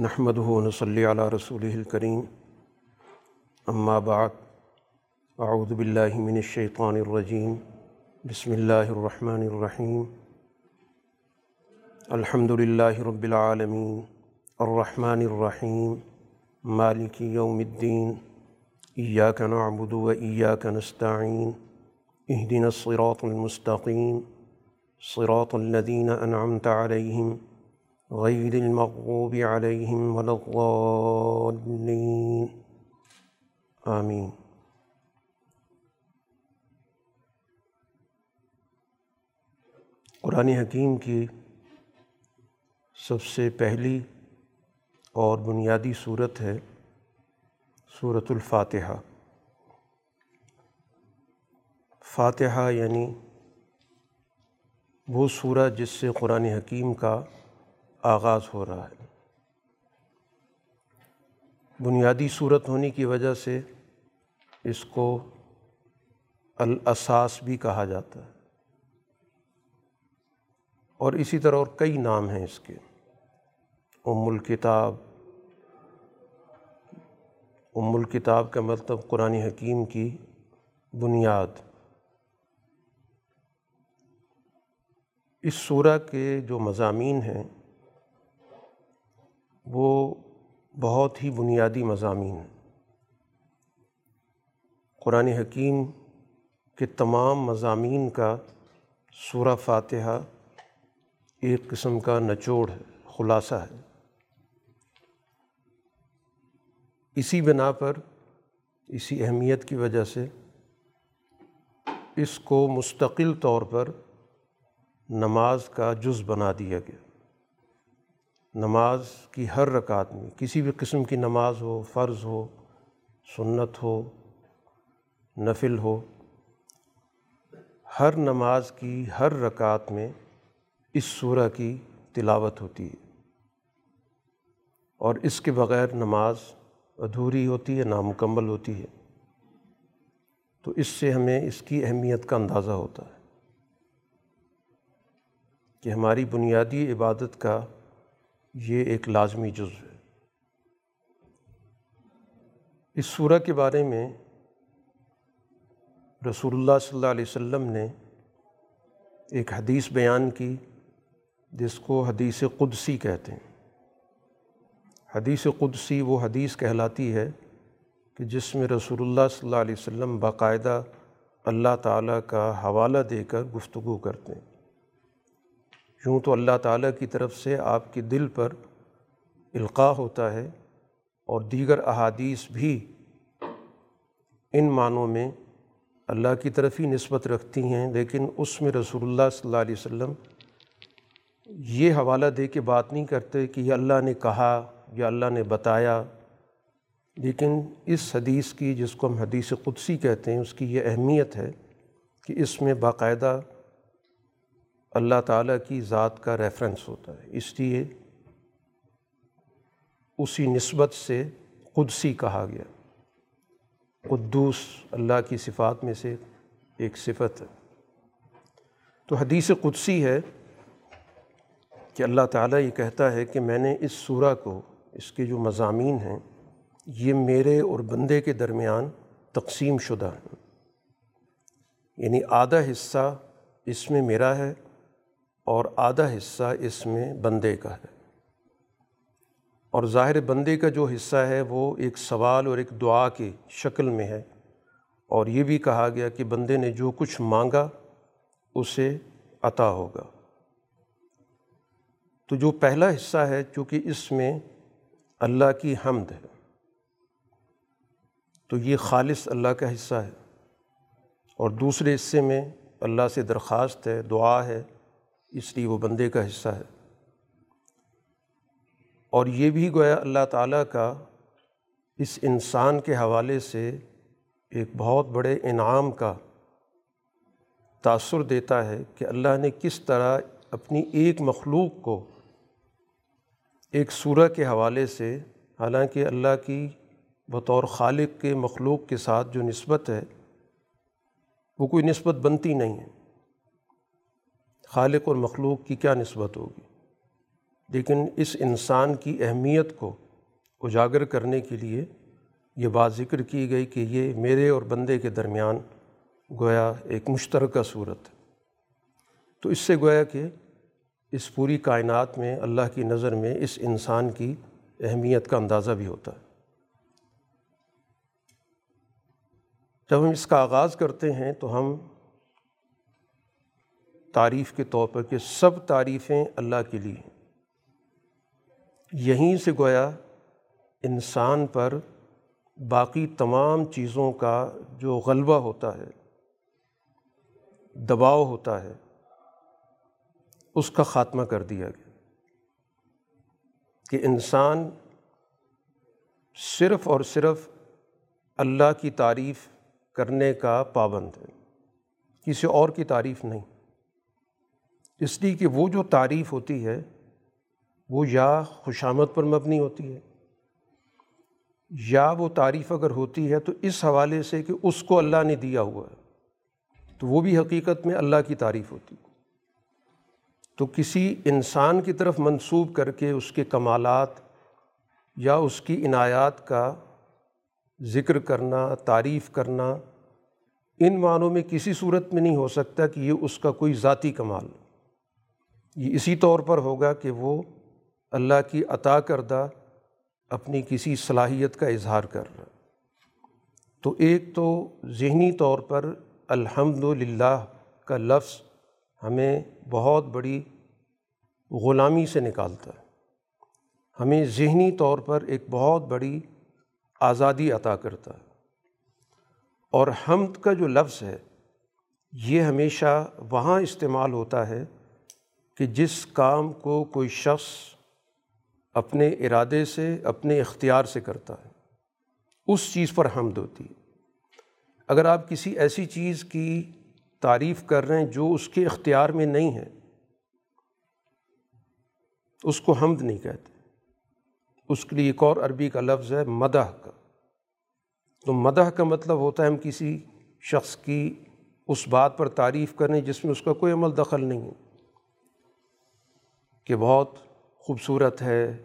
نحمد نصلی علی رسول الکریم اما بعد اعوذ باللہ من الشیطان الرجیم بسم اللہ الرحمن الرحیم الحمد للہ رب العالمین الرحمن الرحیم مالک یوم الدین ایاک نعبد و ایاک نستعین اہدنا الصراط المستقیم صراط الذین انعمت علیہم غیر المغضوب علیہم ولا الضالین آمین قرآن حکیم کی سب سے پہلی اور بنیادی صورت ہے صورت الفاتحہ. فاتحہ یعنی وہ سورہ جس سے قرآن حکیم کا آغاز ہو رہا ہے۔ بنیادی صورت ہونے کی وجہ سے اس کو الاساس بھی کہا جاتا ہے۔ اور اسی طرح اور کئی نام ہیں اس کے۔ ام الکتاب۔ ام الکتاب کا مطلب قرآن حکیم کی بنیاد۔ اس سورہ کے جو مضامین ہیں وہ بہت ہی بنیادی مضامین ہیں۔ قرآن حکیم کے تمام مضامین کا سورہ فاتحہ ایک قسم کا نچوڑ ہے، خلاصہ ہے۔ اسی بنا پر، اسی اہمیت کی وجہ سے اس کو مستقل طور پر نماز کا جز بنا دیا گیا۔ نماز کی ہر رکعت میں، کسی بھی قسم کی نماز ہو، فرض ہو، سنت ہو، نفل ہو، ہر نماز کی ہر رکعت میں اس سورہ کی تلاوت ہوتی ہے۔ اور اس کے بغیر نماز ادھوری ہوتی ہے، نامکمل ہوتی ہے۔ تو اس سے ہمیں اس کی اہمیت کا اندازہ ہوتا ہے کہ ہماری بنیادی عبادت کا یہ ایک لازمی جز ہے۔ اس سورہ کے بارے میں رسول اللہ صلی اللہ علیہ وسلم نے ایک حدیث بیان کی، جس کو حدیث قدسی کہتے ہیں۔ حدیث قدسی وہ حدیث کہلاتی ہے کہ جس میں رسول اللہ صلی اللہ علیہ وسلم باقاعدہ اللہ تعالیٰ کا حوالہ دے کر گفتگو کرتے ہیں۔ یوں تو اللہ تعالیٰ کی طرف سے آپ کے دل پر القاع ہوتا ہے اور دیگر احادیث بھی ان معنوں میں اللہ کی طرف ہی نسبت رکھتی ہیں، لیکن اس میں رسول اللہ صلی اللہ علیہ وسلم یہ حوالہ دے کے بات نہیں کرتے کہ یہ اللہ نے کہا یا اللہ نے بتایا۔ لیکن اس حدیث کی جس کو ہم حدیث قدسی کہتے ہیں، اس کی یہ اہمیت ہے کہ اس میں باقاعدہ اللہ تعالیٰ کی ذات کا ریفرنس ہوتا ہے۔ اس لیے اسی نسبت سے قدسی کہا گیا۔ قدوس اللہ کی صفات میں سے ایک صفت ہے۔ تو حدیث قدسی ہے کہ اللہ تعالیٰ یہ کہتا ہے کہ میں نے اس سورہ کو، اس کے جو مضامین ہیں، یہ میرے اور بندے کے درمیان تقسیم شدہ ہیں۔ یعنی آدھا حصہ اس میں میرا ہے اور آدھا حصہ اس میں بندے کا ہے۔ اور ظاہر بندے کا جو حصہ ہے وہ ایک سوال اور ایک دعا کی شکل میں ہے۔ اور یہ بھی کہا گیا کہ بندے نے جو کچھ مانگا اسے عطا ہوگا۔ تو جو پہلا حصہ ہے چونکہ اس میں اللہ کی حمد ہے، تو یہ خالص اللہ کا حصہ ہے۔ اور دوسرے حصے میں اللہ سے درخواست ہے، دعا ہے۔ اس لیے وہ بندے کا حصہ ہے۔ اور یہ بھی گویا اللہ تعالیٰ کا اس انسان کے حوالے سے ایک بہت بڑے انعام کا تاثر دیتا ہے کہ اللہ نے کس طرح اپنی ایک مخلوق کو ایک سورہ کے حوالے سے، حالانکہ اللہ کی بطور خالق کے مخلوق کے ساتھ جو نسبت ہے، وہ کوئی نسبت بنتی نہیں ہے۔ خالق اور مخلوق کی کیا نسبت ہوگی؟ لیکن اس انسان کی اہمیت کو اجاگر کرنے کے لیے یہ بات ذکر کی گئی کہ یہ میرے اور بندے کے درمیان گویا ایک مشترکہ صورت ہے۔ تو اس سے گویا کہ اس پوری کائنات میں اللہ کی نظر میں اس انسان کی اہمیت کا اندازہ بھی ہوتا ہے۔ جب ہم اس کا آغاز کرتے ہیں تو ہم تعریف کے طور پر کہ سب تعریفیں اللہ کے لیے یہیں سے گویا انسان پر باقی تمام چیزوں کا جو غلبہ ہوتا ہے، دباؤ ہوتا ہے، اس کا خاتمہ کر دیا گیا۔ کہ انسان صرف اور صرف اللہ کی تعریف کرنے کا پابند ہے، کسی اور کی تعریف نہیں۔ اس لیے کہ وہ جو تعریف ہوتی ہے، وہ یا خوشامد پر مبنی ہوتی ہے، یا وہ تعریف اگر ہوتی ہے تو اس حوالے سے کہ اس کو اللہ نے دیا ہوا ہے، تو وہ بھی حقیقت میں اللہ کی تعریف ہوتی تو کسی انسان کی طرف منسوب کر کے اس کے کمالات یا اس کی عنایات کا ذکر کرنا، تعریف کرنا، ان معنوں میں کسی صورت میں نہیں ہو سکتا کہ یہ اس کا کوئی ذاتی کمال۔ یہ اسی طور پر ہوگا کہ وہ اللہ کی عطا کردہ اپنی کسی صلاحیت کا اظہار کر رہا تو ایک تو ذہنی طور پر الحمد للہ کا لفظ ہمیں بہت بڑی غلامی سے نکالتا ہے۔ ہمیں ذہنی طور پر ایک بہت بڑی آزادی عطا کرتا ہے۔ اور حمد کا جو لفظ ہے، یہ ہمیشہ وہاں استعمال ہوتا ہے کہ جس کام کو کوئی شخص اپنے ارادے سے، اپنے اختیار سے کرتا ہے، اس چیز پر حمد ہوتی ہے۔ اگر آپ کسی ایسی چیز کی تعریف کر رہے ہیں جو اس کے اختیار میں نہیں ہے، اس کو حمد نہیں کہتے۔ اس کے لیے ایک اور عربی کا لفظ ہے مدح کا۔ تو مدح کا مطلب ہوتا ہے ہم کسی شخص کی اس بات پر تعریف کریں جس میں اس کا کوئی عمل دخل نہیں ہے۔ کہ بہت خوبصورت ہے،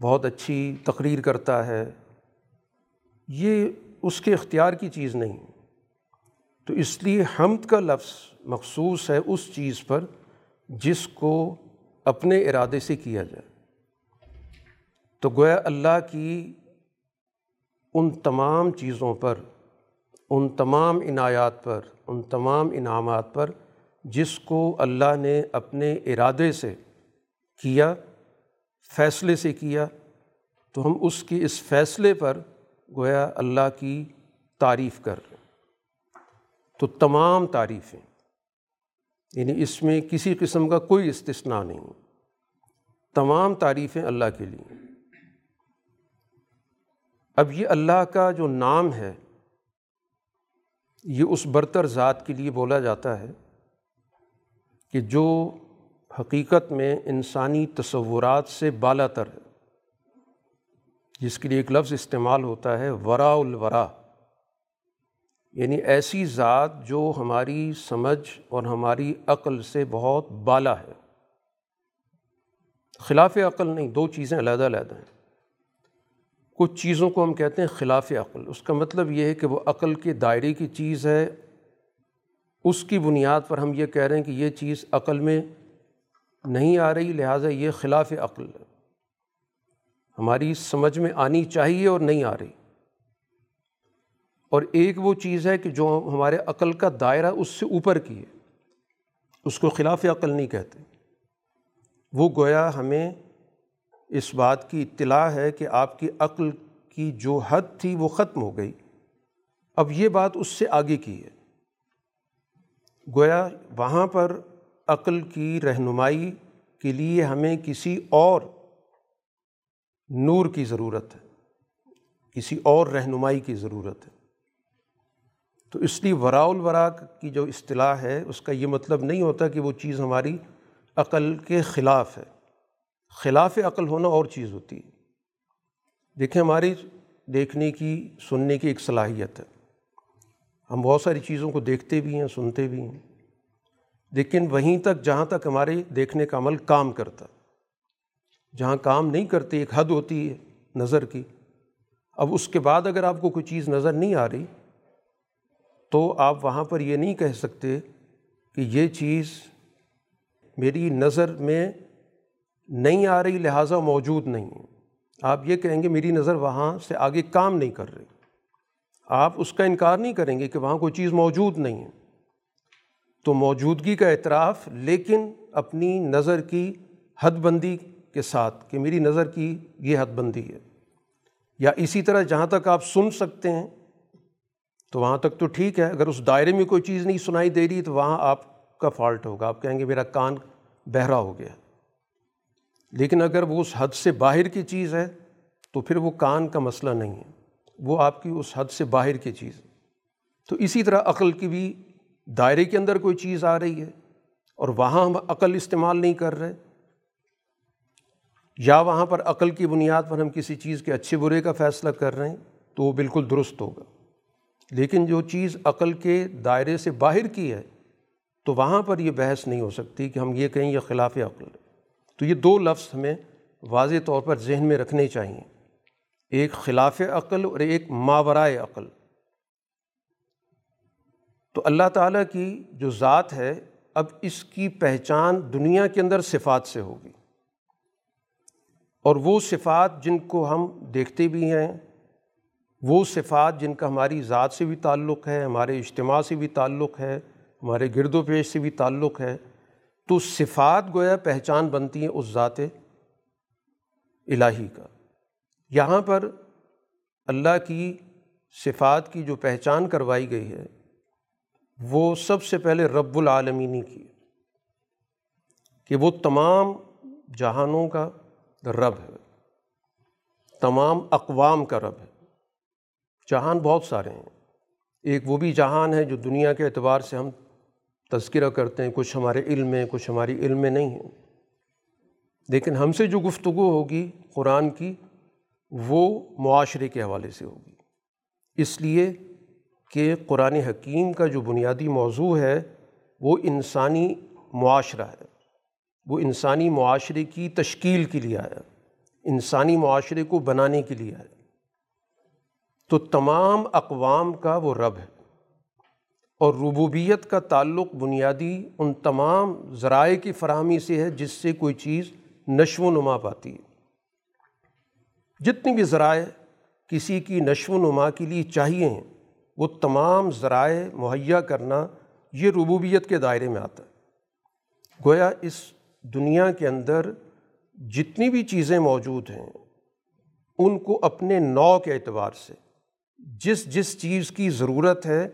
بہت اچھی تقریر کرتا ہے، یہ اس کے اختیار کی چیز نہیں۔ تو اس لیے حمد کا لفظ مخصوص ہے اس چیز پر جس کو اپنے ارادے سے کیا جائے۔ تو گویا اللہ کی ان تمام چیزوں پر، ان تمام عنایات پر، ان تمام انعامات پر جس کو اللہ نے اپنے ارادے سے کیا، فیصلے سے کیا، تو ہم اس کی اس فیصلے پر گویا اللہ کی تعریف کر رہے ہیں۔ تو تمام تعریفیں یعنی اس میں کسی قسم کا کوئی استثناء نہیں تمام تعریفیں اللہ کے لیے اب یہ اللہ کا جو نام ہے، یہ اس برتر ذات کے لیے بولا جاتا ہے۔ کہ جو حقیقت میں انسانی تصورات سے بالا تر ہے، جس کے لیے ایک لفظ استعمال ہوتا ہے، ورا الورا یعنی ایسی ذات جو ہماری سمجھ اور ہماری عقل سے بہت بالا ہے۔ خلاف عقل نہیں، دو چیزیں علیحدہ علیحدہ ہیں۔ کچھ چیزوں کو ہم کہتے ہیں خلاف عقل، اس کا مطلب یہ ہے کہ وہ عقل کے دائرے کی چیز ہے اس کی بنیاد پر ہم یہ کہہ رہے ہیں کہ یہ چیز عقل میں نہیں آ رہی، لہٰذا یہ خلاف عقل ہے۔ ہماری سمجھ میں آنی چاہیے اور نہیں آ رہی۔ اور ایک وہ چیز ہے کہ جو ہمارے عقل کا دائرہ اس سے اوپر کی ہے، اس کو خلاف عقل نہیں کہتے۔ وہ گویا ہمیں اس بات کی اطلاع ہے کہ آپ کی عقل کی جو حد تھی وہ ختم ہو گئی۔ اب یہ بات اس سے آگے کی ہے۔ گویا وہاں پر عقل کی رہنمائی کے لیے ہمیں کسی اور نور کی ضرورت ہے، کسی اور رہنمائی کی ضرورت ہے۔ تو اس لیے ورا الورا کی جو اصطلاح ہے، اس کا یہ مطلب نہیں ہوتا کہ وہ چیز ہماری عقل کے خلاف ہے۔ خلاف عقل ہونا اور چیز ہوتی ہے۔ دیکھیں ہماری دیکھنے کی، سننے کی ایک صلاحیت ہے۔ ہم بہت ساری چیزوں کو دیکھتے بھی ہیں، سنتے بھی ہیں۔ لیکن وہیں تک، جہاں تک ہمارے دیکھنے کا عمل کام کرتا۔ جہاں کام نہیں کرتے ایک حد ہوتی ہے نظر کی۔ اب اس کے بعد اگر آپ کو کوئی چیز نظر نہیں آ رہی، تو آپ وہاں پر یہ نہیں کہہ سکتے کہ یہ چیز میری نظر میں نہیں آ رہی، لہٰذا موجود نہیں ہے۔ آپ یہ کہیں گے میری نظر وہاں سے آگے کام نہیں کر رہی۔ آپ اس کا انکار نہیں کریں گے کہ وہاں کوئی چیز موجود نہیں ہے۔ تو موجودگی کا اعتراف، لیکن اپنی نظر کی حد بندی کے ساتھ کہ میری نظر کی یہ حد بندی ہے۔ یا اسی طرح جہاں تک آپ سن سکتے ہیں، تو وہاں تک تو ٹھیک ہے، اگر اس دائرے میں کوئی چیز نہیں سنائی دے رہی تو وہاں آپ کا فالٹ ہوگا۔ آپ کہیں گے میرا کان بہرا ہو گیا۔ لیکن اگر وہ اس حد سے باہر کی چیز ہے، تو پھر وہ کان کا مسئلہ نہیں ہے۔ وہ آپ کی اس حد سے باہر کی چیز۔ تو اسی طرح عقل کی بھی دائرے کے اندر کوئی چیز آ رہی ہے اور وہاں ہم عقل استعمال نہیں کر رہے۔ یا وہاں پر عقل کی بنیاد پر ہم کسی چیز کے اچھے برے کا فیصلہ کر رہے ہیں تو وہ بالکل درست ہوگا۔ لیکن جو چیز عقل کے دائرے سے باہر کی ہے تو وہاں پر یہ بحث نہیں ہو سکتی کہ ہم یہ کہیں یہ خلاف عقل ہے۔ تو یہ دو لفظ ہمیں واضح طور پر ذہن میں رکھنے چاہئیں۔ ایک خلاف عقل اور ایک ماورائے عقل۔ تو اللہ تعالیٰ کی جو ذات ہے، اب اس کی پہچان دنیا کے اندر صفات سے ہوگی۔ اور وہ صفات جن کو ہم دیکھتے بھی ہیں، وہ صفات جن کا ہماری ذات سے بھی تعلق ہے، ہمارے اجتماع سے بھی تعلق ہے، ہمارے گرد و پیش سے بھی تعلق ہے، تو صفات گویا پہچان بنتی ہیں اس ذات الہی کا۔ یہاں پر اللہ کی صفات کی جو پہچان کروائی گئی ہے، وہ سب سے پہلے رب العالمینی کی۔ کہ وہ تمام جہانوں کا رب ہے، تمام اقوام کا رب ہے۔ جہان بہت سارے ہیں۔ ایک وہ بھی جہان ہے جو دنیا کے اعتبار سے ہم تذکرہ کرتے ہیں، کچھ ہمارے علم میں کچھ ہماری علم میں نہیں ہیں۔ لیکن ہم سے جو گفتگو ہوگی قرآن کی وہ معاشرے کے حوالے سے ہوگی۔ اس لیے کہ قرآن حکیم کا جو بنیادی موضوع ہے، وہ انسانی معاشرہ ہے۔ وہ انسانی معاشرے کی تشکیل کے لیے آیا۔ انسانی معاشرے کو بنانے کے لیے آیا۔ تو تمام اقوام کا وہ رب ہے۔ اور ربوبیت کا تعلق بنیادی ان تمام ذرائع کی فراہمی سے ہے، جس سے کوئی چیز نشو و نما پاتی ہے۔ جتنی بھی ذرائع کسی کی نشو و نما کے لیے چاہیے ہیں، وہ تمام ذرائع مہیا کرنا یہ ربوبیت کے دائرے میں آتا ہے۔ گویا اس دنیا کے اندر جتنی بھی چیزیں موجود ہیں، ان کو اپنے نو کے اعتبار سے، جس جس چیز کی ضرورت ہے،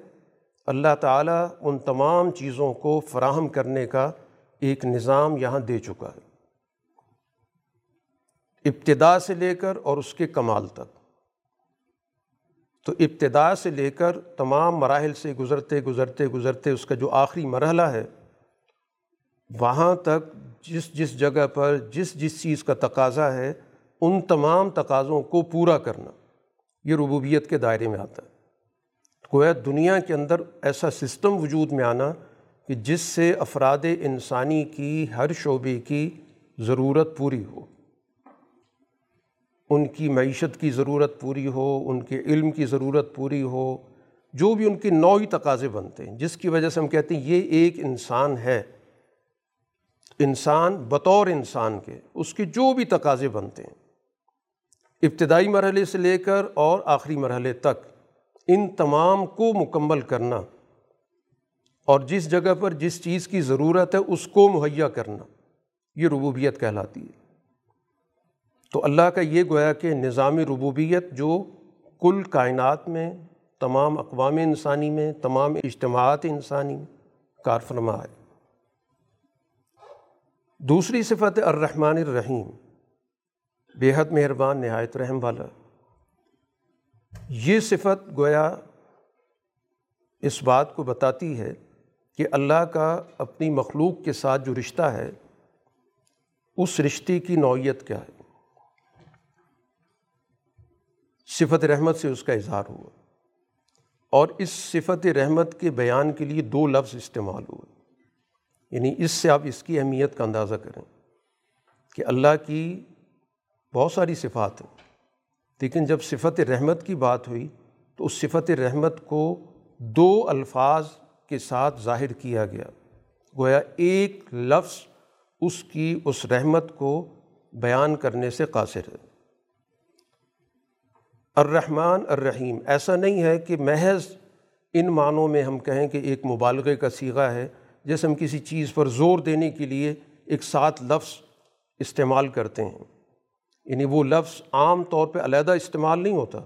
اللہ تعالیٰ ان تمام چیزوں کو فراہم کرنے کا ایک نظام یہاں دے چکا ہے۔ ابتدا سے لے کر اور اس کے کمال تک۔ تو ابتدا سے لے کر تمام مراحل سے گزرتے گزرتے گزرتے اس کا جو آخری مرحلہ ہے، وہاں تک جس جس جگہ پر جس جس چیز کا تقاضا ہے، ان تمام تقاضوں کو پورا کرنا یہ ربوبیت کے دائرے میں آتا ہے۔ گویا دنیا کے اندر ایسا سسٹم وجود میں آنا کہ جس سے افراد انسانی کی ہر شعبے کی ضرورت پوری ہو۔ ان کی معیشت کی ضرورت پوری ہو، ان کے علم کی ضرورت پوری ہو، جو بھی ان کے نوعی تقاضے بنتے ہیں، جس کی وجہ سے ہم کہتے ہیں یہ ایک انسان ہے۔ انسان بطور انسان کے اس کے جو بھی تقاضے بنتے ہیں، ابتدائی مرحلے سے لے کر اور آخری مرحلے تک، ان تمام کو مکمل کرنا اور جس جگہ پر جس چیز کی ضرورت ہے اس کو مہیا کرنا، یہ ربوبیت کہلاتی ہے۔ تو اللہ کا یہ گویا کہ نظام ربوبیت جو کل کائنات میں، تمام اقوام انسانی میں، تمام اجتماعات انسانی میں کار فرما ہے۔ دوسری صفت الرحمن الرحیم، بے حد مہربان، نہایت رحم والا۔ یہ صفت گویا اس بات کو بتاتی ہے کہ اللہ کا اپنی مخلوق کے ساتھ جو رشتہ ہے، اس رشتے کی نوعیت کیا ہے۔ صفت رحمت سے اس کا اظہار ہوا۔ اور اس صفت رحمت کے بیان کے لیے دو لفظ استعمال ہوئے۔ یعنی اس سے آپ اس کی اہمیت کا اندازہ کریں کہ اللہ کی بہت ساری صفات ہیں۔ لیکن جب صفت رحمت کی بات ہوئی تو اس صفت رحمت کو دو الفاظ کے ساتھ ظاہر کیا گیا۔ گویا ایک لفظ اس کی اس رحمت کو بیان کرنے سے قاصر ہے۔ الرحمن الرحیم۔ ایسا نہیں ہے کہ محض ان معنوں میں ہم کہیں کہ ایک مبالغے کا سیغہ ہے، جیسے ہم کسی چیز پر زور دینے کے لیے ایک ساتھ لفظ استعمال کرتے ہیں۔ یعنی وہ لفظ عام طور پہ علیحدہ استعمال نہیں ہوتا،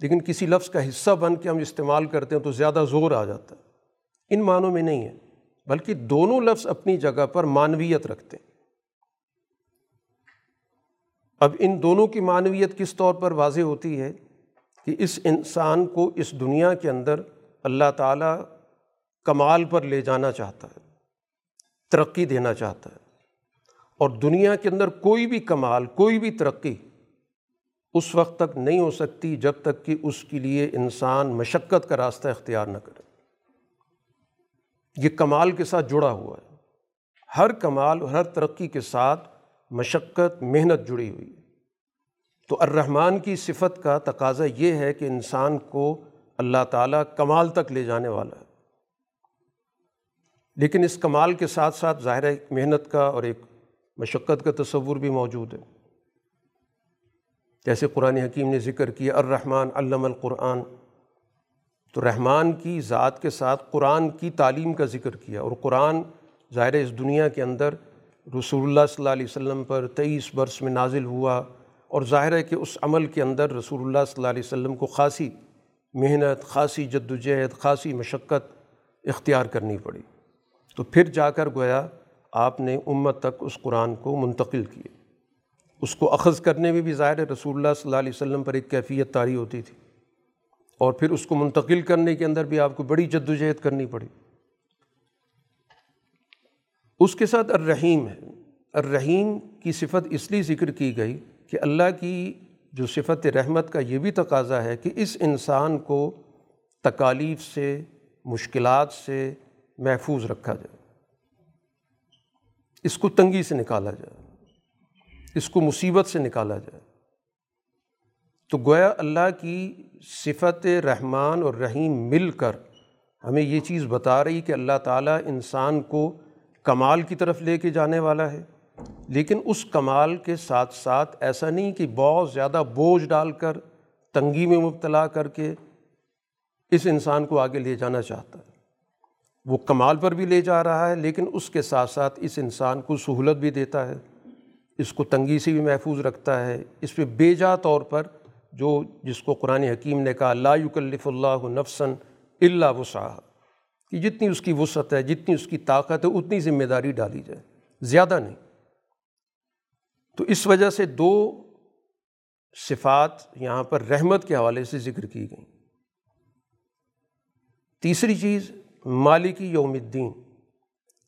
لیکن کسی لفظ کا حصہ بن کے ہم استعمال کرتے ہیں تو زیادہ زور آ جاتا ہے۔ ان معنوں میں نہیں ہے، بلکہ دونوں لفظ اپنی جگہ پر معنویت رکھتے ہیں۔ اب ان دونوں کی معنویت کس طور پر واضح ہوتی ہے کہ اس انسان کو اس دنیا کے اندر اللہ تعالیٰ کمال پر لے جانا چاہتا ہے، ترقی دینا چاہتا ہے، اور دنیا کے اندر کوئی بھی کمال، کوئی بھی ترقی اس وقت تک نہیں ہو سکتی جب تک کہ اس کے لیے انسان مشقت کا راستہ اختیار نہ کرے۔ یہ کمال کے ساتھ جڑا ہوا ہے۔ ہر کمال اور ہر ترقی کے ساتھ مشقت، محنت جڑی ہوئی۔ تو الرحمن کی صفت کا تقاضا یہ ہے کہ انسان کو اللہ تعالیٰ کمال تک لے جانے والا ہے۔ لیکن اس کمال کے ساتھ ساتھ ظاہر ایک محنت کا اور ایک مشقت کا تصور بھی موجود ہے۔ جیسے قرآن حکیم نے ذکر کیا، الرحمن علم القرآن۔ تو رحمان کی ذات کے ساتھ قرآن کی تعلیم کا ذکر کیا اور قرآن ظاہر اس دنیا کے اندر رسول اللہ صلی اللہ علیہ وسلم پر تیئیس برس میں نازل ہوا اور ظاہر ہے کہ اس عمل کے اندر رسول اللہ صلی اللہ علیہ وسلم کو خاصی محنت، خاصی جد وجہد خاصی مشقت اختیار کرنی پڑی۔ تو پھر جا کر گویا آپ نے امت تک اس قرآن کو منتقل کیے۔ اس کو اخذ کرنے میں بھی ظاہر ہے رسول اللہ صلی اللہ علیہ وسلم پر ایک کیفیت طاری ہوتی تھی۔ اور پھر اس کو منتقل کرنے کے اندر بھی آپ کو بڑی جد وجہد کرنی پڑی۔ اس کے ساتھ الرحیم ہے۔ الرحیم کی صفت اس لیے ذکر کی گئی کہ اللہ کی جو صفت رحمت کا یہ بھی تقاضا ہے کہ اس انسان کو تکالیف سے، مشکلات سے محفوظ رکھا جائے۔ اس کو تنگی سے نکالا جائے۔ اس کو مصیبت سے نکالا جائے۔ تو گویا اللہ کی صفت رحمان اور رحیم مل کر ہمیں یہ چیز بتا رہی کہ اللہ تعالیٰ انسان کو کمال کی طرف لے کے جانے والا ہے۔ لیکن اس کمال کے ساتھ ساتھ ایسا نہیں کہ بہت زیادہ بوجھ ڈال کر، تنگی میں مبتلا کر کے اس انسان کو آگے لے جانا چاہتا ہے۔ وہ کمال پر بھی لے جا رہا ہے، لیکن اس کے ساتھ ساتھ اس انسان کو سہولت بھی دیتا ہے۔ اس کو تنگی سے بھی محفوظ رکھتا ہے۔ اس پہ بے جا طور پر جو، جس کو قرآن حکیم نے کہا، لا یکلف اللہ نفسن اللہ وسعہ کہ جتنی اس کی وسعت ہے، جتنی اس کی طاقت ہے، اتنی ذمہ داری ڈالی جائے۔ زیادہ نہیں۔ تو اس وجہ سے دو صفات یہاں پر رحمت کے حوالے سے ذکر کی گئیں۔ تیسری چیز مالکی یوم الدین۔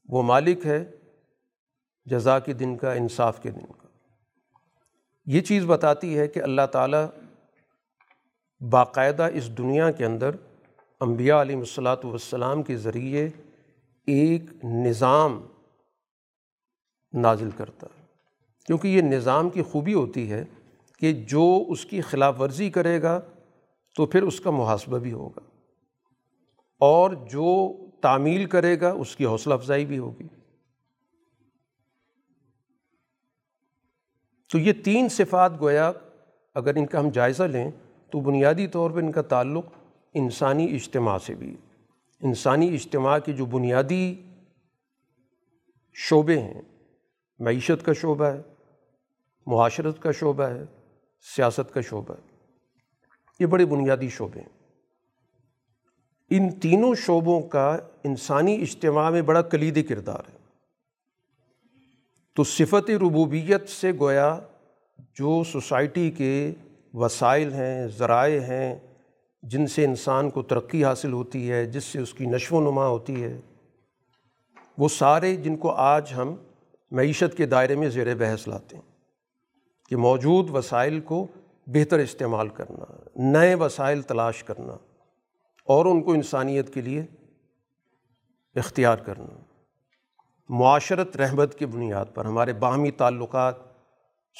وہ مالک ہے جزا کے دن کا، انصاف کے دن کا۔ یہ چیز بتاتی ہے کہ اللہ تعالیٰ باقاعدہ اس دنیا کے اندر انبیاء علیہ الصلاۃ والسلام کے ذریعے ایک نظام نازل کرتا ہے۔ کیونکہ یہ نظام کی خوبی ہوتی ہے کہ جو اس کی خلاف ورزی کرے گا تو پھر اس کا محاسبہ بھی ہوگا اور جو تعمیل کرے گا اس کی حوصلہ افزائی بھی ہوگی۔ تو یہ تین صفات گویا اگر ان کا ہم جائزہ لیں تو بنیادی طور پہ ان کا تعلق انسانی اجتماع سے بھی۔ انسانی اجتماع کی جو بنیادی شعبے ہیں، معیشت کا شعبہ ہے، معاشرت کا شعبہ ہے، سیاست کا شعبہ ہے، یہ بڑے بنیادی شعبے ہیں۔ ان تینوں شعبوں کا انسانی اجتماع میں بڑا کلیدی کردار ہے۔ تو صفت ربوبیت سے گویا جو سوسائٹی کے وسائل ہیں، ذرائع ہیں جن سے انسان کو ترقی حاصل ہوتی ہے، جس سے اس کی نشو و نما ہوتی ہے، وہ سارے جن کو آج ہم معیشت کے دائرے میں زیر بحث لاتے ہیں کہ موجود وسائل کو بہتر استعمال کرنا، نئے وسائل تلاش کرنا اور ان کو انسانیت کے لیے اختیار کرنا۔ معاشرت رحمت کی بنیاد پر ہمارے باہمی تعلقات،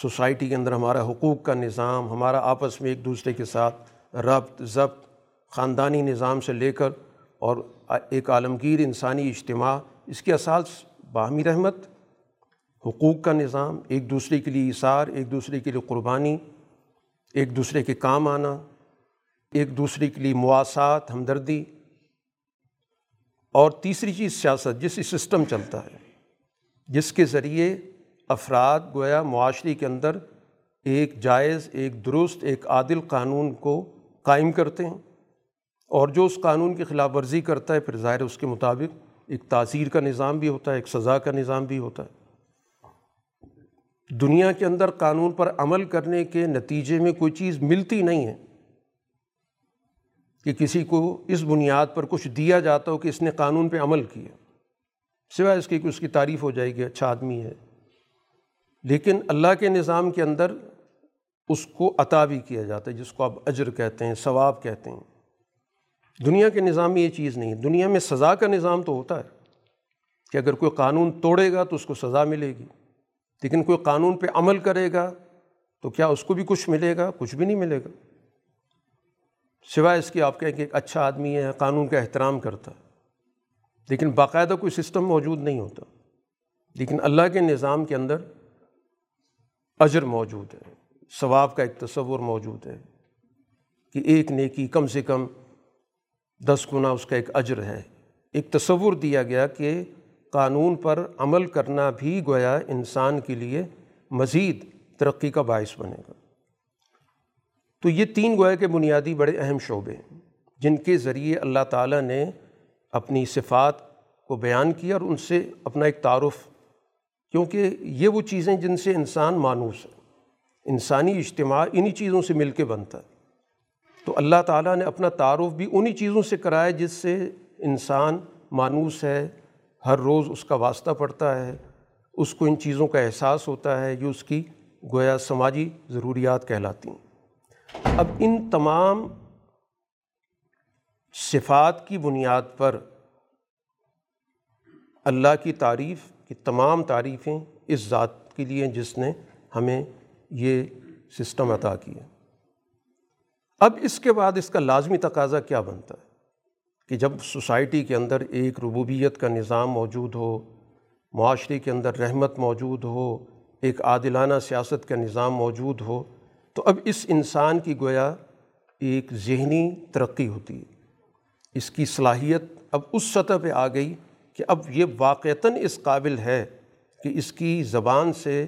سوسائٹی کے اندر ہمارا حقوق کا نظام، ہمارا آپس میں ایک دوسرے کے ساتھ ربط، ضبط، خاندانی نظام سے لے کر اور ایک عالمگیر انسانی اجتماع، اس کے اساس باہمی رحمت، حقوق کا نظام، ایک دوسرے کے لیے اثار ایک دوسرے کے لیے قربانی، ایک دوسرے کے کام آنا، ایک دوسرے کے لیے مواصلات ہمدردی، اور تیسری چیز سیاست، جس سسٹم چلتا ہے، جس کے ذریعے افراد گویا معاشرے کے اندر ایک جائز، ایک درست، ایک عادل قانون کو قائم کرتے ہیں اور جو اس قانون کی خلاف ورزی کرتا ہے، پھر ظاہر اس کے مطابق ایک تاثیر کا نظام بھی ہوتا ہے، ایک سزا کا نظام بھی ہوتا ہے۔ دنیا کے اندر قانون پر عمل کرنے کے نتیجے میں کوئی چیز ملتی نہیں ہے کہ کسی کو اس بنیاد پر کچھ دیا جاتا ہو کہ اس نے قانون پہ عمل کیا۔ سوائے اس کی کہ اس کی تعریف ہو جائے گی اچھا آدمی ہے۔ لیکن اللہ کے نظام کے اندر اس کو عطا بھی کیا جاتا ہے، جس کو آپ اجر کہتے ہیں، ثواب کہتے ہیں۔ دنیا کے نظام میں یہ چیز نہیں ہے۔ دنیا میں سزا کا نظام تو ہوتا ہے کہ اگر کوئی قانون توڑے گا تو اس کو سزا ملے گی۔ لیکن کوئی قانون پہ عمل کرے گا تو کیا اس کو بھی کچھ ملے گا؟ کچھ بھی نہیں ملے گا۔ سوائے اس کی آپ کہیں کہ ایک اچھا آدمی ہے، قانون کا احترام کرتا ہے۔ لیکن باقاعدہ کوئی سسٹم موجود نہیں ہوتا۔ لیکن اللہ کے نظام کے اندر اجر موجود ہے۔ ثواب کا ایک تصور موجود ہے کہ ایک نیکی کم سے کم دس گنا اس کا ایک اجر ہے۔ ایک تصور دیا گیا کہ قانون پر عمل کرنا بھی گویا انسان کے لیے مزید ترقی کا باعث بنے گا۔ تو یہ تین گویا کے بنیادی بڑے اہم شعبے ہیں جن کے ذریعے اللہ تعالیٰ نے اپنی صفات کو بیان کیا اور ان سے اپنا ایک تعارف، کیونکہ یہ وہ چیزیں جن سے انسان مانوس ہے۔ انسانی اجتماع انہی چیزوں سے مل کے بنتا ہے۔ تو اللہ تعالیٰ نے اپنا تعارف بھی انہی چیزوں سے کرایا جس سے انسان مانوس ہے، ہر روز اس کا واسطہ پڑتا ہے، اس کو ان چیزوں کا احساس ہوتا ہے یہ اس کی گویا سماجی ضروریات کہلاتی ہیں۔ اب ان تمام صفات کی بنیاد پر اللہ کی تعریف، کی تمام تعریفیں اس ذات کے لیے جس نے ہمیں یہ سسٹم عطا کیا اب اس کے بعد اس کا لازمی تقاضا کیا بنتا ہے؟ کہ جب سوسائٹی کے اندر ایک ربوبیت کا نظام موجود ہو، معاشرے کے اندر رحمت موجود ہو، ایک عادلانہ سیاست کا نظام موجود ہو، تو اب اس انسان کی گویا ایک ذہنی ترقی ہوتی ہے۔ اس کی صلاحیت اب اس سطح پہ آ گئی کہ اب یہ واقعتاً اس قابل ہے کہ اس کی زبان سے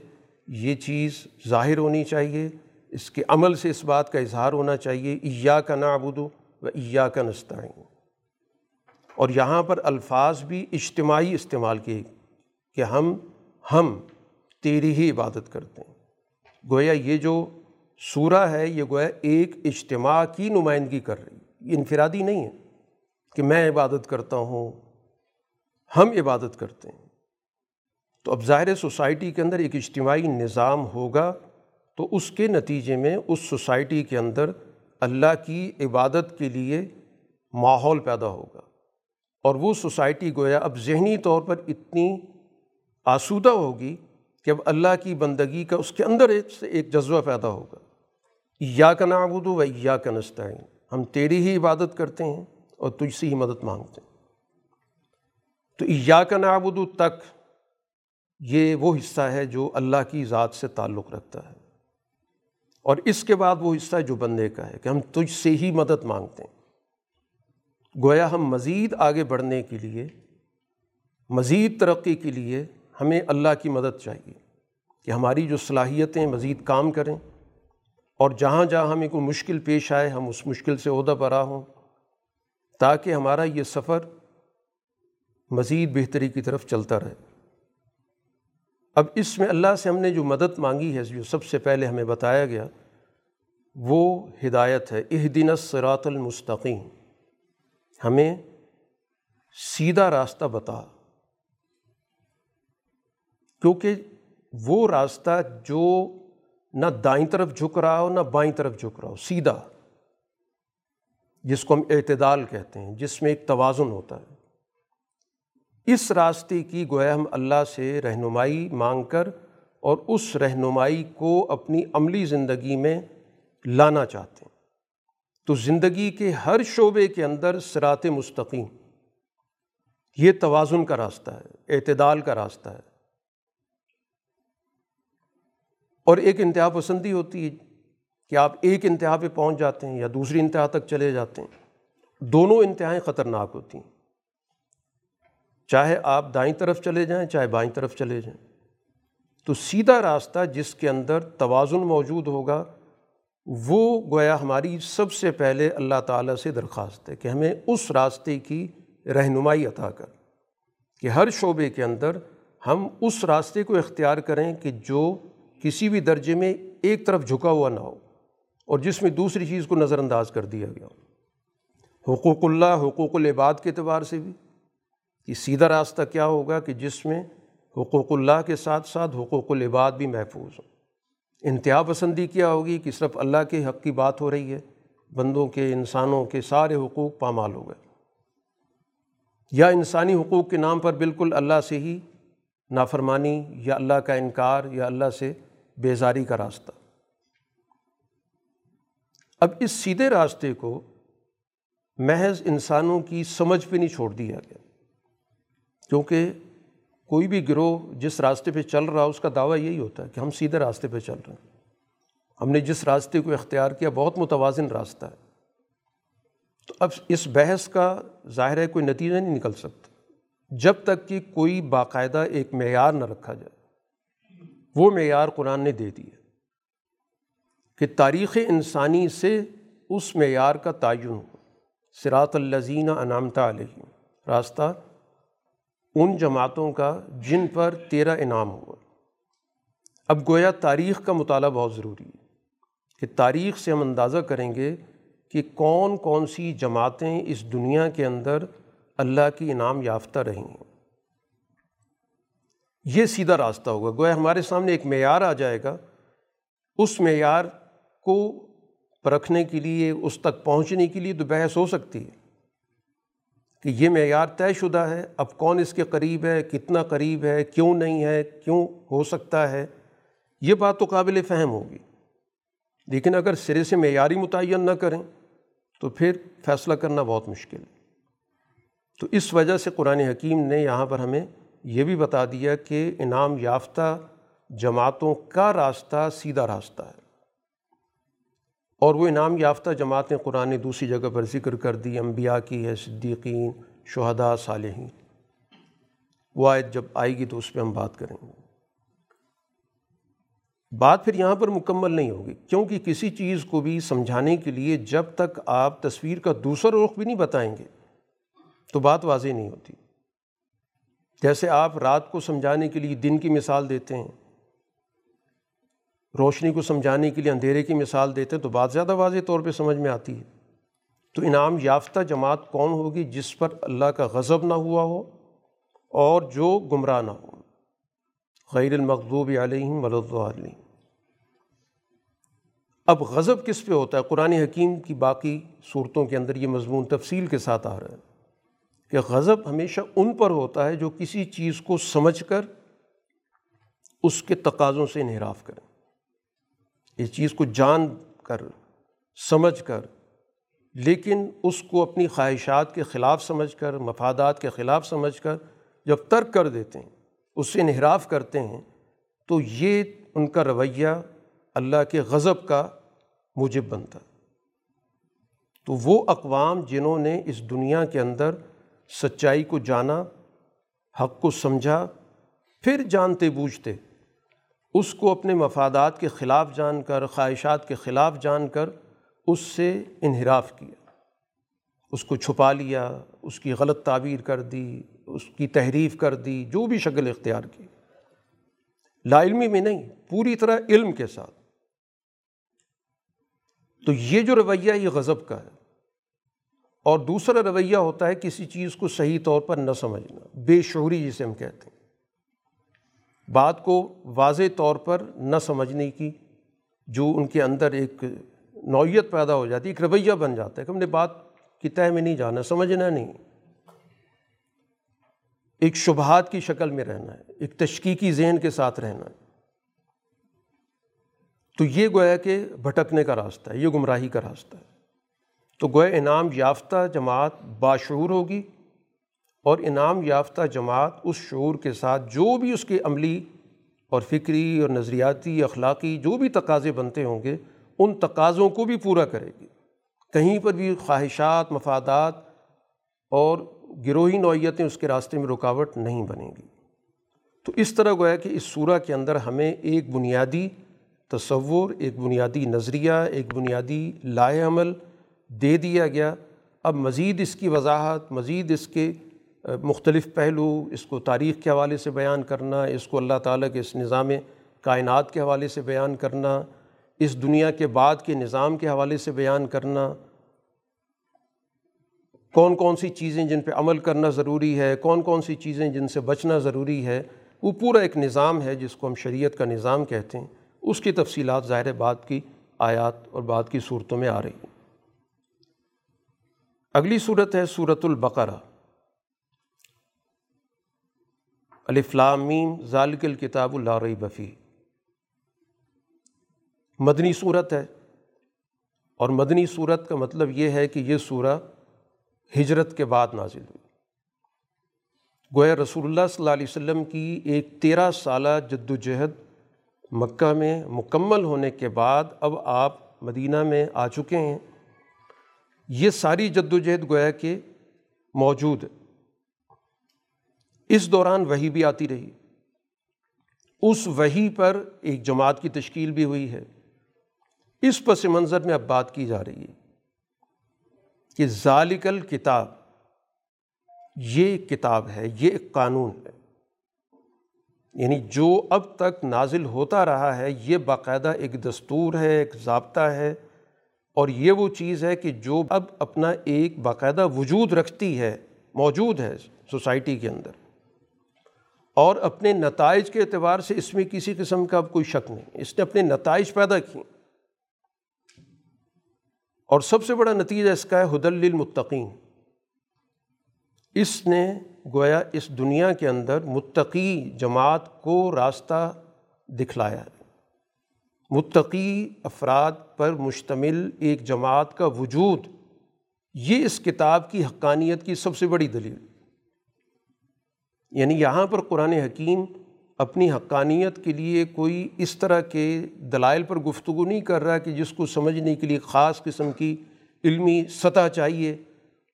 یہ چیز ظاہر ہونی چاہیے، اس کے عمل سے اس بات کا اظہار ہونا چاہیے ایا کا نعبد و ایا کا نستعین۔ اور یہاں پر الفاظ بھی اجتماعی استعمال کیے کہ ہم ہم تیری ہی عبادت کرتے ہیں۔ گویا یہ جو سورہ ہے، یہ گویا ایک اجتماع کی نمائندگی کر رہی ہے۔ یہ انفرادی نہیں ہے کہ میں عبادت کرتا ہوں، ہم عبادت کرتے ہیں۔ تو اب ظاہر سوسائٹی کے اندر ایک اجتماعی نظام ہوگا، تو اس کے نتیجے میں اس سوسائٹی کے اندر اللہ کی عبادت کے لیے ماحول پیدا ہوگا۔ اور وہ سوسائٹی گویا اب ذہنی طور پر اتنی آسودہ ہوگی کہ اب اللہ کی بندگی کا اس کے اندر ایک سے ایک جذبہ پیدا ہوگا۔ یا کا نعبد و یا کا نستعین، ہم تیری ہی عبادت کرتے ہیں اور تجھ سے ہی مدد مانگتے ہیں۔ تو یا کا نعبد تک یہ وہ حصہ ہے جو اللہ کی ذات سے تعلق رکھتا ہے۔ اور اس کے بعد وہ حصہ جو بندے کا ہے کہ ہم تجھ سے ہی مدد مانگتے ہیں۔ گویا ہم مزید آگے بڑھنے کے لیے، مزید ترقی کے لیے ہمیں اللہ کی مدد چاہیے کہ ہماری جو صلاحیتیں مزید کام کریں اور جہاں جہاں ہمیں کوئی مشکل پیش آئے ہم اس مشکل سے عہدہ برا ہوں تاکہ ہمارا یہ سفر مزید بہتری کی طرف چلتا رہے۔ اب اس میں اللہ سے ہم نے جو مدد مانگی ہے، جو سب سے پہلے ہمیں بتایا گیا، وہ ہدایت ہے۔ اہ دن سرات المستقیم۔ ہمیں سیدھا راستہ بتا۔ کیونکہ وہ راستہ جو نہ دائیں طرف جھک رہا ہو، نہ بائیں طرف جھک رہا ہو، سیدھا، جس کو ہم اعتدال کہتے ہیں، جس میں ایک توازن ہوتا ہے۔ اس راستے کی گویا ہم اللہ سے رہنمائی مانگ کر اور اس رہنمائی کو اپنی عملی زندگی میں لانا چاہتے ہیں۔ تو زندگی کے ہر شعبے کے اندر سرات مستقیم، یہ توازن کا راستہ ہے، اعتدال کا راستہ ہے۔ اور ایک انتہا پسندی ہوتی ہے کہ آپ ایک انتہا پہ پہنچ جاتے ہیں یا دوسری انتہا تک چلے جاتے ہیں۔ دونوں انتہائیں خطرناک ہوتی ہیں۔ چاہے آپ دائیں طرف چلے جائیں، چاہے بائیں طرف چلے جائیں۔ تو سیدھا راستہ جس کے اندر توازن موجود ہوگا، وہ گویا ہماری سب سے پہلے اللہ تعالیٰ سے درخواست ہے کہ ہمیں اس راستے کی رہنمائی عطا کر، کہ ہر شعبے کے اندر ہم اس راستے کو اختیار کریں کہ جو کسی بھی درجے میں ایک طرف جھکا ہوا نہ ہو اور جس میں دوسری چیز کو نظر انداز کر دیا گیا ہو۔ حقوق اللہ، حقوق العباد کے اعتبار سے بھی۔ کہ سیدھا راستہ کیا ہوگا کہ جس میں حقوق اللہ کے ساتھ ساتھ حقوق العباد بھی محفوظ ہوں۔ انتہا پسندی کیا ہوگی کہ صرف اللہ کے حق کی بات ہو رہی ہے، بندوں کے، انسانوں کے سارے حقوق پامال ہو گئے۔ یا انسانی حقوق کے نام پر بالکل اللہ سے ہی نافرمانی یا اللہ کا انکار یا اللہ سے بیزاری کا راستہ۔ اب اس سیدھے راستے کو محض انسانوں کی سمجھ پہ نہیں چھوڑ دیا گیا۔ کیونکہ کوئی بھی گروہ جس راستے پہ چل رہا اس کا دعویٰ یہی ہوتا ہے کہ ہم سیدھے راستے پہ چل رہے ہیں۔ ہم نے جس راستے کو اختیار کیا، بہت متوازن راستہ ہے۔ تو اب اس بحث کا ظاہر ہے، کوئی نتیجہ نہیں نکل سکتا۔ جب تک کہ کوئی باقاعدہ ایک معیار نہ رکھا جائے۔ وہ معیار قرآن نے دے دیا کہ تاریخ انسانی سے اس معیار کا تعین ہو۔ سرات الزین انعامتا علیہ راستہ ان جماعتوں کا جن پر تیرا انعام ہوا۔ اب گویا تاریخ کا مطالعہ بہت ضروری ہے کہ تاریخ سے ہم اندازہ کریں گے کہ کون کون سی جماعتیں اس دنیا کے اندر اللہ کی انعام یافتہ رہی ہیں۔ یہ سیدھا راستہ ہوگا۔ گویا ہمارے سامنے ایک معیار آ جائے گا۔ اس معیار کو پرکھنے کے لیے، اس تک پہنچنے کے لیے تو بحث ہو سکتی ہے۔ کہ یہ معیار طے شدہ ہے، اب کون اس کے قریب ہے، کتنا قریب ہے، کیوں نہیں ہے، کیوں ہو سکتا ہے؟ یہ بات تو قابل فہم ہوگی۔ لیکن اگر سرے سے معیاری متعین نہ کریں، تو پھر فیصلہ کرنا بہت مشکل ہے۔ تو اس وجہ سے قرآن حکیم نے یہاں پر ہمیں یہ بھی بتا دیا کہ انعام یافتہ جماعتوں کا راستہ سیدھا راستہ ہے۔ اور وہ انعام یافتہ جماعتیں قرآن نے دوسری جگہ پر ذکر کر دی، انبیاء کی ہے، صدیقین، شہداء، صالحین۔ وہ آیت جب آئے گی تو اس پہ ہم بات کریں گے۔ بات پھر یہاں پر مکمل نہیں ہوگی، کیونکہ کسی چیز کو بھی سمجھانے کے لیے جب تک آپ تصویر کا دوسرا رخ بھی نہیں بتائیں گے، تو بات واضح نہیں ہوتی۔ جیسے آپ رات کو سمجھانے کے لیے دن کی مثال دیتے ہیں روشنی کو سمجھانے کے لیے اندھیرے کی مثال دیتے تو بات زیادہ واضح طور پہ سمجھ میں آتی ہے۔ تو انعام یافتہ جماعت کون ہوگی جس پر اللہ کا غضب نہ ہوا ہو اور جو گمراہ نہ ہو؟ غیر المغضوب علیہم ولادین اب غضب کس پہ ہوتا ہے؟ قرآن حکیم کی باقی صورتوں کے اندر یہ مضمون تفصیل کے ساتھ آ رہا ہے کہ غضب ہمیشہ ان پر ہوتا ہے جو کسی چیز کو سمجھ کر اس کے تقاضوں سے انحراف کریں اس چیز کو جان کر، سمجھ کر، لیکن اس کو اپنی خواہشات کے خلاف سمجھ کر، مفادات کے خلاف سمجھ کر جب ترک کر دیتے ہیں، اس سے انحراف کرتے ہیں، تو یہ ان کا رویہ اللہ کے غضب کا موجب بنتا۔ تو وہ اقوام جنہوں نے اس دنیا کے اندر سچائی کو جانا، حق کو سمجھا، پھر جانتے بوجھتے اس کو اپنے مفادات کے خلاف جان کر، خواہشات کے خلاف جان کر اس سے انحراف کیا۔ اس کو چھپا لیا، اس کی غلط تعبیر کر دی، اس کی تحریف کر دی، جو بھی شکل اختیار کی۔ لا علمی میں نہیں، پوری طرح علم کے ساتھ۔ تو یہ جو رویہ، یہ غضب کا ہے۔ اور دوسرا رویہ ہوتا ہے کسی چیز کو صحیح طور پر نہ سمجھنا، بے شعوری جسے ہم کہتے ہیں۔ بات کو واضح طور پر نہ سمجھنے کی، جو ان کے اندر ایک نوعیت پیدا ہو جاتی ہے ایک رویہ بن جاتا ہے کہ ہم نے بات کی طے میں نہیں جانا، سمجھنا نہیں۔ ایک شبہات کی شکل میں رہنا ہے، ایک تشکیقی ذہن کے ساتھ رہنا ہے۔ تو یہ گویا کہ بھٹکنے کا راستہ ہے، یہ گمراہی کا راستہ ہے۔ تو گویا انعام یافتہ جماعت باشعور ہوگی۔ اور انعام یافتہ جماعت اس شعور کے ساتھ جو بھی اس کے عملی اور فکری اور نظریاتی اخلاقی جو بھی تقاضے بنتے ہوں گے، ان تقاضوں کو بھی پورا کرے گی۔ کہیں پر بھی خواہشات، مفادات اور گروہی نوعیتیں اس کے راستے میں رکاوٹ نہیں بنیں گی۔ تو اس طرح گویا کہ اس صورہ کے اندر ہمیں ایک بنیادی تصور، ایک بنیادی نظریہ، ایک بنیادی لائے عمل دے دیا گیا۔ اب مزید اس کی وضاحت، مزید اس کے مختلف پہلو، اس کو تاریخ کے حوالے سے بیان کرنا، اس کو اللہ تعالیٰ کے اس نظام کائنات کے حوالے سے بیان کرنا، اس دنیا کے بعد کے نظام کے حوالے سے بیان کرنا۔ کون کون سی چیزیں جن پہ عمل کرنا ضروری ہے، کون کون سی چیزیں جن سے بچنا ضروری ہے، وہ پورا ایک نظام ہے جس کو ہم شریعت کا نظام کہتے ہیں۔ اس کی تفصیلات ظاہر بعد کی آیات اور بعد کی صورتوں میں آ رہی ہیں۔ اگلی صورت ہے صورت البقرہ۔ الفلامین ذالک الکتاب اللہ بفی مدنی صورت ہے اور مدنی صورت کا مطلب یہ ہے کہ یہ سورہ ہجرت کے بعد نازل ہوئی۔ گویا رسول اللہ صلی اللہ علیہ وسلم کی ایک تیرہ سالہ جد و جہد مکہ میں مکمل ہونے کے بعد اب آپ مدینہ میں آ چکے ہیں۔ یہ ساری جد و جہد گویا کہ موجود ہے۔ اس دوران وہی بھی آتی رہی۔ اس وہی پر ایک جماعت کی تشکیل بھی ہوئی ہے۔ اس پس منظر میں اب بات کی جا رہی ہے کہ ذالک الکتاب، یہ کتاب ہے، یہ ایک قانون ہے۔ یعنی جو اب تک نازل ہوتا رہا ہے، یہ باقاعدہ ایک دستور ہے، ایک ضابطہ ہے۔ اور یہ وہ چیز ہے کہ جو اب اپنا ایک باقاعدہ وجود رکھتی ہے، موجود ہے سوسائٹی کے اندر۔ اور اپنے نتائج کے اعتبار سے اس میں کسی قسم کا اب کوئی شک نہیں۔ اس نے اپنے نتائج پیدا کیں اور سب سے بڑا نتیجہ اس کا ہے حد للمتقین۔ اس نے گویا اس دنیا کے اندر متقی جماعت کو راستہ دکھلایا۔ ہے متقی افراد پر مشتمل ایک جماعت کا وجود، یہ اس کتاب کی حقانیت کی سب سے بڑی دلیل۔ یعنی یہاں پر قرآن حکیم اپنی حقانیت کے لیے کوئی اس طرح کے دلائل پر گفتگو نہیں کر رہا کہ جس کو سمجھنے کے لیے خاص قسم کی علمی سطح چاہیے،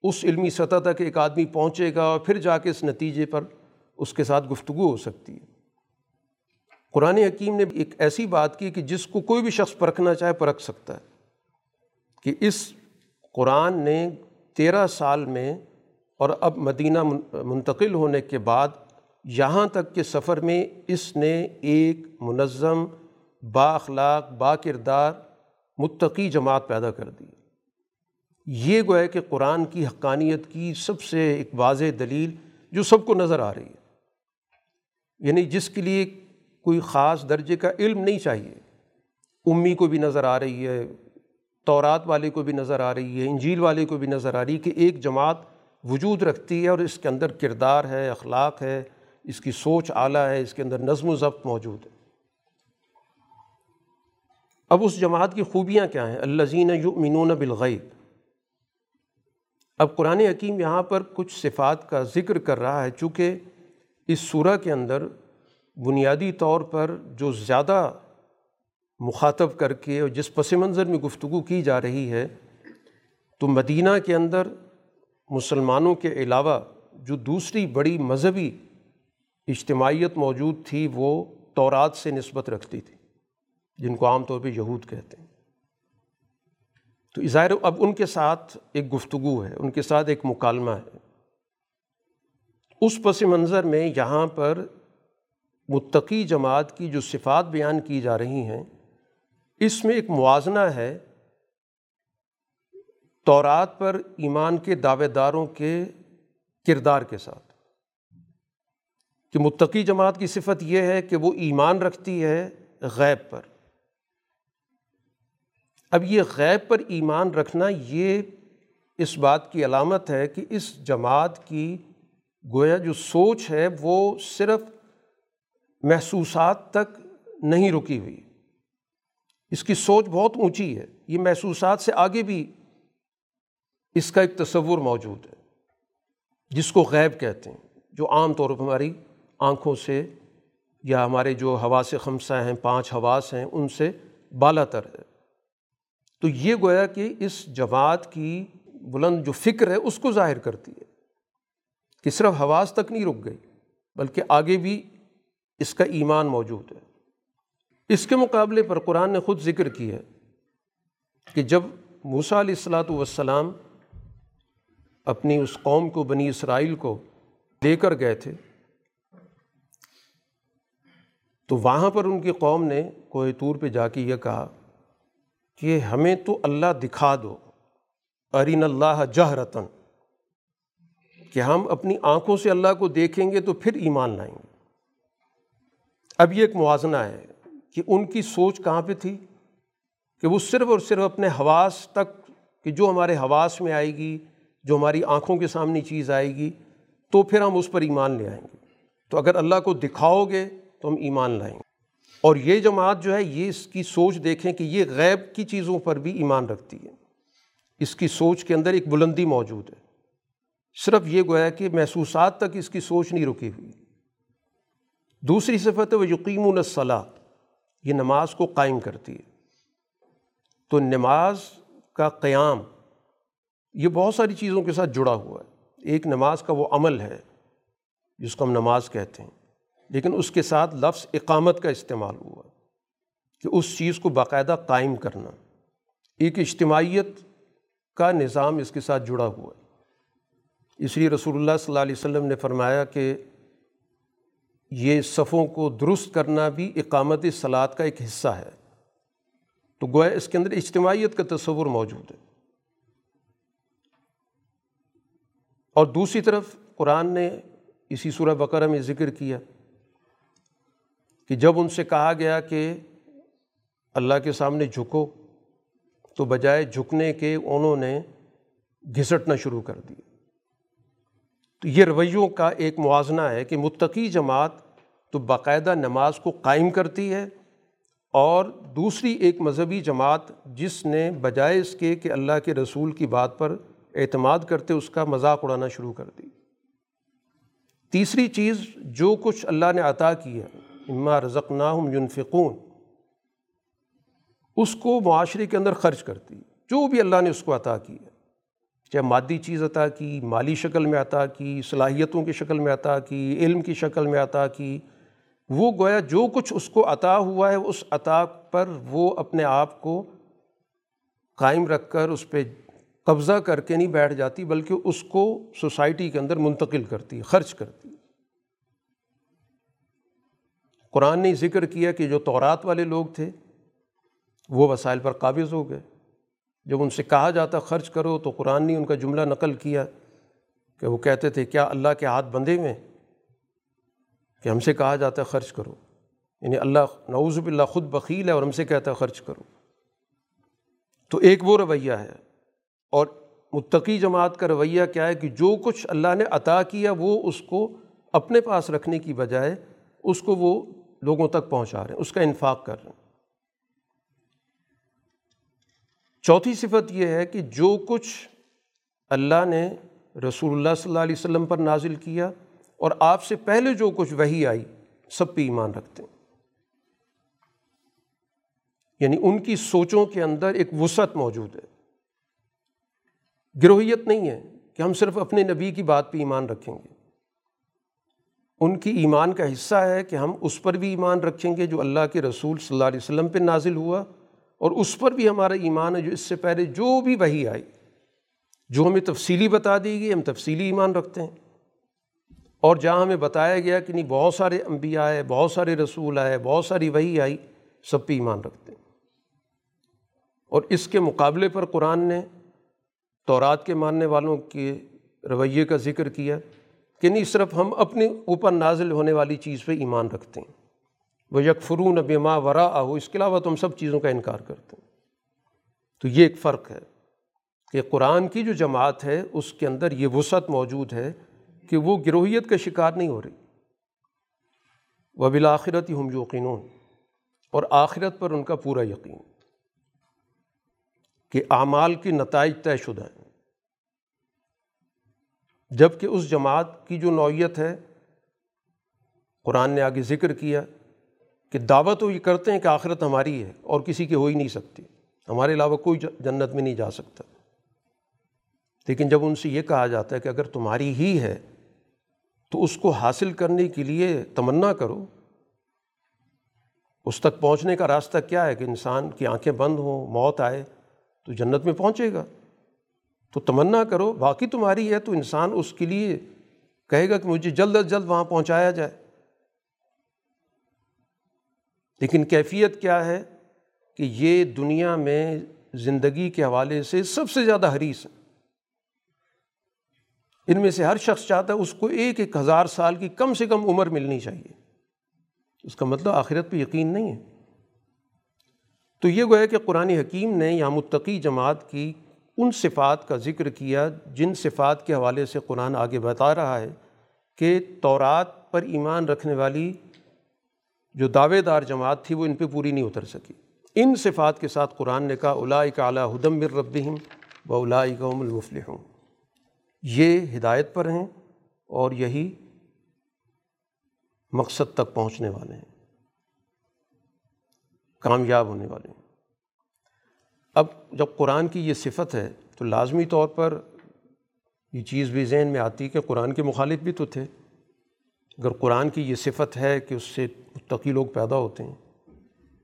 اس علمی سطح تک ایک آدمی پہنچے گا اور پھر جا کے اس نتیجے پر اس کے ساتھ گفتگو ہو سکتی ہے۔ قرآن حکیم نے ایک ایسی بات کی کہ جس کو کوئی بھی شخص پرکھنا چاہے پرکھ سکتا ہے کہ اس قرآن نے تیرہ سال میں اور اب مدینہ منتقل ہونے کے بعد یہاں تک کہ سفر میں اس نے ایک منظم، با اخلاق، با کردار متقی جماعت پیدا کر دی۔ یہ گویا کہ قرآن کی حقانیت کی سب سے ایک واضح دلیل جو سب کو نظر آ رہی ہے۔ یعنی جس کے لیے کوئی خاص درجے کا علم نہیں چاہیے۔ امی کو بھی نظر آ رہی ہے، تورات والے کو بھی نظر آ رہی ہے، انجیل والے کو بھی نظر آ رہی ہے کہ ایک جماعت وجود رکھتی ہے اور اس کے اندر کردار ہے، اخلاق ہے، اس کی سوچ اعلیٰ ہے، اس کے اندر نظم و ضبط موجود ہے۔ اب اس جماعت کی خوبیاں کیا ہیں؟ اللہ یؤمنون بالغیب۔ اب قرآن حکیم یہاں پر کچھ صفات کا ذکر کر رہا ہے، چونکہ اس صورح کے اندر بنیادی طور پر جو زیادہ مخاطب کر کے اور جس پس منظر میں گفتگو کی جا رہی ہے، تو مدینہ کے اندر مسلمانوں کے علاوہ جو دوسری بڑی مذہبی اجتماعیت موجود تھی، وہ تورات سے نسبت رکھتی تھی، جن کو عام طور پہ یہود کہتے ہیں۔ تو ظاہر اب ان کے ساتھ ایک گفتگو ہے، ان کے ساتھ ایک مکالمہ ہے۔ اس پس منظر میں یہاں پر متقی جماعت کی جو صفات بیان کی جا رہی ہیں، اس میں ایک موازنہ ہے تورات پر ایمان کے دعوے داروں کے کردار کے ساتھ۔ کہ متقی جماعت کی صفت یہ ہے کہ وہ ایمان رکھتی ہے غیب پر۔ اب یہ غیب پر ایمان رکھنا یہ اس بات کی علامت ہے کہ اس جماعت کی گویا جو سوچ ہے وہ صرف محسوسات تک نہیں رکی ہوئی۔ اس کی سوچ بہت اونچی ہے۔ یہ محسوسات سے آگے بھی اس کا ایک تصور موجود ہے، جس کو غیب کہتے ہیں، جو عام طور پر ہماری آنکھوں سے یا ہمارے جو حواس خمسہ ہیں، پانچ حواس ہیں، ان سے بالا تر ہے۔ تو یہ گویا کہ اس جماعت کی بلند جو فکر ہے، اس کو ظاہر کرتی ہے کہ صرف حواس تک نہیں رک گئی، بلکہ آگے بھی اس کا ایمان موجود ہے۔ اس کے مقابلے پر قرآن نے خود ذکر کی ہے کہ جب موسیٰ علیہ السلاۃ والسلام اپنی اس قوم کو، بنی اسرائیل کو لے کر گئے تھے۔ تو وہاں پر ان کی قوم نے کوہ طور پہ جا کے یہ کہا کہ ہمیں تو اللہ دکھا دو۔ ارین اللہ جہ رتن کہ ہم اپنی آنکھوں سے اللہ کو دیکھیں گے تو پھر ایمان لائیں گے۔ اب یہ ایک موازنہ ہے کہ ان کی سوچ کہاں پہ تھی؟ کہ وہ صرف اور صرف اپنے حواس تک، کہ جو ہمارے حواس میں آئے گی جو ہماری آنکھوں کے سامنے چیز آئے گی، تو پھر ہم اس پر ایمان لے آئیں گے۔ تو اگر اللہ کو دکھاؤ گے، تو ہم ایمان لائیں گے۔ اور یہ جماعت جو ہے، یہ اس کی سوچ دیکھیں کہ یہ غیب کی چیزوں پر بھی ایمان رکھتی ہے۔ اس کی سوچ کے اندر ایک بلندی موجود ہے۔ صرف یہ گویا کہ محسوسات تک اس کی سوچ نہیں رکی ہوئی۔ دوسری صفت ہے وہ یقیم الصلاح یہ نماز کو قائم کرتی ہے۔ تو نماز کا قیام یہ بہت ساری چیزوں کے ساتھ جڑا ہوا ہے۔ ایک نماز کا وہ عمل ہے جس کو ہم نماز کہتے ہیں، لیکن اس کے ساتھ لفظ اقامت کا استعمال ہوا کہ اس چیز کو باقاعدہ قائم کرنا۔ ایک اجتماعیت کا نظام اس کے ساتھ جڑا ہوا ہے۔ اس لیے رسول اللہ صلی اللہ علیہ وسلم نے فرمایا کہ یہ صفوں کو درست کرنا بھی اقامت سلاد کا ایک حصہ ہے۔ تو گویا اس کے اندر اجتماعیت کا تصور موجود ہے۔ اور دوسری طرف قرآن نے اسی سورہ بقرہ میں ذکر کیا کہ جب ان سے کہا گیا کہ اللہ کے سامنے جھکو، تو بجائے جھکنے کے انہوں نے گھسٹنا شروع کر دی تو یہ رویوں کا ایک موازنہ ہے کہ متقی جماعت تو باقاعدہ نماز کو قائم کرتی ہے اور دوسری ایک مذہبی جماعت جس نے بجائے اس کے کہ اللہ کے رسول کی بات پر اعتماد کرتے اس کا مذاق اڑانا شروع کر دی۔ تیسری چیز جو کچھ اللہ نے عطا کی ہے اما رزق ناہم یونفقون اس کو معاشرے کے اندر خرچ کرتی جو بھی اللہ نے اس کو عطا کی ہے، چاہے مادی چیز عطا کی، مالی شکل میں عطا کی، صلاحیتوں کی شکل میں عطا کی، علم کی شکل میں عطا کی، وہ گویا جو کچھ اس کو عطا ہوا ہے، اس عطا پر وہ اپنے آپ کو قائم رکھ کر، اس پہ قبضہ کر کے نہیں بیٹھ جاتی، بلکہ اس کو سوسائٹی کے اندر منتقل کرتی، خرچ کرتی۔ قرآن نے ذکر کیا کہ جو تورات والے لوگ تھے، وہ وسائل پر قابض ہو گئے۔ جب ان سے کہا جاتا خرچ کرو، تو قرآن نے ان کا جملہ نقل کیا کہ وہ کہتے تھے، کیا اللہ کے ہاتھ بندھے میں کہ ہم سے کہا جاتا ہے خرچ کرو؟ یعنی اللہ، نعوذ باللہ خود بخیل ہے اور ہم سے کہتا ہے خرچ کرو۔ تو ایک وہ رویہ ہے اور متقی جماعت کا رویہ کیا ہے کہ جو کچھ اللہ نے عطا کیا وہ اس کو اپنے پاس رکھنے کی بجائے اس کو وہ لوگوں تک پہنچا رہے ہیں، اس کا انفاق کر رہے ہیں۔ چوتھی صفت یہ ہے کہ جو کچھ اللہ نے رسول اللہ صلی اللہ علیہ وسلم پر نازل کیا اور آپ سے پہلے جو کچھ وہی آئی، سب پہ ایمان رکھتے ہیں۔ یعنی ان کی سوچوں کے اندر ایک وسعت موجود ہے۔ گروہیت نہیں ہے کہ ہم صرف اپنے نبی کی بات پہ ایمان رکھیں گے۔ ان کی ایمان کا حصہ ہے کہ ہم اس پر بھی ایمان رکھیں گے جو اللہ کے رسول صلی اللہ علیہ وسلم پہ نازل ہوا، اور اس پر بھی ہمارا ایمان ہے جو اس سے پہلے جو بھی وہی آئی، جو ہمیں تفصیلی بتا دی گئی، ہم تفصیلی ایمان رکھتے ہیں۔ اور جہاں ہمیں بتایا گیا کہ نہیں، بہت سارے انبیاء آئے، بہت سارے رسول آئے، بہت ساری وہی آئی، سب پہ ایمان رکھتے ہیں۔ اور اس کے مقابلے پر قرآن نے تورات کے ماننے والوں کے رویے کا ذکر کیا کہ نہیں، صرف ہم اپنے اوپر نازل ہونے والی چیز پہ ایمان رکھتے ہیں۔ وہ یکفرون اب ماں ورا آہو اس کے علاوہ تو ہم سب چیزوں کا انکار کرتے ہیں۔ تو یہ ایک فرق ہے کہ قرآن کی جو جماعت ہے، اس کے اندر یہ وسعت موجود ہے کہ وہ گروہیت کا شکار نہیں ہو رہی۔ وہ بالآخرت ہم یقینون اور آخرت پر ان کا پورا یقین۔ کہ اعمال کی نتائج طے شدہ ہیں۔ جبکہ اس جماعت کی جو نوعیت ہے، قرآن نے آگے ذکر کیا کہ دعوت تو یہ کرتے ہیں کہ آخرت ہماری ہے اور کسی کی ہو ہی نہیں سکتی۔ ہمارے علاوہ کوئی جنت میں نہیں جا سکتا۔ لیکن جب ان سے یہ کہا جاتا ہے کہ اگر تمہاری ہی ہے، تو اس کو حاصل کرنے کے لیے تمنا کرو۔ اس تک پہنچنے کا راستہ کیا ہے کہ انسان کی آنکھیں بند ہوں، موت آئے تو جنت میں پہنچے گا۔ تو تمنا کرو باقی تمہاری ہے، تو انسان اس کے لیے کہے گا کہ مجھے جلد از جلد وہاں پہنچایا جائے۔ لیکن کیفیت کیا ہے کہ یہ دنیا میں زندگی کے حوالے سے سب سے زیادہ حریث ہے۔ ان میں سے ہر شخص چاہتا ہے اس کو ایک ایک ہزار سال کی کم سے کم عمر ملنی چاہیے۔ اس کا مطلب آخرت پہ یقین نہیں ہے۔ تو یہ گویا کہ قرآن حکیم نے یا متقی جماعت کی ان صفات کا ذکر کیا جن صفات کے حوالے سے قرآن آگے بتا رہا ہے کہ تورات پر ایمان رکھنے والی جو دعوے دار جماعت تھی وہ ان پہ پوری نہیں اتر سکی۔ ان صفات کے ساتھ قرآن نے کہا، اولائک اعلیٰ ہدم مر ربہم و اولائک هم المفلحون۔ یہ ہدایت پر ہیں اور یہی مقصد تک پہنچنے والے ہیں۔ کامیاب ہونے والے ہیں۔ اب جب قرآن کی یہ صفت ہے تو لازمی طور پر یہ چیز بھی ذہن میں آتی کہ قرآن کے مخالف بھی تو تھے۔ اگر قرآن کی یہ صفت ہے کہ اس سے متقی لوگ پیدا ہوتے ہیں،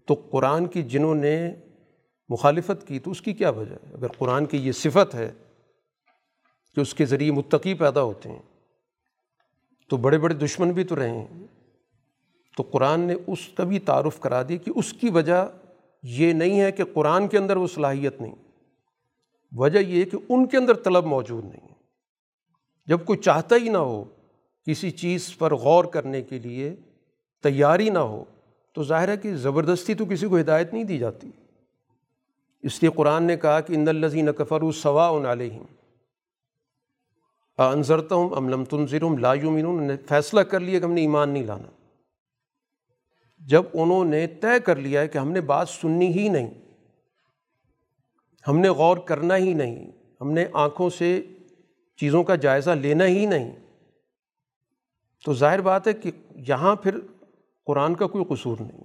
تو قرآن کی جنہوں نے مخالفت کی تو اس کی کیا وجہ ہے؟ اگر قرآن کی یہ صفت ہے کہ اس کے ذریعے متقی پیدا ہوتے ہیں، تو بڑے بڑے دشمن بھی تو رہے ہیں۔ تو قرآن نے اس کا بھی تعارف کرا دی کہ اس کی وجہ یہ نہیں ہے کہ قرآن کے اندر وہ صلاحیت نہیں، وجہ یہ کہ ان کے اندر طلب موجود نہیں ہے۔ جب کوئی چاہتا ہی نہ ہو کسی چیز پر غور کرنے کے لیے، تیاری نہ ہو، تو ظاہر ہے کہ زبردستی تو کسی کو ہدایت نہیں دی جاتی۔ اس لیے قرآن نے کہا کہ ان الزین کفر الصوا علیہم انضرتا ہوں املم تنظر لا یومن فیصلہ کر لیا کہ ہم نے ایمان نہیں لانا۔ جب انہوں نے طے کر لیا ہے کہ ہم نے بات سننی ہی نہیں، ہم نے غور کرنا ہی نہیں، ہم نے آنکھوں سے چیزوں کا جائزہ لینا ہی نہیں۔ تو ظاہر بات ہے کہ یہاں پھر قرآن کا کوئی قصور نہیں۔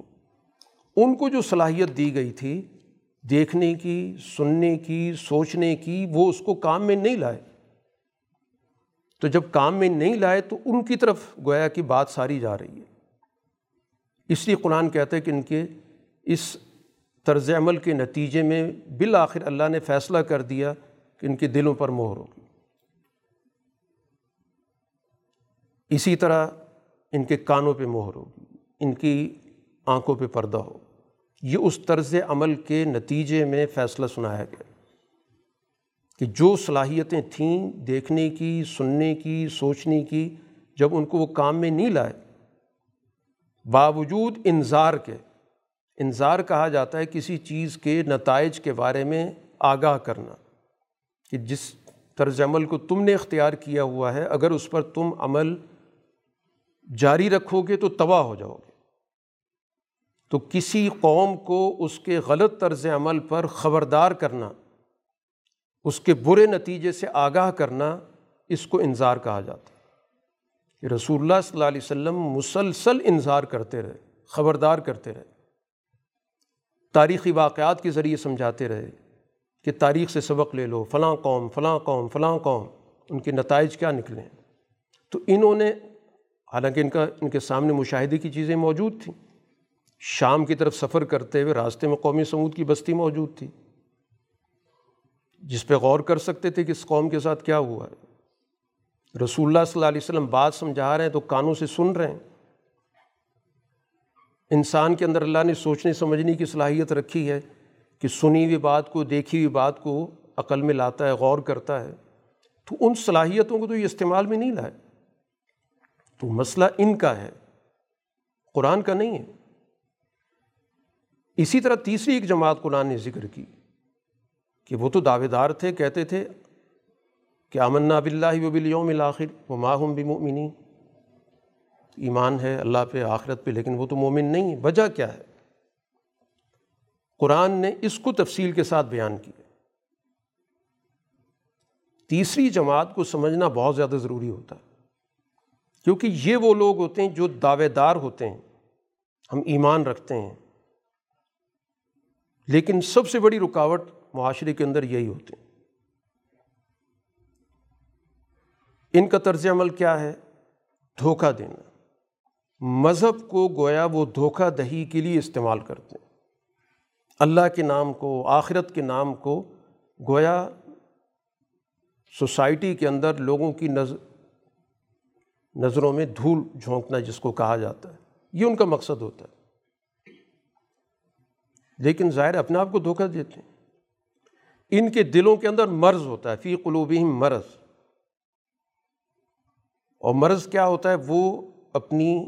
ان کو جو صلاحیت دی گئی تھی، دیکھنے کی، سننے کی، سوچنے کی، وہ اس کو کام میں نہیں لائے۔ تو جب کام میں نہیں لائے تو ان کی طرف گویا کی بات ساری جا رہی ہے۔ اس لیے قرآن کہتا ہے کہ ان کے اس طرز عمل کے نتیجے میں بالآخر اللہ نے فیصلہ کر دیا کہ ان کے دلوں پر مہر ہوگی اسی طرح ان کے کانوں پہ مہر ہوگی ان کی آنکھوں پہ پردہ ہو۔ یہ اس طرز عمل کے نتیجے میں فیصلہ سنایا گیا کہ جو صلاحیتیں تھیں دیکھنے کی، سننے کی، سوچنے کی، جب ان کو وہ کام میں نہیں لائے باوجود انظار کے۔ انظار کہا جاتا ہے کسی چیز کے نتائج کے بارے میں آگاہ کرنا۔ کہ جس طرز عمل کو تم نے اختیار کیا ہوا ہے، اگر اس پر تم عمل جاری رکھو گے تو تباہ ہو جاؤ گے۔ تو کسی قوم کو اس کے غلط طرز عمل پر خبردار کرنا، اس کے برے نتیجے سے آگاہ کرنا، اس کو انظار کہا جاتا ہے۔ کہ رسول اللہ صلی اللہ علیہ وسلم مسلسل انظار کرتے رہے، خبردار کرتے رہے۔ تاریخی واقعات کے ذریعے سمجھاتے رہے کہ تاریخ سے سبق لے لو، فلاں قوم فلاں قوم فلاں قوم، ان کے نتائج کیا نکلے۔ تو انہوں نے، حالانکہ ان کا، ان کے سامنے مشاہدے کی چیزیں موجود تھیں۔ شام کی طرف سفر کرتے ہوئے راستے میں قومی سمود کی بستی موجود تھی۔ جس پہ غور کر سکتے تھے کہ اس قوم کے ساتھ کیا ہوا ہے۔ رسول اللہ صلی اللہ علیہ وسلم بات سمجھا رہے ہیں تو کانوں سے سن رہے ہیں۔ انسان کے اندر اللہ نے سوچنے سمجھنے کی صلاحیت رکھی ہے کہ سنی ہوئی بات کو، دیکھی ہوئی بات کو عقل میں لاتا ہے، غور کرتا ہے۔ تو ان صلاحیتوں کو تو یہ استعمال میں نہیں لائے۔ تو مسئلہ ان کا ہے، قرآن کا نہیں ہے۔ اسی طرح تیسری ایک جماعت قرآن نے ذکر کی کہ وہ تو دعوے دار تھے، کہتے تھے کہ امنا بلّہ و بلیوم الآخر وہ ماہم بھی مومنی ایمان ہے اللہ پہ، آخرت پہ، لیکن وہ تو مومن نہیں ہے وجہ کیا ہے؟ قرآن نے اس کو تفصیل کے ساتھ بیان کیا۔ تیسری جماعت کو سمجھنا بہت زیادہ ضروری ہوتا ہے۔ کیونکہ یہ وہ لوگ ہوتے ہیں جو دعوے دار ہوتے ہیں۔ ہم ایمان رکھتے ہیں۔ لیکن سب سے بڑی رکاوٹ معاشرے کے اندر یہی ہوتے ہیں۔ ان کا طرز عمل کیا ہے؟ دھوکہ دینا۔ مذہب کو گویا وہ دھوکہ دہی کے لیے استعمال کرتے ہیں۔ اللہ کے نام کو، آخرت کے نام کو گویا سوسائٹی کے اندر لوگوں کی نظر نظروں میں دھول جھونکنا جس کو کہا جاتا ہے، یہ ان کا مقصد ہوتا ہے۔ لیکن ظاہر اپنے آپ کو دھوکہ دیتے ہیں۔ ان کے دلوں کے اندر مرض ہوتا ہے، فی قلوبہم مرض۔ اور مرض کیا ہوتا ہے؟ وہ اپنی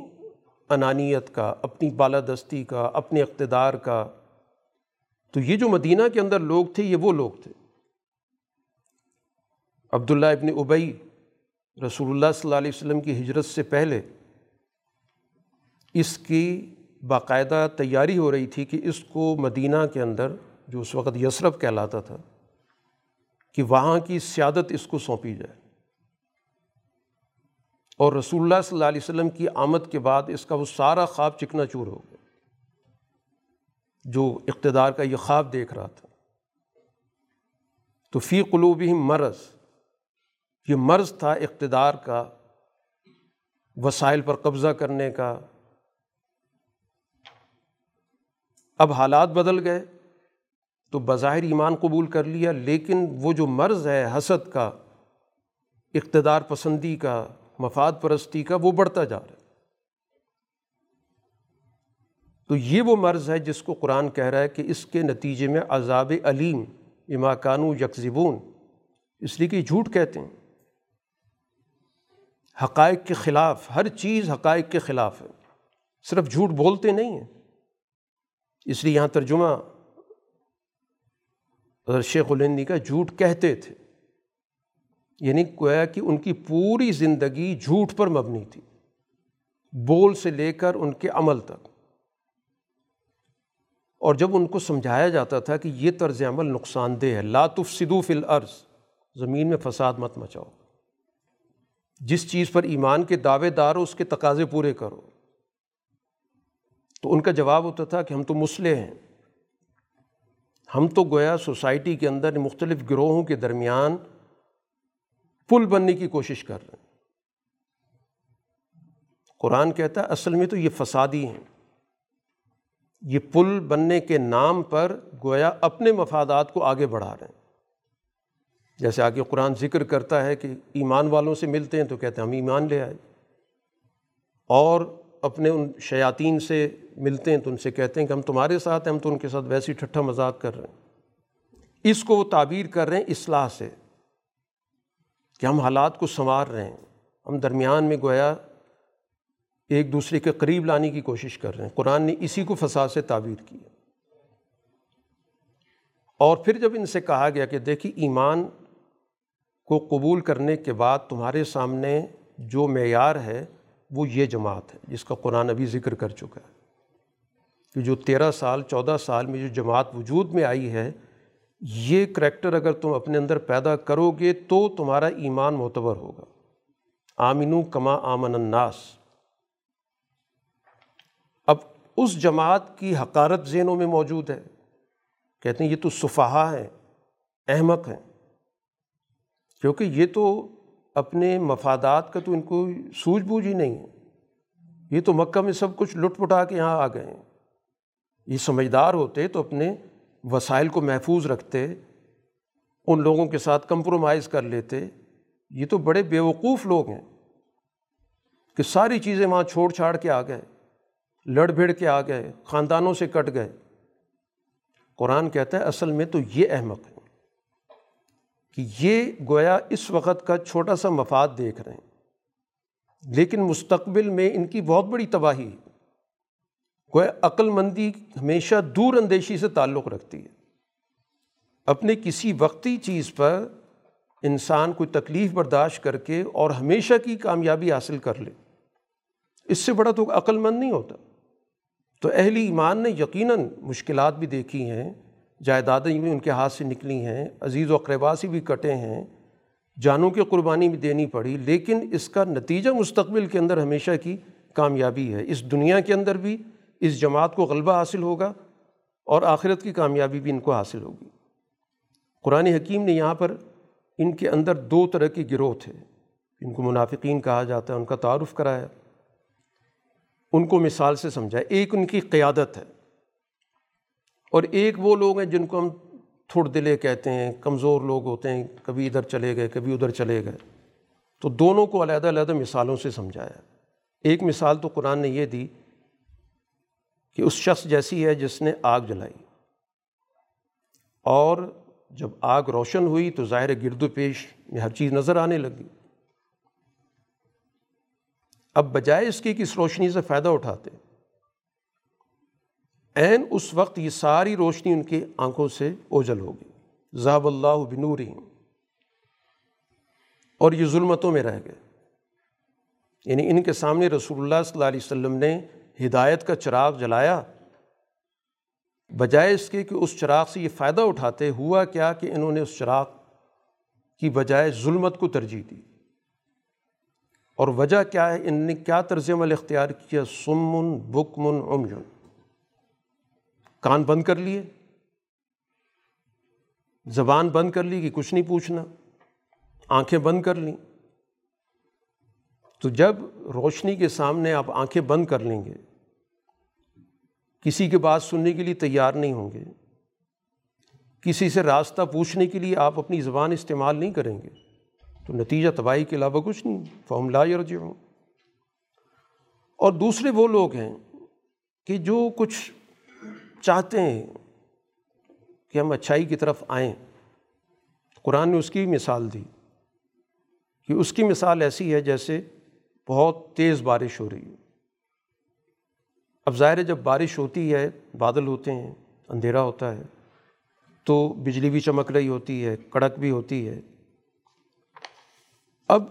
انانیت کا، اپنی بالادستی کا، اپنے اقتدار کا۔ تو یہ جو مدینہ کے اندر لوگ تھے، یہ وہ لوگ تھے۔ عبداللہ ابن ابئی رسول اللہ صلی اللہ علیہ وسلم کی ہجرت سے پہلے اس کی باقاعدہ تیاری ہو رہی تھی کہ اس کو مدینہ کے اندر، جو اس وقت یسرف کہلاتا تھا، کہ وہاں کی سیادت اس کو سونپی جائے۔ اور رسول اللہ صلی اللہ علیہ وسلم کی آمد کے بعد اس کا وہ سارا خواب چکنا چور ہو گیا۔ جو اقتدار کا یہ خواب دیکھ رہا تھا۔ تو فی قلوب ہی مرض۔ یہ مرض تھا اقتدار کا، وسائل پر قبضہ کرنے کا۔ اب حالات بدل گئے۔ تو بظاہر ایمان قبول کر لیا، لیکن وہ جو مرض ہے حسد کا، اقتدار پسندی کا مفاد پرستی کا وہ بڑھتا جا رہا ہے۔ تو یہ وہ مرض ہے جس کو قرآن کہہ رہا ہے کہ اس کے نتیجے میں عذاب علیم اما کانو یکزبون اس لیے کہ جھوٹ کہتے ہیں۔ حقائق کے خلاف، ہر چیز حقائق کے خلاف ہے۔ صرف جھوٹ بولتے نہیں ہیں۔ اس لیے یہاں ترجمہ شیخ الہندی کا جھوٹ کہتے تھے۔ یعنی گویا کہ ان کی پوری زندگی جھوٹ پر مبنی تھی، بول سے لے کر ان کے عمل تک۔ اور جب ان کو سمجھایا جاتا تھا کہ یہ طرز عمل نقصان دہ ہے لاتف صدو فی الارض، زمین میں فساد مت مچاؤ۔ جس چیز پر ایمان کے دعوے دار ہو، اس کے تقاضے پورے کرو۔ تو ان کا جواب ہوتا تھا کہ ہم تو مسلح ہیں۔ ہم تو گویا سوسائٹی کے اندر مختلف گروہوں کے درمیان پل بننے کی کوشش کر رہے ہیں۔ قرآن کہتا ہے، اصل میں تو یہ فسادی ہیں۔ یہ پل بننے کے نام پر گویا اپنے مفادات کو آگے بڑھا رہے ہیں۔ جیسے آگے قرآن ذکر کرتا ہے کہ ایمان والوں سے ملتے ہیں تو کہتے ہیں، ہم ایمان لے آئے۔ اور اپنے ان شیاطین سے ملتے ہیں تو ان سے کہتے ہیں کہ ہم تمہارے ساتھ ہیں، ہم تو ان کے ساتھ ویسی ٹھٹھا مذاق کر رہے ہیں۔ اس کو وہ تعبیر کر رہے ہیں اصلاح سے۔ کہ ہم حالات کو سنوار رہے ہیں۔ ہم درمیان میں گویا ایک دوسرے کے قریب لانے کی کوشش کر رہے ہیں۔ قرآن نے اسی کو فساد سے تعبیر کی اور پھر جب ان سے کہا گیا کہ دیکھیے ایمان کو قبول کرنے کے بعد تمہارے سامنے جو معیار ہے، وہ یہ جماعت ہے، جس کا قرآن ابھی ذکر کر چکا ہے۔ کہ جو تیرہ سال، چودہ سال میں جو جماعت وجود میں آئی ہے یہ کریکٹر اگر تم اپنے اندر پیدا کرو گے تو تمہارا ایمان معتبر ہوگا۔ آمین کما آمن الناس۔ اب اس جماعت کی حقارت ذہنوں میں موجود ہے۔ کہتے ہیں یہ تو صفحہ ہیں، احمق ہیں۔ کیونکہ یہ تو اپنے مفادات کا تو ان کو سوجھ بوجھ ہی نہیں ہے۔ یہ تو مکہ میں سب کچھ لٹ پٹا کے یہاں آ گئے ہیں۔ یہ سمجھدار ہوتے تو اپنے وسائل کو محفوظ رکھتے، ان لوگوں کے ساتھ کمپرومائز کر لیتے، یہ تو بڑے بیوقوف لوگ ہیں کہ ساری چیزیں وہاں چھوڑ چھاڑ کے آ گئے، لڑ بھڑ کے آ گئے، خاندانوں سے کٹ گئے۔ قرآن کہتا ہے، اصل میں تو یہ احمق ہے کہ یہ گویا اس وقت کا چھوٹا سا مفاد دیکھ رہے ہیں۔ لیکن مستقبل میں ان کی بہت بڑی تباہی گویا عقل مندی ہمیشہ دور اندیشی سے تعلق رکھتی ہے۔ اپنے کسی وقتی چیز پر انسان کوئی تکلیف برداشت کر کے اور ہمیشہ کی کامیابی حاصل کر لے۔ اس سے بڑا تو عقل مند نہیں ہوتا۔ تو اہل ایمان نے یقیناً مشکلات بھی دیکھی ہیں، جائیدادیں بھی ان کے ہاتھ سے نکلی ہیں، عزیز و اقربا سے بھی کٹے ہیں، جانوں کی قربانی بھی دینی پڑی، لیکن اس کا نتیجہ مستقبل کے اندر ہمیشہ کی کامیابی ہے۔ اس دنیا کے اندر بھی اس جماعت کو غلبہ حاصل ہوگا اور آخرت کی کامیابی بھی ان کو حاصل ہوگی۔ قرآن حکیم نے یہاں پر ان کے اندر دو طرح کے گروہ تھے۔ ان کو منافقین کہا جاتا ہے، ان کا تعارف کرایا۔ ان کو مثال سے سمجھا۔ ایک ان کی قیادت ہے۔ اور ایک وہ لوگ ہیں جن کو ہم تھوڑ دلے کہتے ہیں، کمزور لوگ ہوتے ہیں، کبھی ادھر چلے گئے، کبھی ادھر چلے گئے۔ تو دونوں کو علیحدہ علیحدہ مثالوں سے سمجھایا۔ ایک مثال تو قرآن نے یہ دی کہ اس شخص جیسی ہے جس نے آگ جلائی۔ اور جب آگ روشن ہوئی تو ظاہر گرد و پیش میں ہر چیز نظر آنے لگی۔ اب بجائے اس کی کہ اس روشنی سے فائدہ اٹھاتے۔ عین اس وقت یہ ساری روشنی ان کی آنکھوں سے اوجل ہوگی ذاب اللہ بنوری اور یہ ظلمتوں میں رہ گئے۔ یعنی ان کے سامنے رسول اللہ صلی اللہ علیہ وسلم نے ہدایت کا چراغ جلایا۔ بجائے اس کے کہ اس چراغ سے یہ فائدہ اٹھاتے، ہوا کیا کہ انہوں نے اس چراغ کی بجائے ظلمت کو ترجیح دی۔ اور وجہ کیا ہے؟ ان نے کیا طرز عمل اختیار کیا؟ سمن، بکمن، عمجن۔ کان بند کر لیے۔ زبان بند کر لی کہ کچھ نہیں پوچھنا۔ آنکھیں بند کر لیں۔ تو جب روشنی کے سامنے آپ آنکھیں بند کر لیں گے کسی کے بات سننے کے لیے تیار نہیں ہوں گے۔ کسی سے راستہ پوچھنے کے لیے آپ اپنی زبان استعمال نہیں کریں گے۔ تو نتیجہ تباہی کے علاوہ کچھ نہیں فوم لا ہوں اور دوسرے وہ لوگ ہیں کہ جو کچھ چاہتے ہیں کہ ہم اچھائی کی طرف آئیں۔ قرآن نے اس کی مثال دی کہ اس کی مثال ایسی ہے جیسے بہت تیز بارش ہو رہی ہے۔ اب ظاہر ہے جب بارش ہوتی ہے، بادل ہوتے ہیں، اندھیرا ہوتا ہے، تو بجلی بھی چمک رہی ہوتی ہے، کڑک بھی ہوتی ہے۔ اب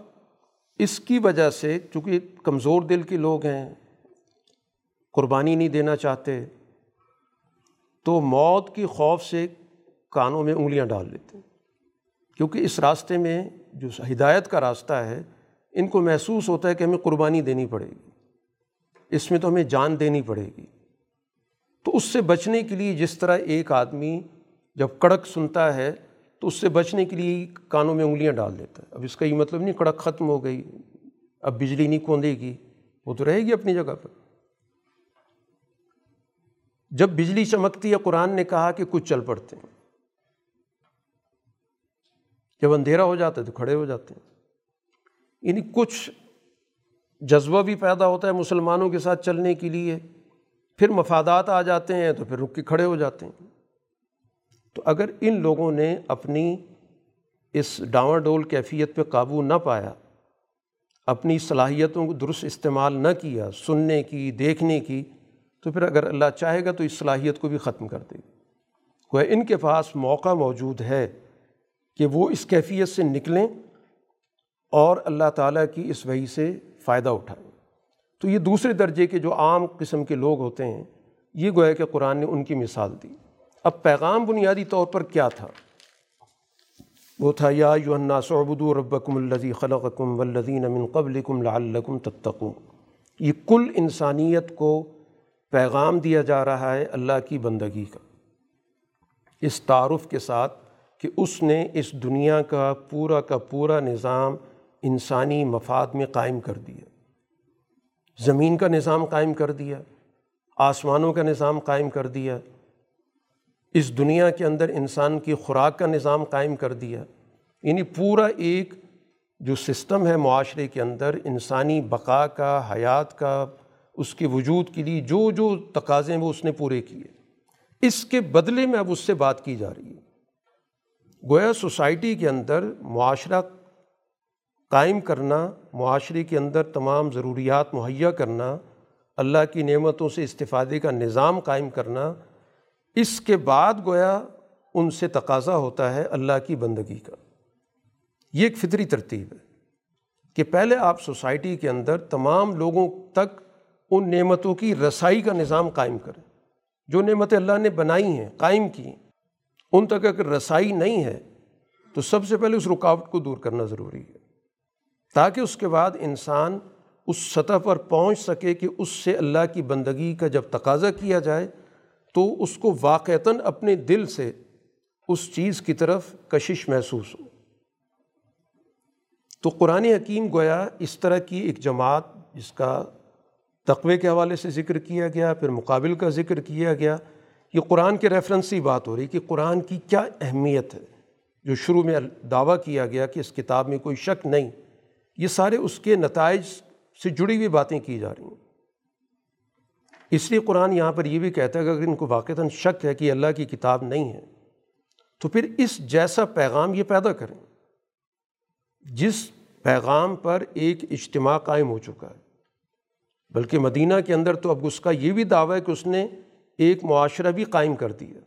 اس کی وجہ سے چونکہ کمزور دل کے لوگ ہیں، قربانی نہیں دینا چاہتے، تو موت کی خوف سے کانوں میں انگلیاں ڈال لیتے ہیں۔ کیونکہ اس راستے میں جو ہدایت کا راستہ ہے، ان کو محسوس ہوتا ہے کہ ہمیں قربانی دینی پڑے گی۔ اس میں تو ہمیں جان دینی پڑے گی۔ تو اس سے بچنے کے لیے جس طرح ایک آدمی جب کڑک سنتا ہے، تو اس سے بچنے کے لیے کانوں میں انگلیاں ڈال دیتا ہے۔ اب اس کا یہ مطلب نہیں کڑک ختم ہو گئی، اب بجلی نہیں کوندے گی، وہ تو رہے گی اپنی جگہ پر۔ جب بجلی چمکتی ہے، قرآن نے کہا کہ کچھ چل پڑتے ہیں۔ جب اندھیرا ہو جاتا ہے تو کھڑے ہو جاتے ہیں۔ یعنی کچھ جذبہ بھی پیدا ہوتا ہے مسلمانوں کے ساتھ چلنے کے لیے۔ پھر مفادات آ جاتے ہیں تو پھر رک کے کھڑے ہو جاتے ہیں۔ تو اگر ان لوگوں نے اپنی اس ڈاواں ڈول کیفیت پہ قابو نہ پایا، اپنی صلاحیتوں کو درست استعمال نہ کیا، سننے کی، دیکھنے کی، تو پھر اگر اللہ چاہے گا تو اس صلاحیت کو بھی ختم کر دے۔ گا وہ ان کے پاس موقع موجود ہے کہ وہ اس کیفیت سے نکلیں اور اللہ تعالیٰ کی اس وحی سے فائدہ اٹھائیں تو یہ دوسرے درجے کے جو عام قسم کے لوگ ہوتے ہیں، یہ گویا کہ قرآن نے ان کی مثال دی۔ اب پیغام بنیادی طور پر کیا تھا؟ وہ تھا، یا یو صعبد ربکم الزی خلقکم والذین من قبلکم لعلکم تتقون۔ یہ کل انسانیت کو پیغام دیا جا رہا ہے اللہ کی بندگی کا۔ اس تعارف کے ساتھ کہ اس نے اس دنیا کا پورا کا پورا نظام انسانی مفاد میں قائم کر دیا۔ زمین کا نظام قائم کر دیا، آسمانوں کا نظام قائم کر دیا، اس دنیا کے اندر انسان کی خوراک کا نظام قائم کر دیا۔ یعنی پورا ایک جو سسٹم ہے معاشرے کے اندر، انسانی بقا کا، حیات کا، اس کے وجود کے لیے جو جو تقاضے ہیں وہ اس نے پورے کیے۔ اس کے بدلے میں اب اس سے بات کی جا رہی ہے۔ گویا سوسائٹی کے اندر معاشرہ قائم کرنا، معاشرے کے اندر تمام ضروریات مہیا کرنا، اللہ کی نعمتوں سے استفادے کا نظام قائم کرنا، اس کے بعد گویا ان سے تقاضا ہوتا ہے اللہ کی بندگی کا۔ یہ ایک فطری ترتیب ہے کہ پہلے آپ سوسائٹی کے اندر تمام لوگوں تک ان نعمتوں کی رسائی کا نظام قائم کریں۔ جو نعمتیں اللہ نے بنائی ہیں، قائم کی ان تک اگر رسائی نہیں ہے تو سب سے پہلے اس رکاوٹ کو دور کرنا ضروری ہے۔ تاکہ اس کے بعد انسان اس سطح پر پہنچ سکے کہ اس سے اللہ کی بندگی کا جب تقاضا کیا جائے، تو اس کو واقعتاً اپنے دل سے اس چیز کی طرف کشش محسوس ہو۔ تو قرآن حکیم گویا اس طرح کی ایک جماعت جس کا تقوے کے حوالے سے ذکر کیا گیا، پھر مقابل کا ذکر کیا گیا، یہ قرآن کے ریفرنس سے بات ہو رہی کہ قرآن کی کیا اہمیت ہے۔ جو شروع میں دعویٰ کیا گیا کہ اس کتاب میں کوئی شک نہیں یہ سارے اس کے نتائج سے جڑی ہوئی باتیں کی جا رہی ہیں۔ اس لیے قرآن یہاں پر یہ بھی کہتا ہے کہ اگر ان کو واقعتاً شک ہے کہ اللہ کی کتاب نہیں ہے، تو پھر اس جیسا پیغام یہ پیدا کریں۔ جس پیغام پر ایک اجتماع قائم ہو چکا ہے۔ بلکہ مدینہ کے اندر تو اب اس کا یہ بھی دعویٰ ہے کہ اس نے ایک معاشرہ بھی قائم کر دیا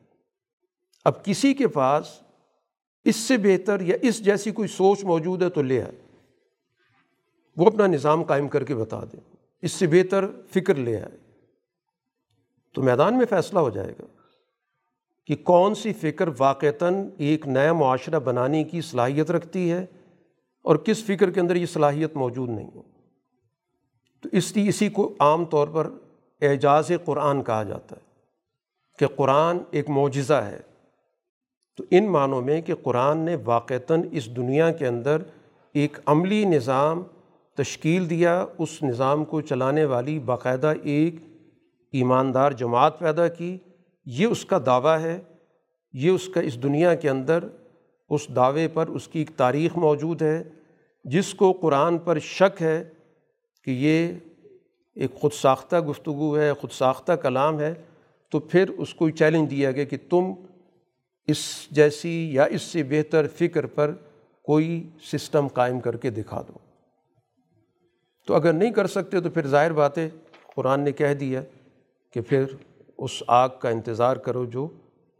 اب کسی کے پاس اس سے بہتر یا اس جیسی کوئی سوچ موجود ہے تو لے آئے۔ وہ اپنا نظام قائم کر کے بتا دیں۔ اس سے بہتر فکر لے آئے۔ تو میدان میں فیصلہ ہو جائے گا کہ کون سی فکر واقعتاً ایک نیا معاشرہ بنانے کی صلاحیت رکھتی ہے اور کس فکر کے اندر یہ صلاحیت موجود نہیں ہے۔ تو اس لیے اسی کو عام طور پر اعجاز قرآن کہا جاتا ہے کہ قرآن ایک معجزہ ہے۔ تو ان معنوں میں کہ قرآن نے واقعتاً اس دنیا کے اندر ایک عملی نظام تشکیل دیا اس نظام کو چلانے والی باقاعدہ ایک ایماندار جماعت پیدا کی۔ یہ اس کا دعویٰ ہے۔ یہ اس کا، اس دنیا کے اندر اس دعوے پر اس کی ایک تاریخ موجود ہے۔ جس کو قرآن پر شک ہے کہ یہ ایک خود ساختہ گفتگو ہے، خود ساختہ کلام ہے، تو پھر اس کو چیلنج دیا گیا کہ تم اس جیسی یا اس سے بہتر فکر پر کوئی سسٹم قائم کر کے دکھا دو۔ تو اگر نہیں کر سکتے تو پھر ظاہر بات ہے، قرآن نے کہہ دیا کہ پھر اس آگ کا انتظار کرو جو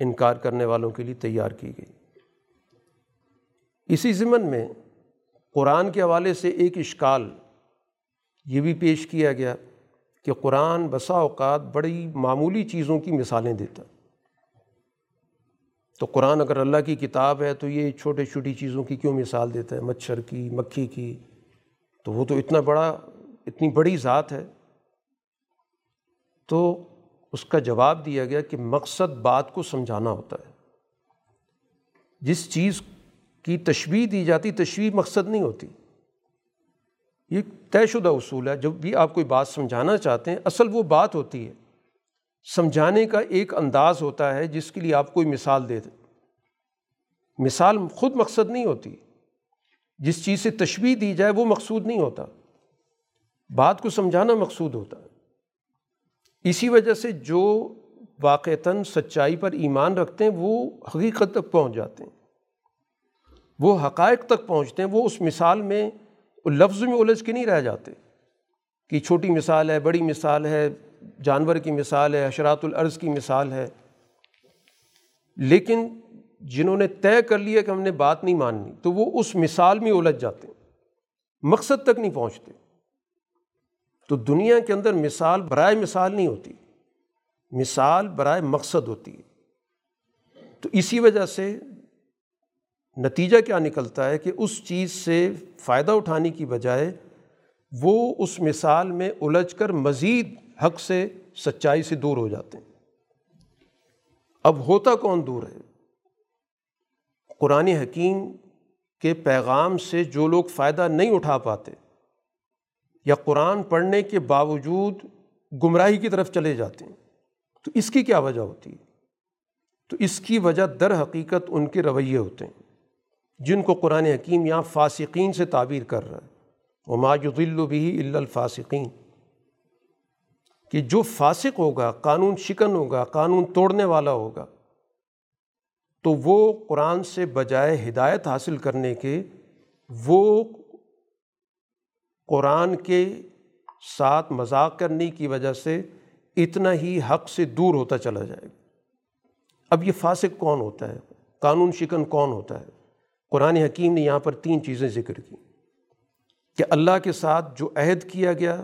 انکار کرنے والوں کے لیے تیار کی گئی۔ اسی ضمن میں قرآن کے حوالے سے ایک اشکال یہ بھی پیش کیا گیا کہ قرآن بسا اوقات بڑی معمولی چیزوں کی مثالیں دیتا۔ تو قرآن اگر اللہ کی کتاب ہے تو یہ چھوٹے چھوٹی چیزوں کی کیوں مثال دیتا ہے؟ مچھر کی، مکھی کی۔ تو وہ تو اتنا بڑا، اتنی بڑی ذات ہے۔ تو اس کا جواب دیا گیا کہ مقصد بات کو سمجھانا ہوتا ہے۔ جس چیز کی تشویح دی جاتی تشویح مقصد نہیں ہوتی۔ یہ طے شدہ اصول ہے۔ جب بھی آپ کوئی بات سمجھانا چاہتے ہیں، اصل وہ بات ہوتی ہے۔ سمجھانے کا ایک انداز ہوتا ہے جس کے لیے آپ کوئی مثال دے دیں۔ مثال خود مقصد نہیں ہوتی۔ جس چیز سے تشبیح دی جائے وہ مقصود نہیں ہوتا۔ بات کو سمجھانا مقصود ہوتا ہے۔ اسی وجہ سے جو واقعتاً سچائی پر ایمان رکھتے ہیں وہ حقیقت تک پہنچ جاتے ہیں۔ وہ حقائق تک پہنچتے ہیں، وہ اس مثال میں لفظ میں الجھ کے نہیں رہ جاتے کہ چھوٹی مثال ہے، بڑی مثال ہے، جانور کی مثال ہے، حشرات العرض کی مثال ہے۔ لیکن جنہوں نے طے کر لیا کہ ہم نے بات نہیں ماننی، تو وہ اس مثال میں الجھ جاتے ہیں، مقصد تک نہیں پہنچتے۔ تو دنیا کے اندر مثال برائے مثال نہیں ہوتی، مثال برائے مقصد ہوتی ہے۔ تو اسی وجہ سے نتیجہ کیا نکلتا ہے کہ اس چیز سے فائدہ اٹھانے کی بجائے وہ اس مثال میں الجھ کر مزید حق سے، سچائی سے دور ہو جاتے ہیں۔ اب ہوتا کون دور ہے؟ قرآن حکیم کے پیغام سے جو لوگ فائدہ نہیں اٹھا پاتے، یا قرآن پڑھنے کے باوجود گمراہی کی طرف چلے جاتے ہیں، تو اس کی کیا وجہ ہوتی ہے؟ تو اس کی وجہ در حقیقت ان کے رویے ہوتے ہیں، جن کو قرآن حکیم یہاں فاسقین سے تعبیر کر رہا ہے۔ وہ ماجل بھی الا الفاسقین۔ کہ جو فاسق ہوگا، قانون شکن ہوگا، قانون توڑنے والا ہوگا تو وہ قرآن سے بجائے ہدایت حاصل کرنے کے وہ قرآن کے ساتھ مذاق کرنے کی وجہ سے اتنا ہی حق سے دور ہوتا چلا جائے گا۔ اب یہ فاسق کون ہوتا ہے؟ قانون شکن کون ہوتا ہے؟ قرآن حکیم نے یہاں پر تین چیزیں ذکر کی کہ اللہ کے ساتھ جو عہد کیا گیا،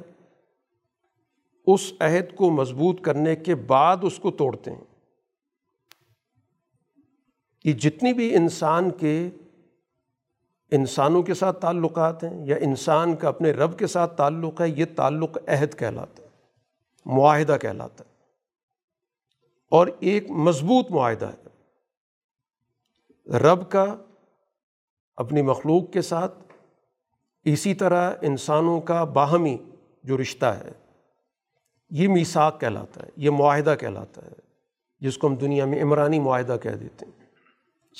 اس عہد کو مضبوط کرنے کے بعد اس کو توڑتے ہیں۔ یہ جتنی بھی انسان کے انسانوں کے ساتھ تعلقات ہیں یا انسان کا اپنے رب کے ساتھ تعلق ہے، یہ تعلق عہد کہلاتا ہے، معاہدہ کہلاتا ہے۔ اور ایک مضبوط معاہدہ ہے۔ رب کا اپنی مخلوق کے ساتھ اسی طرح انسانوں کا باہمی جو رشتہ ہے، یہ میساک کہلاتا ہے، یہ معاہدہ کہلاتا ہے، جس کو ہم دنیا میں عمرانی معاہدہ کہہ دیتے ہیں۔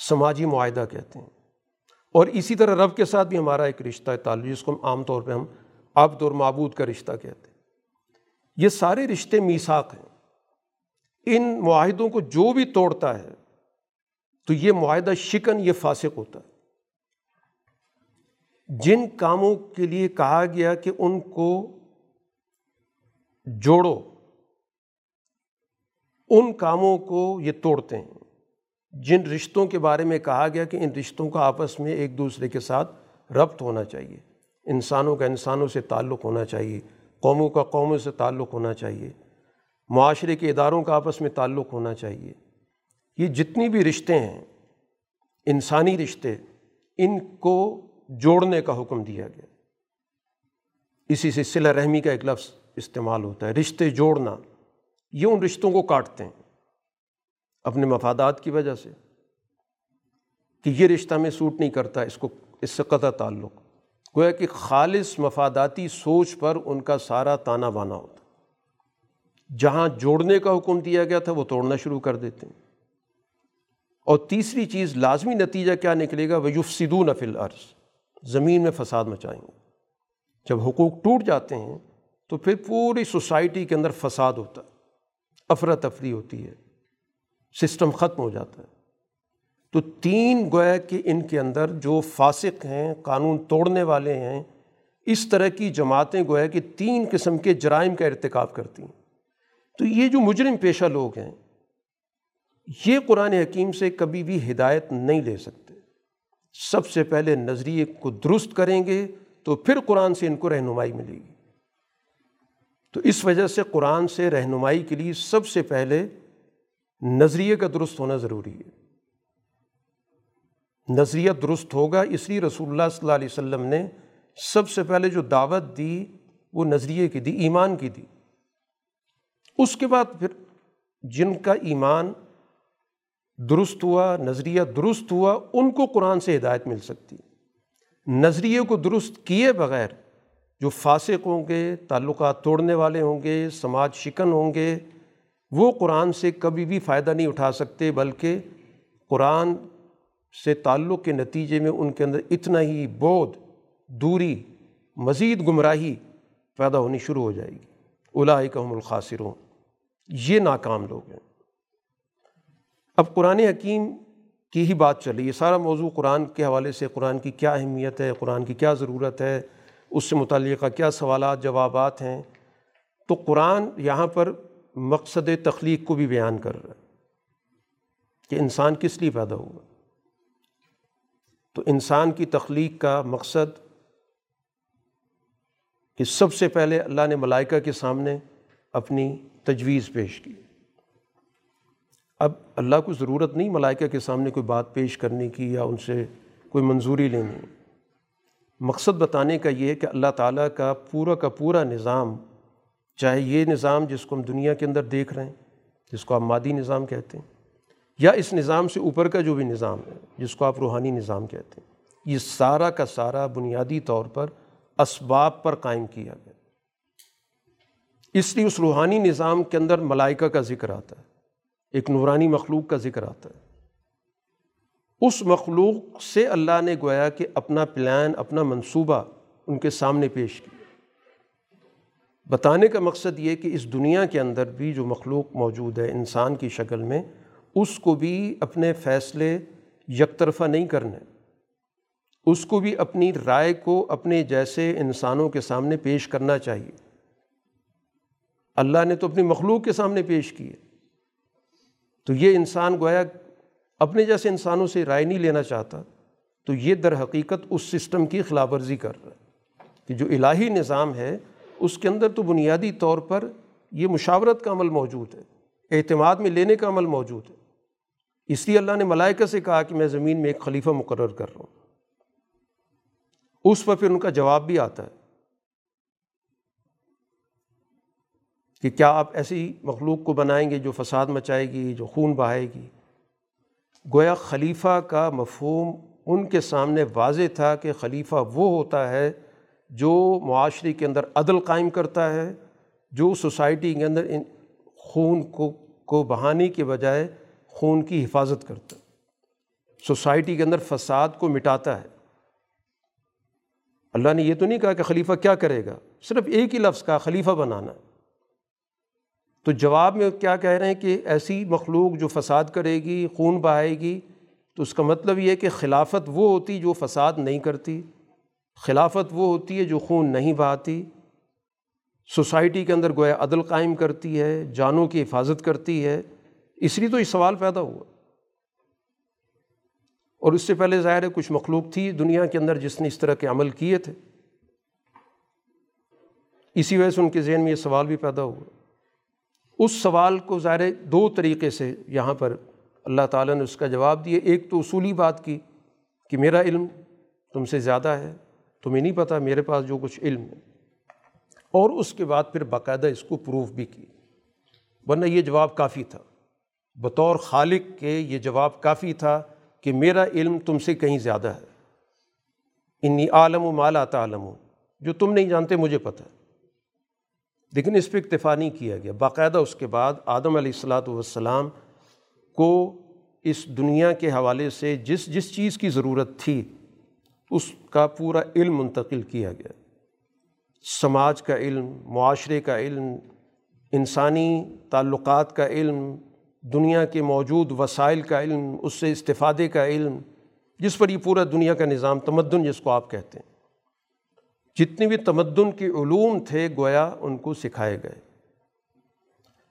سماجی معاہدہ کہتے ہیں۔ اور اسی طرح رب کے ساتھ بھی ہمارا ایک رشتہ ہے، تعلق، جس کو ہم عام طور پہ ہم عبد اور معبود کا رشتہ کہتے ہیں۔ یہ سارے رشتے میساک ہیں۔ ان معاہدوں کو جو بھی توڑتا ہے، تو یہ معاہدہ شکن، یہ فاسق ہوتا ہے۔ جن کاموں کے لیے کہا گیا کہ ان کو جوڑو، ان کاموں کو یہ توڑتے ہیں۔ جن رشتوں کے بارے میں کہا گیا کہ ان رشتوں کا آپس میں ایک دوسرے کے ساتھ ربط ہونا چاہیے۔ انسانوں کا انسانوں سے تعلق ہونا چاہیے، قوموں کا قوموں سے تعلق ہونا چاہیے۔ معاشرے کے اداروں کا آپس میں تعلق ہونا چاہیے۔ یہ جتنی بھی رشتے ہیں، انسانی رشتے، ان کو جوڑنے کا حکم دیا گیا۔ اسی سے صلہ رحمی کا ایک لفظ استعمال ہوتا ہے، رشتے جوڑنا۔ یہ ان رشتوں کو کاٹتے ہیں۔ اپنے مفادات کی وجہ سے کہ یہ رشتہ میں سوٹ نہیں کرتا اس کو، اس سے قطع تعلق۔ گویا کہ خالص مفاداتی سوچ پر ان کا سارا تانا بانا ہوتا۔ جہاں جوڑنے کا حکم دیا گیا تھا وہ توڑنا شروع کر دیتے ہیں۔ اور تیسری چیز، لازمی نتیجہ کیا نکلے گا؟ وہ یفسدون فی الارض زمین میں فساد مچائیں گے۔ جب حقوق ٹوٹ جاتے ہیں تو پھر پوری سوسائٹی کے اندر فساد ہوتا ہے۔ افراتفری ہوتی ہے۔ سسٹم ختم ہو جاتا ہے۔ تو تین گویا کہ ان کے اندر جو فاسق ہیں، قانون توڑنے والے ہیں، اس طرح کی جماعتیں گویا کہ تین قسم کے جرائم کا ارتکاب کرتی ہیں۔ تو یہ جو مجرم پیشہ لوگ ہیں، یہ قرآن حکیم سے کبھی بھی ہدایت نہیں لے سکتے۔ سب سے پہلے نظریے کو درست کریں گے تو پھر قرآن سے ان کو رہنمائی ملے گی۔ تو اس وجہ سے قرآن سے رہنمائی کے لیے سب سے پہلے نظریے کا درست ہونا ضروری ہے۔ نظریہ درست ہوگا اس لیے رسول اللہ صلی اللہ علیہ وسلم نے سب سے پہلے جو دعوت دی وہ نظریے کی دی، ایمان کی دی۔ اس کے بعد پھر جن کا ایمان درست ہوا، نظریہ درست ہوا، ان کو قرآن سے ہدایت مل سکتی۔ نظریے کو درست کیے بغیر جو فاسق ہوں گے تعلقات توڑنے والے ہوں گے، سماج شکن ہوں گے وہ قرآن سے کبھی بھی فائدہ نہیں اٹھا سکتے، بلکہ قرآن سے تعلق کے نتیجے میں ان کے اندر اتنا ہی بودھ دوری، مزید گمراہی پیدا ہونی شروع ہو جائے گی۔ الائکم الخاصروں یہ ناکام لوگ ہیں۔ اب قرآن حکیم کی ہی بات چل رہی ہے سارا موضوع قرآن کے حوالے سے، قرآن کی کیا اہمیت ہے، قرآن کی کیا ضرورت ہے، اس سے متعلقہ کیا سوالات، جوابات ہیں۔ تو قرآن یہاں پر مقصد تخلیق کو بھی بیان کر رہا ہے کہ انسان کس لیے پیدا ہوا۔ تو انسان کی تخلیق کا مقصد کہ سب سے پہلے اللہ نے ملائکہ کے سامنے اپنی تجویز پیش کی۔ اب اللہ کو ضرورت نہیں ملائکہ کے سامنے کوئی بات پیش کرنے کی یا ان سے کوئی منظوری لینی۔ مقصد بتانے کا یہ ہے کہ اللہ تعالیٰ کا پورا کا پورا نظام چاہے یہ نظام جس کو ہم دنیا کے اندر دیکھ رہے ہیں، جس کو آپ مادی نظام کہتے ہیں، یا اس نظام سے اوپر کا جو بھی نظام ہے، جس کو آپ روحانی نظام کہتے ہیں، یہ سارا کا سارا بنیادی طور پر اسباب پر قائم کیا گیا۔ اس لیے اس روحانی نظام کے اندر ملائکہ کا ذکر آتا ہے، ایک نورانی مخلوق کا ذکر آتا ہے۔ اس مخلوق سے اللہ نے گویا کہ اپنا پلان، اپنا منصوبہ ان کے سامنے پیش کیا۔ بتانے کا مقصد یہ کہ اس دنیا کے اندر بھی جو مخلوق موجود ہے، انسان کی شکل میں، اس کو بھی اپنے فیصلے یک طرفہ نہیں کرنے۔ اس کو بھی اپنی رائے کو اپنے جیسے انسانوں کے سامنے پیش کرنا چاہیے۔ اللہ نے تو اپنی مخلوق کے سامنے پیش کیے تو یہ انسان گویا اپنے جیسے انسانوں سے رائے نہیں لینا چاہتا، تو یہ در حقیقت اس سسٹم کی خلاف ورزی کر رہا ہے کہ جو الہی نظام ہے اس کے اندر تو بنیادی طور پر یہ مشاورت کا عمل موجود ہے، اعتماد میں لینے کا عمل موجود ہے۔ اس لیے اللہ نے ملائکہ سے کہا کہ میں زمین میں ایک خلیفہ مقرر کر رہا ہوں۔ اس پر پھر ان کا جواب بھی آتا ہے کہ کیا آپ ایسی مخلوق کو بنائیں گے جو فساد مچائے گی، جو خون بہائے گی؟ گویا خلیفہ کا مفہوم ان کے سامنے واضح تھا کہ خلیفہ وہ ہوتا ہے جو معاشرے کے اندر عدل قائم کرتا ہے، جو سوسائٹی کے اندر ان خون کو کو بہانے کے بجائے خون کی حفاظت کرتا ہے۔ سوسائٹی کے اندر فساد کو مٹاتا ہے۔ اللہ نے یہ تو نہیں کہا کہ خلیفہ کیا کرے گا، صرف ایک ہی لفظ کا خلیفہ بنانا۔ تو جواب میں کیا کہہ رہے ہیں کہ ایسی مخلوق جو فساد کرے گی، خون بہائے گی، تو اس کا مطلب یہ کہ خلافت وہ ہوتی جو فساد نہیں کرتی۔ خلافت وہ ہوتی ہے جو خون نہیں بہاتی، سوسائٹی کے اندر گویا عدل قائم کرتی ہے، جانوں کی حفاظت کرتی ہے، اس لیے تو یہ سوال پیدا ہوا۔ اور اس سے پہلے ظاہر ہے کچھ مخلوق تھی دنیا کے اندر جس نے اس طرح کے عمل کیے تھے۔ اسی وجہ سے ان کے ذہن میں یہ سوال بھی پیدا ہوا۔ اس سوال کو ظاہر دو طریقے سے یہاں پر اللہ تعالیٰ نے اس کا جواب دیا۔ ایک تو اصولی بات کی کہ میرا علم تم سے زیادہ ہے تمہیں نہیں پتہ میرے پاس جو کچھ علم ہے۔ اور اس کے بعد پھر باقاعدہ اس کو پروف بھی کی ورنہ یہ جواب کافی تھا۔ بطور خالق کے یہ جواب کافی تھا کہ میرا علم تم سے کہیں زیادہ ہے۔ انی عالم و مالا تعالم ہوں جو تم نہیں جانتے مجھے پتہ۔ ہے لیکن اس پہ اکتفا نہیں کیا گیا۔ باقاعدہ اس کے بعد آدم علیہ السلاۃ والسلام کو اس دنیا کے حوالے سے جس جس چیز کی ضرورت تھی اس کا پورا علم منتقل کیا گیا۔ سماج کا علم، معاشرے کا علم، انسانی تعلقات کا علم، دنیا کے موجود وسائل کا علم، اس سے استفادے کا علم، جس پر یہ پورا دنیا کا نظام تمدن جس کو آپ کہتے ہیں۔ جتنے بھی تمدن کے علوم تھے گویا ان کو سکھائے گئے۔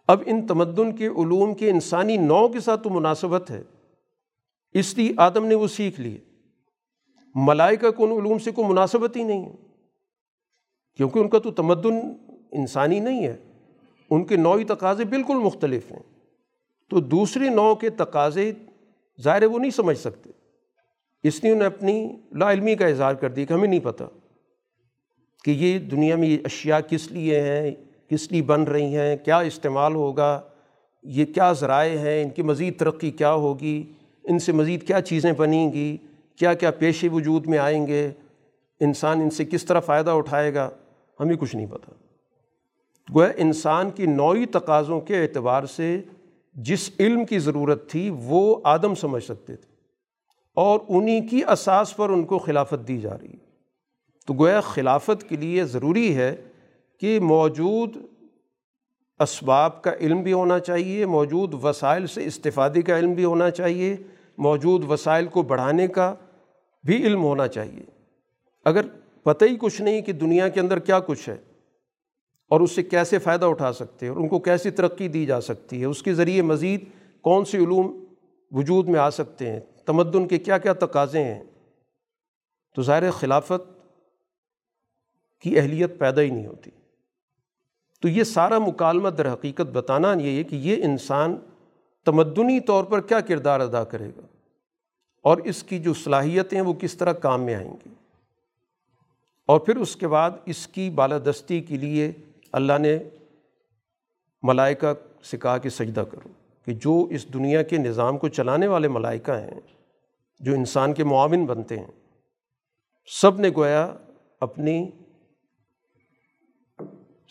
اب ان تمدن کے علوم کے انسانی نو کے ساتھ تو مناسبت ہے۔ اس لیے آدم نے وہ سیکھ لیے ملائکہ کو ان علوم سے کوئی مناسبت ہی نہیں ہے۔ کیونکہ ان کا تو تمدن انسانی نہیں ہے، ان کے نوعی تقاضے بالکل مختلف ہیں۔ تو دوسری نو کے تقاضے ظاہر وہ نہیں سمجھ سکتے۔ اس لیے انہیں اپنی لا علمی کا اظہار کر دیا کہ ہمیں نہیں پتہ کہ یہ دنیا میں یہ اشیاء کس لیے ہیں، کس لیے بن رہی ہیں، کیا استعمال ہوگا، یہ کیا ذرائع ہیں، ان کی مزید ترقی کیا ہوگی، ان سے مزید کیا چیزیں بنیں گی۔ کیا کیا پیشے وجود میں آئیں گے؟ انسان ان سے کس طرح فائدہ اٹھائے گا؟ ہمیں کچھ نہیں پتہ گویا انسان کی نوعی تقاضوں کے اعتبار سے جس علم کی ضرورت تھی وہ آدم سمجھ سکتے تھے اور انہی کی اساس پر ان کو خلافت دی جا رہی۔ ہے تو گویا خلافت کے لیے ضروری ہے کہ موجود اسباب کا علم بھی ہونا چاہیے، موجود وسائل سے استفادے کا علم بھی ہونا چاہیے، موجود وسائل کو بڑھانے کا بھی علم ہونا چاہیے۔ اگر پتہ ہی کچھ نہیں کہ دنیا کے اندر کیا کچھ ہے اور اس سے کیسے فائدہ اٹھا سکتے ہیں اور ان کو کیسی ترقی دی جا سکتی ہے، اس کے ذریعے مزید کون سی علوم وجود میں آ سکتے ہیں، تمدن کے کیا کیا تقاضے ہیں۔ تو ظاہر خلافت کی اہلیت پیدا ہی نہیں ہوتی۔ تو یہ سارا مکالمہ در حقیقت بتانا یہ ہے کہ یہ انسان تمدنی طور پر کیا کردار ادا کرے گا۔ اور اس کی جو صلاحیتیں وہ کس طرح کام میں آئیں گی؟ اور پھر اس کے بعد اس کی بالادستی کے لیے اللہ نے ملائکہ سے کہا کہ سجدہ کرو، کہ جو اس دنیا کے نظام کو چلانے والے ملائکہ ہیں، جو انسان کے معاون بنتے ہیں، سب نے گویا اپنی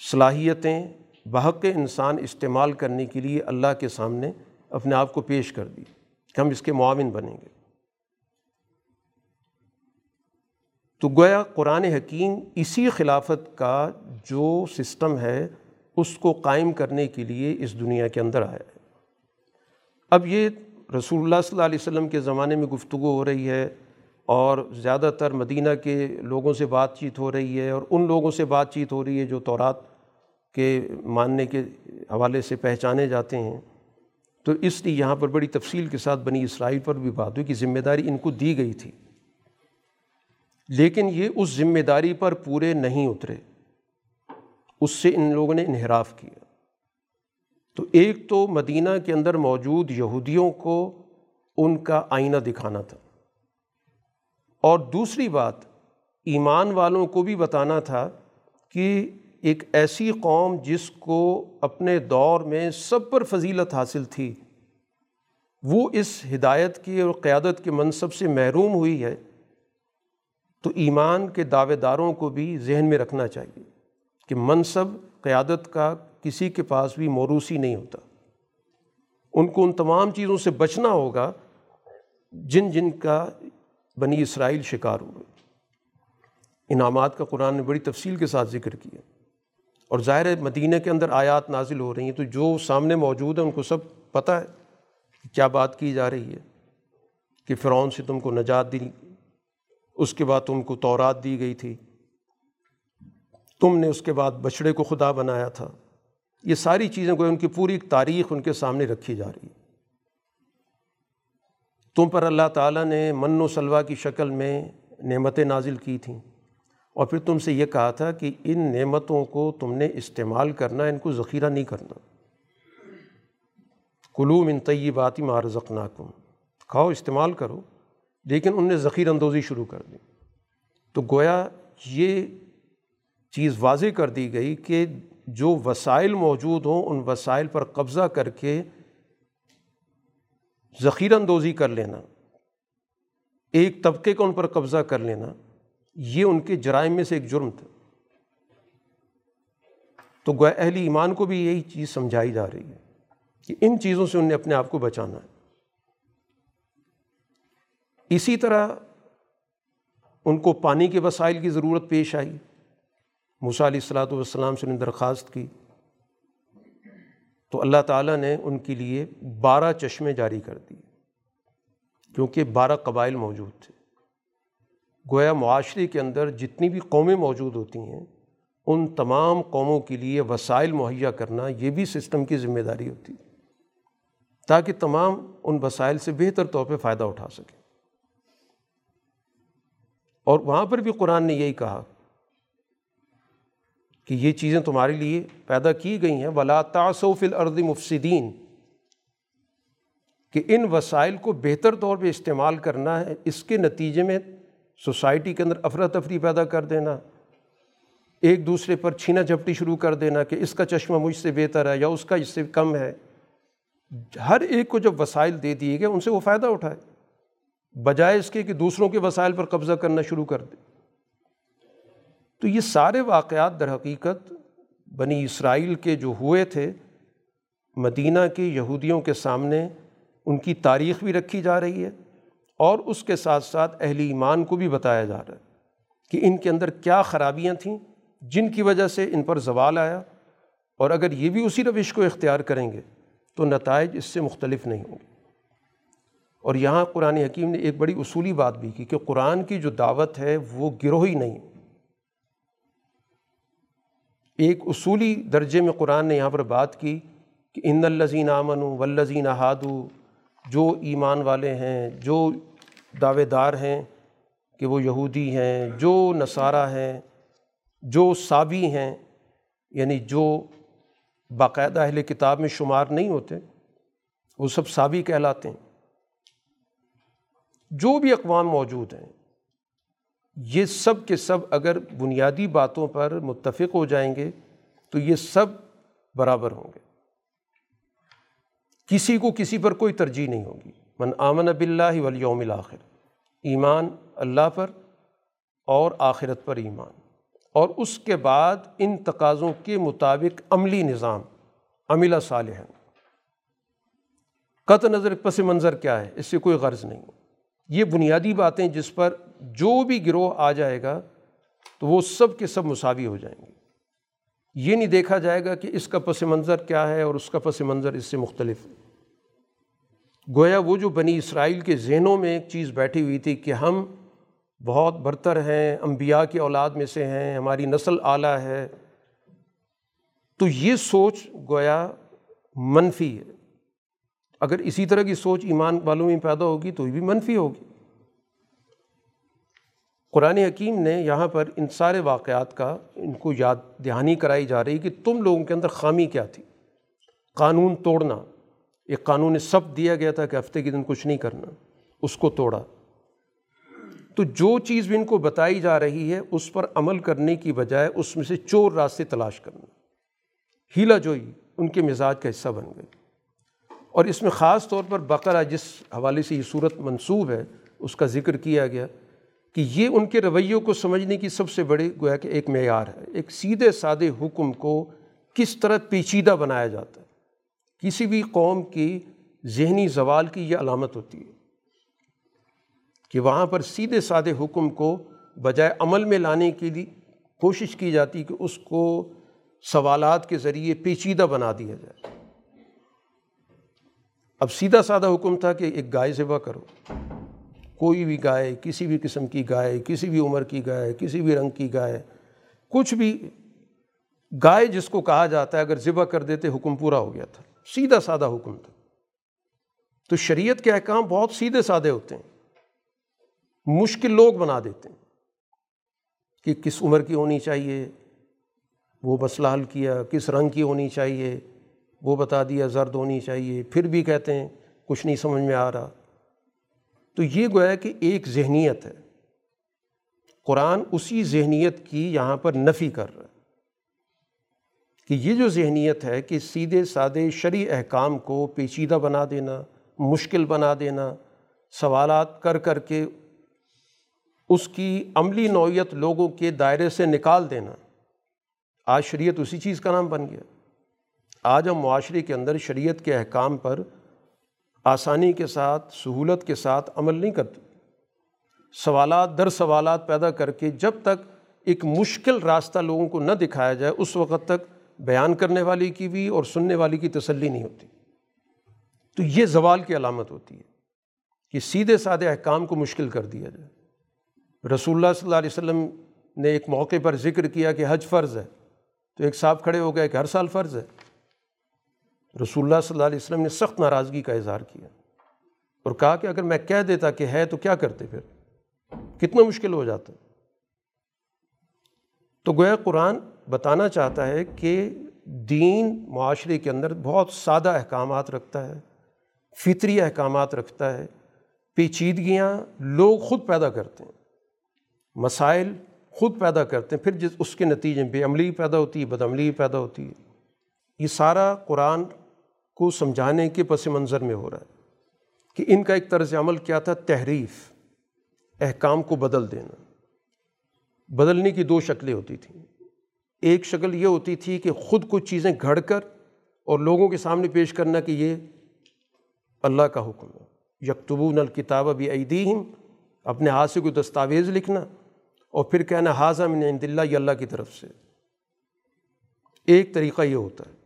صلاحیتیں، بحق انسان استعمال کرنے کے لیے اللہ کے سامنے اپنے آپ کو پیش کر دی، کہ ہم اس کے معاون بنیں گے۔ تو گویا قرآن حکیم اسی خلافت کا جو سسٹم ہے، اس کو قائم کرنے کے لیے اس دنیا کے اندر آیا ہے۔ اب یہ رسول اللہ صلی اللہ علیہ وسلم کے زمانے میں گفتگو ہو رہی ہے اور زیادہ تر مدینہ کے لوگوں سے بات چیت ہو رہی ہے اور ان لوگوں سے بات چیت ہو رہی ہے جو تورات کے ماننے کے حوالے سے پہچانے جاتے ہیں۔ تو اس لیے یہاں پر بڑی تفصیل کے ساتھ بنی اسرائیل پر بھی بات ہوئی کہ ذمہ داری ان کو دی گئی تھی۔ لیکن یہ اس ذمہ داری پر پورے نہیں اترے۔ اس سے ان لوگوں نے انحراف کیا۔ تو ایک تو مدینہ کے اندر موجود یہودیوں کو ان کا آئینہ دکھانا تھا۔ اور دوسری بات، ایمان والوں کو بھی بتانا تھا کہ ایک ایسی قوم جس کو اپنے دور میں سب پر فضیلت حاصل تھی، وہ اس ہدایت کی اور قیادت کے منصب سے محروم ہوئی ہے۔ تو ایمان کے دعوے داروں کو بھی ذہن میں رکھنا چاہیے کہ منصب قیادت کا کسی کے پاس بھی موروثی نہیں ہوتا۔ ان کو ان تمام چیزوں سے بچنا ہوگا جن جن کا بنی اسرائیل شکار ہوئے۔ انعامات کا قرآن نے بڑی تفصیل کے ساتھ ذکر کیا۔ اور ظاہر مدینہ کے اندر آیات نازل ہو رہی ہیں تو جو سامنے موجود ہیں ان کو سب پتہ ہے کہ کیا بات کی جا رہی ہے کہ فرعون سے تم کو نجات دی اس کے بعد تم کو تورات دی گئی تھی۔ تم نے اس کے بعد بچڑے کو خدا بنایا تھا۔ یہ ساری چیزیں کو ان کی پوری تاریخ ان کے سامنے رکھی جا رہی۔ ہے تم پر اللہ تعالیٰ نے من و سلوا کی شکل میں نعمتیں نازل کی تھیں۔ اور پھر تم سے یہ کہا تھا کہ ان نعمتوں کو تم نے استعمال کرنا، ان کو ذخیرہ نہیں کرنا۔ قلوم ان طیباتی مارزکناکم کھاؤ، استعمال کرو۔ لیکن ان نے ذخیر اندوزی شروع کر دی۔ تو گویا یہ چیز واضح کر دی گئی کہ جو وسائل موجود ہوں، ان وسائل پر قبضہ کر کے ذخیر اندوزی کر لینا، ایک طبقے کو ان پر قبضہ کر لینا، یہ ان کے جرائم میں سے ایک جرم تھا۔ تو گویا اہل ایمان کو بھی یہی چیز سمجھائی جا رہی ہے کہ ان چیزوں سے انہیں اپنے آپ کو بچانا ہے۔ اسی طرح ان کو پانی کے وسائل کی ضرورت پیش آئی۔ علیہ السلاۃ والسلام سے انہیں درخواست کی۔ تو اللہ تعالیٰ نے ان کے لیے بارہ چشمے جاری کر دیے۔ کیونکہ بارہ قبائل موجود تھے۔ گویا معاشرے کے اندر جتنی بھی قومیں موجود ہوتی ہیں، ان تمام قوموں کے لیے وسائل مہیا کرنا یہ بھی سسٹم کی ذمہ داری ہوتی۔ ہے تاکہ تمام ان وسائل سے بہتر طور پہ فائدہ اٹھا سکیں۔ اور وہاں پر بھی قرآن نے یہی کہا کہ یہ چیزیں تمہارے لیے پیدا کی گئی ہیں، ولا تعصف الارض مفسدین کہ ان وسائل کو بہتر طور پہ استعمال کرنا ہے، اس کے نتیجے میں سوسائٹی کے اندر افراتفری پیدا کر دینا، ایک دوسرے پر چھینا جھپٹی شروع کر دینا کہ اس کا چشمہ مجھ سے بہتر ہے یا اس کا اس سے کم ہے۔ ہر ایک کو جب وسائل دے دیے گئے، ان سے وہ فائدہ اٹھائے۔ بجائے اس کے کہ دوسروں کے وسائل پر قبضہ کرنا شروع کر دے۔ تو یہ سارے واقعات در حقیقت بنی اسرائیل کے جو ہوئے تھے، مدینہ کے یہودیوں کے سامنے ان کی تاریخ بھی رکھی جا رہی ہے اور اس کے ساتھ ساتھ اہل ایمان کو بھی بتایا جا رہا ہے کہ ان کے اندر کیا خرابیاں تھیں جن کی وجہ سے ان پر زوال آیا۔ اور اگر یہ بھی اسی روش کو اختیار کریں گے تو نتائج اس سے مختلف نہیں ہوں گے۔ اور یہاں قرآن حکیم نے ایک بڑی اصولی بات بھی کی کہ قرآن کی جو دعوت ہے وہ گروہی نہیں۔ ایک اصولی درجے میں قرآن نے یہاں پر بات کی کہ ان الزین امن و ولزین احادو جو ایمان والے ہیں، جو دعوے دار ہیں کہ وہ یہودی ہیں، جو نصارہ ہیں، جو صابی ہیں یعنی جو باقاعدہ اہل کتاب میں شمار نہیں ہوتے، وہ سب صابی کہلاتے ہیں۔ جو بھی اقوام موجود ہیں، یہ سب کے سب اگر بنیادی باتوں پر متفق ہو جائیں گے تو یہ سب برابر ہوں گے۔ کسی کو کسی پر کوئی ترجیح نہیں ہوگی۔ من آمن اب اللہ ولیوم الآخر ایمان اللہ پر اور آخرت پر ایمان۔ اور اس کے بعد ان تقاضوں کے مطابق عملی نظام، عملہ صالح قطع نظر پس منظر کیا ہے؟ اس سے کوئی غرض نہیں۔ یہ بنیادی باتیں جس پر جو بھی گروہ آ جائے گا تو وہ سب کے سب مساوی ہو جائیں گے۔ یہ نہیں دیکھا جائے گا کہ اس کا پس منظر کیا ہے اور اس کا پس منظر اس سے مختلف۔ گویا وہ جو بنی اسرائیل کے ذہنوں میں ایک چیز بیٹھی ہوئی تھی کہ ہم بہت برتر ہیں، انبیاء کی اولاد میں سے ہیں، ہماری نسل اعلیٰ ہے۔ تو یہ سوچ گویا منفی ہے۔ اگر اسی طرح کی سوچ ایمان والوں میں پیدا ہوگی تو یہ بھی منفی ہوگی۔ قرآن حکیم نے یہاں پر ان سارے واقعات کا، ان کو یاد دہانی کرائی جا رہی کہ تم لوگوں کے اندر خامی کیا تھی۔ قانون توڑنا، ایک قانون سب دیا گیا تھا کہ ہفتے کے دن کچھ نہیں کرنا، اس کو توڑا۔ تو جو چیز بھی ان کو بتائی جا رہی ہے، اس پر عمل کرنے کی بجائے اس میں سے چور راستے تلاش کرنا۔ ہیلا جوئی، ان کے مزاج کا حصہ بن گئی اور اس میں خاص طور پر بقرہ جس حوالے سے یہ صورت منصوب ہے، اس کا ذکر کیا گیا کہ یہ ان کے رویوں کو سمجھنے کی سب سے بڑی گویا کہ ایک معیار ہے۔ ایک سیدھے سادے حکم کو کس طرح پیچیدہ بنایا جاتا ہے۔ کسی بھی قوم کی ذہنی زوال کی یہ علامت ہوتی ہے کہ وہاں پر سیدھے سادے حکم کو بجائے عمل میں لانے کے لیے کوشش کی جاتی کہ اس کو سوالات کے ذریعے پیچیدہ بنا دیا جائے۔ اب سیدھا سادہ حکم تھا کہ ایک گائے ذبح کرو۔ کوئی بھی گائے، کسی بھی قسم کی گائے، کسی بھی عمر کی گائے، کسی بھی رنگ کی گائے، کچھ بھی گائے جس کو کہا جاتا ہے، اگر ذبح کر دیتے، حکم پورا ہو گیا تھا۔ سیدھا سادہ حکم تھا۔ تو شریعت کے احکام بہت سیدھے سادے ہوتے ہیں۔ مشکل لوگ بنا دیتے ہیں کہ کس عمر کی ہونی چاہیے، وہ مسئلہ حل کیا، کس رنگ کی ہونی چاہیے۔ وہ بتا دیا، زرد ہونی چاہیے۔ پھر بھی کہتے ہیں، کچھ نہیں سمجھ میں آ رہا۔ تو یہ گویا کہ ایک ذہنیت ہے۔ قرآن اسی ذہنیت کی یہاں پر نفی کر رہا ہے۔ کہ یہ جو ذہنیت ہے کہ سیدھے سادے شرع احکام کو پیچیدہ بنا دینا، مشکل بنا دینا، سوالات کر کر کے اس کی عملی نوعیت لوگوں کے دائرے سے نکال دینا۔ آج شریعت اسی چیز کا نام بن گیا۔ آج ہم معاشرے کے اندر شریعت کے احکام پر آسانی کے ساتھ، سہولت کے ساتھ عمل نہیں کرتے۔ سوالات، در سوالات پیدا کر کے جب تک ایک مشکل راستہ لوگوں کو نہ دکھایا جائے، اس وقت تک بیان کرنے والی کی بھی اور سننے والی کی تسلی نہیں ہوتی۔ تو یہ زوال کی علامت ہوتی ہے کہ سیدھے سادھے احکام کو مشکل کر دیا جائے۔ رسول اللہ صلی اللہ علیہ وسلم نے ایک موقع پر ذکر کیا کہ حج فرض ہے۔ تو ایک صاحب کھڑے ہو گئے کہ ہر سال فرض ہے۔ رسول اللہ صلی اللہ علیہ وسلم نے سخت ناراضگی کا اظہار کیا اور کہا کہ اگر میں کہہ دیتا کہ ہے تو کیا کرتے پھر؟ کتنا مشکل ہو جاتا۔ تو گویا قرآن بتانا چاہتا ہے کہ دین معاشرے کے اندر بہت سادہ احکامات رکھتا ہے، فطری احکامات رکھتا ہے، پیچیدگیاں لوگ خود پیدا کرتے ہیں، مسائل خود پیدا کرتے ہیں، پھر جس اس کے نتیجے میں بے عملی پیدا ہوتی ہے، بد عملی پیدا ہوتی ہے۔ یہ سارا قرآن کو سمجھانے کے پس منظر میں ہو رہا ہے کہ ان کا ایک طرز عمل کیا تھا؟ تحریف، احکام کو بدل دینا۔ بدلنے کی دو شکلیں ہوتی تھیں۔ ایک شکل یہ ہوتی تھی کہ خود کچھ چیزیں گھڑ کر اور لوگوں کے سامنے پیش کرنا کہ یہ اللہ کا حکم ہے۔ یکتبون الکتاب ابھی عیدیم اپنے ہاتھ سے کوئی دستاویز لکھنا اور پھر کہنا حاضہ من عند اللہ، یہ اللہ کی طرف سے۔ ایک طریقہ یہ ہوتا ہے۔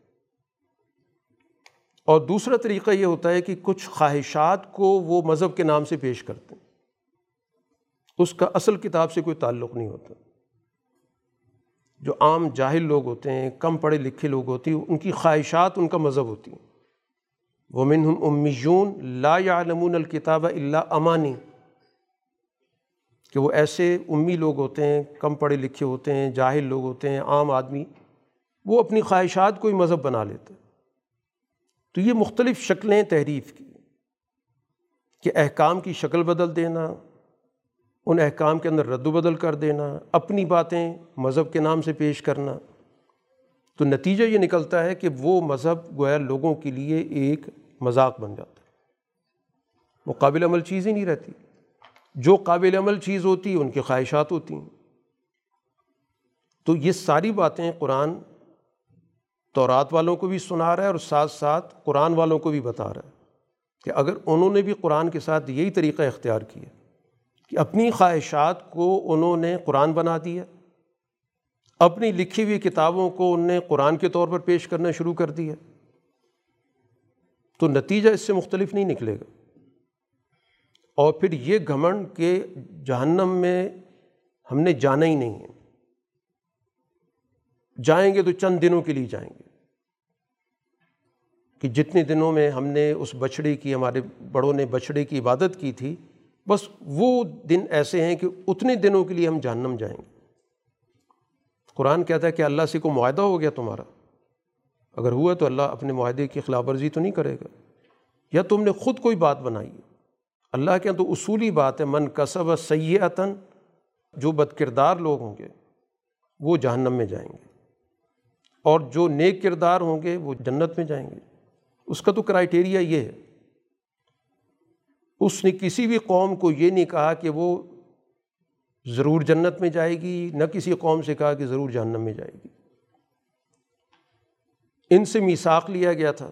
اور دوسرا طریقہ یہ ہوتا ہے کہ کچھ خواہشات کو وہ مذہب کے نام سے پیش کرتے ہیں۔ اس کا اصل کتاب سے کوئی تعلق نہیں ہوتا۔ جو عام جاہل لوگ ہوتے ہیں، کم پڑھے لکھے لوگ ہوتے ہیں، ان کی خواہشات ان کا مذہب ہوتی ہیں۔ وہ منہم امیون لا یعلمون الکتاب اللہ امانی کہ وہ ایسے امی لوگ ہوتے ہیں، کم پڑھے لکھے ہوتے ہیں، جاہل لوگ ہوتے ہیں، عام آدمی، وہ اپنی خواہشات کو ہی مذہب بنا لیتے ہیں۔ تو یہ مختلف شکلیں تحریف کی۔ کہ احکام کی شکل بدل دینا، ان احکام کے اندر رد و بدل کر دینا، اپنی باتیں مذہب کے نام سے پیش کرنا۔ تو نتیجہ یہ نکلتا ہے کہ وہ مذہب گویا لوگوں کے لیے ایک مذاق بن جاتا ہے۔ وہ قابل عمل چیز ہی نہیں رہتی۔ جو قابل عمل چیز ہوتی، ان کی خواہشات ہوتی ہیں۔ تو یہ ساری باتیں قرآن تورات والوں کو بھی سنا رہا ہے اور ساتھ ساتھ قرآن والوں کو بھی بتا رہا ہے کہ اگر انہوں نے بھی قرآن کے ساتھ یہی طریقہ اختیار کیا کہ اپنی خواہشات کو انہوں نے قرآن بنا دیا، اپنی لکھی ہوئی کتابوں کو ان نے قرآن کے طور پر پیش کرنا شروع کر دیا، تو نتیجہ اس سے مختلف نہیں نکلے گا۔ اور پھر یہ گھمنڈ کہ جہنم میں ہم نے جانا ہی نہیں ہے۔ جائیں گے تو چند دنوں کے لیے جائیں گے۔ کہ جتنے دنوں میں ہم نے اس بچھڑے کی، ہمارے بڑوں نے بچھڑے کی عبادت کی تھی، بس وہ دن ایسے ہیں کہ اتنے دنوں کے لیے ہم جہنم جائیں گے۔ قرآن کہتا ہے کہ اللہ سے کو معاہدہ ہو گیا تمہارا؟ اگر ہوا تو اللہ اپنے معاہدے کی خلاف ورزی تو نہیں کرے گا۔ یا تم نے خود کوئی بات بنائی ہے؟ اللہ کے یہاں تو اصولی بات ہے، من کسب سیاتن جو بد کردار لوگ ہوں گے، وہ جہنم میں جائیں گے۔ اور جو نیک کردار ہوں گے وہ جنت میں جائیں گے۔ اس کا تو کرائٹیریا یہ ہے۔ اس نے کسی بھی قوم کو یہ نہیں کہا کہ وہ ضرور جنت میں جائے گی، نہ کسی قوم سے کہا کہ ضرور جہنم میں جائے گی۔ ان سے میساک لیا گیا تھا۔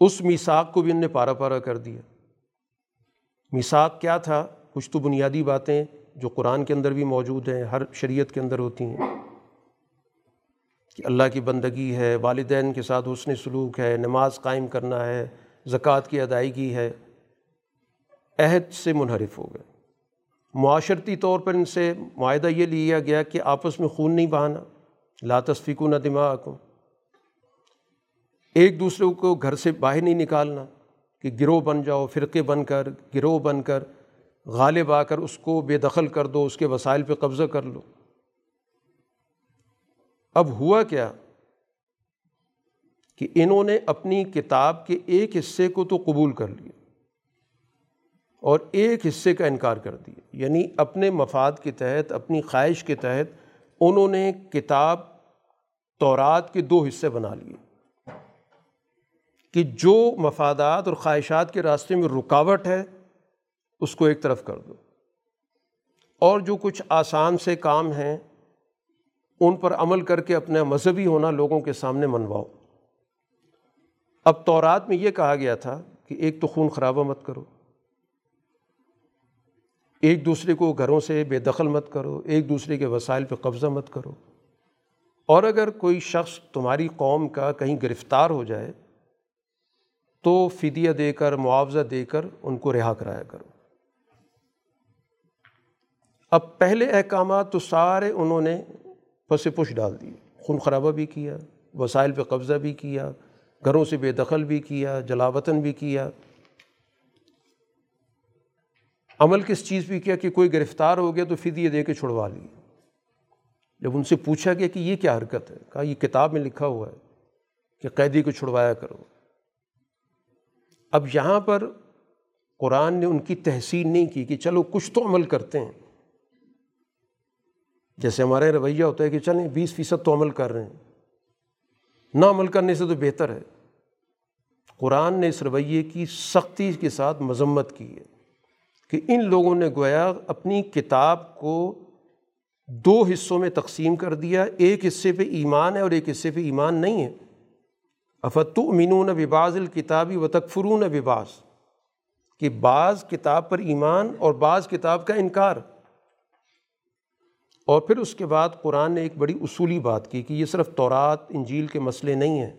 اس میساک کو بھی ان نے پارا پارا کر دیا۔ میساک کیا تھا؟ کچھ تو بنیادی باتیں جو قرآن کے اندر بھی موجود ہیں، ہر شریعت کے اندر ہوتی ہیں۔ کہ اللہ کی بندگی ہے، والدین کے ساتھ حسن سلوک ہے، نماز قائم کرنا ہے، زکوٰۃ کی ادائیگی ہے۔ عہد سے منحرف ہو گئے۔ معاشرتی طور پر ان سے معاہدہ یہ لیا گیا کہ آپس میں خون نہیں بہانا۔ لا تصفیقوں نہ دماغ ایک دوسرے کو گھر سے باہر نہیں نکالنا کہ گروہ بن جاؤ، فرقے بن کر، گروہ بن کر، غالب آ کر اس کو بے دخل کر دو، اس کے وسائل پہ قبضہ کر لو۔ اب ہوا کیا کہ انہوں نے اپنی کتاب کے ایک حصے کو تو قبول کر لیا اور ایک حصے کا انکار کر دیا۔ یعنی اپنے مفاد کے تحت، اپنی خواہش کے تحت انہوں نے کتاب تورات کے دو حصے بنا لیے کہ جو مفادات اور خواہشات کے راستے میں رکاوٹ ہے، اس کو ایک طرف کر دو۔ اور جو کچھ آسان سے کام ہیں ان پر عمل کر کے اپنا مذہبی ہونا لوگوں کے سامنے منواؤ۔ اب تورات میں یہ کہا گیا تھا کہ ایک تو خون خرابہ مت کرو، ایک دوسرے کو گھروں سے بے دخل مت کرو، ایک دوسرے کے وسائل پہ قبضہ مت کرو۔ اور اگر کوئی شخص تمہاری قوم کا کہیں گرفتار ہو جائے، تو فدیہ دے کر، معاوضہ دے کر ان کو رہا کرایا کرو۔ اب پہلے احکامات تو سارے انہوں نے پس پش ڈال دیے خون خرابہ بھی کیا، وسائل پہ قبضہ بھی کیا، گھروں سے بے دخل بھی کیا، جلاوطن بھی کیا۔ عمل کس چیز بھی کیا کہ کوئی گرفتار ہو گیا تو فدیہ دے کے چھڑوا لی۔ جب ان سے پوچھا گیا کہ یہ کیا حرکت ہے، کہا یہ کتاب میں لکھا ہوا ہے کہ قیدی کو چھڑوایا کرو۔ اب یہاں پر قرآن نے ان کی تحسین نہیں کی کہ چلو کچھ تو عمل کرتے ہیں۔ جیسے ہمارے رویہ ہوتا ہے کہ چلیں بیس فیصد تو عمل کر رہے ہیں۔ نہ عمل کرنے سے تو بہتر ہے۔ قرآن نے اس رویے کی سختی کے ساتھ مذمت کی ہے کہ ان لوگوں نے گویا اپنی کتاب کو دو حصوں میں تقسیم کر دیا۔ ایک حصے پہ ایمان ہے اور ایک حصے پہ ایمان نہیں ہے۔ افت امینون بباز الکتابی و تکفرون بباز کہ بعض کتاب پر ایمان اور بعض کتاب کا انکار۔ اور پھر اس کے بعد قرآن نے ایک بڑی اصولی بات کی کہ یہ صرف تورات، انجیل کے مسئلے نہیں ہیں۔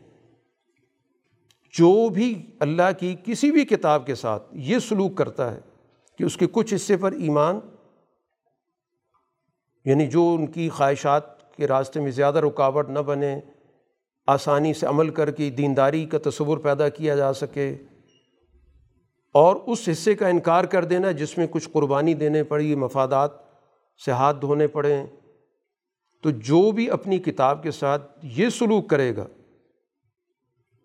جو بھی اللہ کی کسی بھی کتاب کے ساتھ یہ سلوک کرتا ہے کہ اس کے کچھ حصے پر ایمان یعنی جو ان کی خواہشات کے راستے میں زیادہ رکاوٹ نہ بنے، آسانی سے عمل کر کے دینداری کا تصور پیدا کیا جا سکے، اور اس حصے کا انکار کر دینا جس میں کچھ قربانی دینے پڑی مفادات سے ہاتھ دھونے پڑیں تو جو بھی اپنی کتاب کے ساتھ یہ سلوک کرے گا،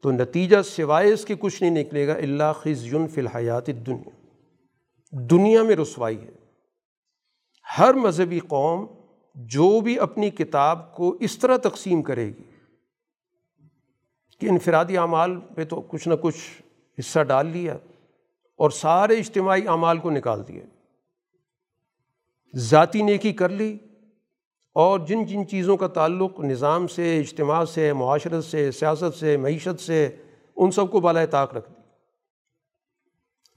تو نتیجہ سوائے اس کے کچھ نہیں نکلے گا اللہ خز یون فی الحیات دنیا دنیا میں رسوائی ہے۔ ہر مذہبی قوم جو بھی اپنی کتاب کو اس طرح تقسیم کرے گی کہ انفرادی اعمال پہ تو کچھ نہ کچھ حصہ ڈال لیا اور سارے اجتماعی اعمال کو نکال دیا۔ ذاتی نیکی کر لی اور جن جن چیزوں کا تعلق نظام سے، اجتماع سے، معاشرت سے، سیاست سے، معیشت سے، ان سب کو بالائے طاق رکھ دی۔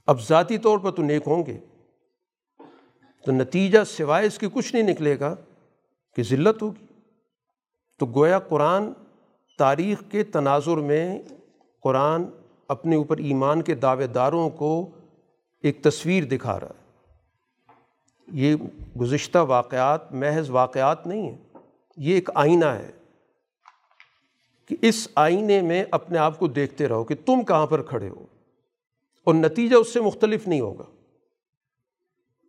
اب ذاتی طور پر تو نیک ہوں گے۔ تو نتیجہ سوائے اس کے کچھ نہیں نکلے گا کہ ذلت ہوگی۔ تو گویا قرآن تاریخ کے تناظر میں قرآن اپنے اوپر ایمان کے دعوے داروں کو ایک تصویر دکھا رہا ہے۔ یہ گزشتہ واقعات محض واقعات نہیں ہیں، یہ ایک آئینہ ہے کہ اس آئینے میں اپنے آپ کو دیکھتے رہو کہ تم کہاں پر کھڑے ہو، اور نتیجہ اس سے مختلف نہیں ہوگا۔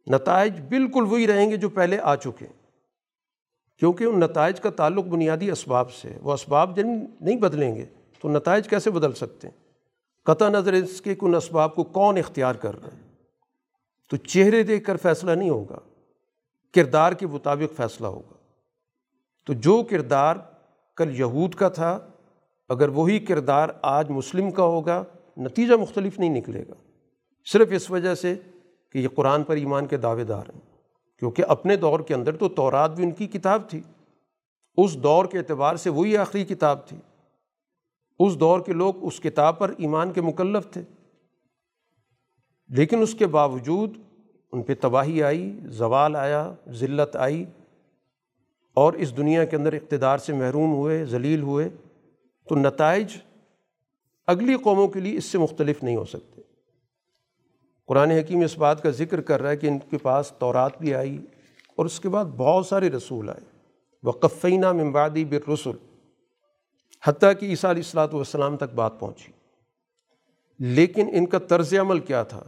نتائج بالکل وہی رہیں گے جو پہلے آ چکے ہیں، کیونکہ ان نتائج کا تعلق بنیادی اسباب سے وہ اسباب جن نہیں بدلیں گے تو نتائج کیسے بدل سکتے ہیں؟ قطع نظر اس کے کن اسباب کو کون اختیار کر رہا ہے۔ تو چہرے دیکھ کر فیصلہ نہیں ہوگا۔ کردار کے مطابق فیصلہ ہوگا۔ تو جو کردار کل یہود کا تھا، اگر وہی کردار آج مسلم کا ہوگا، نتیجہ مختلف نہیں نکلے گا۔ صرف اس وجہ سے کہ یہ قرآن پر ایمان کے دعوے دار ہیں۔ کیونکہ اپنے دور کے اندر تو تورات بھی ان کی کتاب تھی۔ اس دور کے اعتبار سے وہی آخری کتاب تھی۔ اس دور کے لوگ اس کتاب پر ایمان کے مکلف تھے۔ لیکن اس کے باوجود ان پہ تباہی آئی، زوال آیا، ذلت آئی اور اس دنیا کے اندر اقتدار سے محروم ہوئے، ذلیل ہوئے، تو نتائج اگلی قوموں کے لیے اس سے مختلف نہیں ہو سکتے۔ قرآن حکیم اس بات کا ذکر کر رہا ہے کہ ان کے پاس تورات بھی آئی اور اس کے بعد بہت سارے رسول آئے۔ وقفینہ ممبادی بر رسول حتیٰ کہ عیسیٰ علیہ السلاۃ والسلام تک بات پہنچی۔ لیکن ان کا طرز عمل کیا تھا؟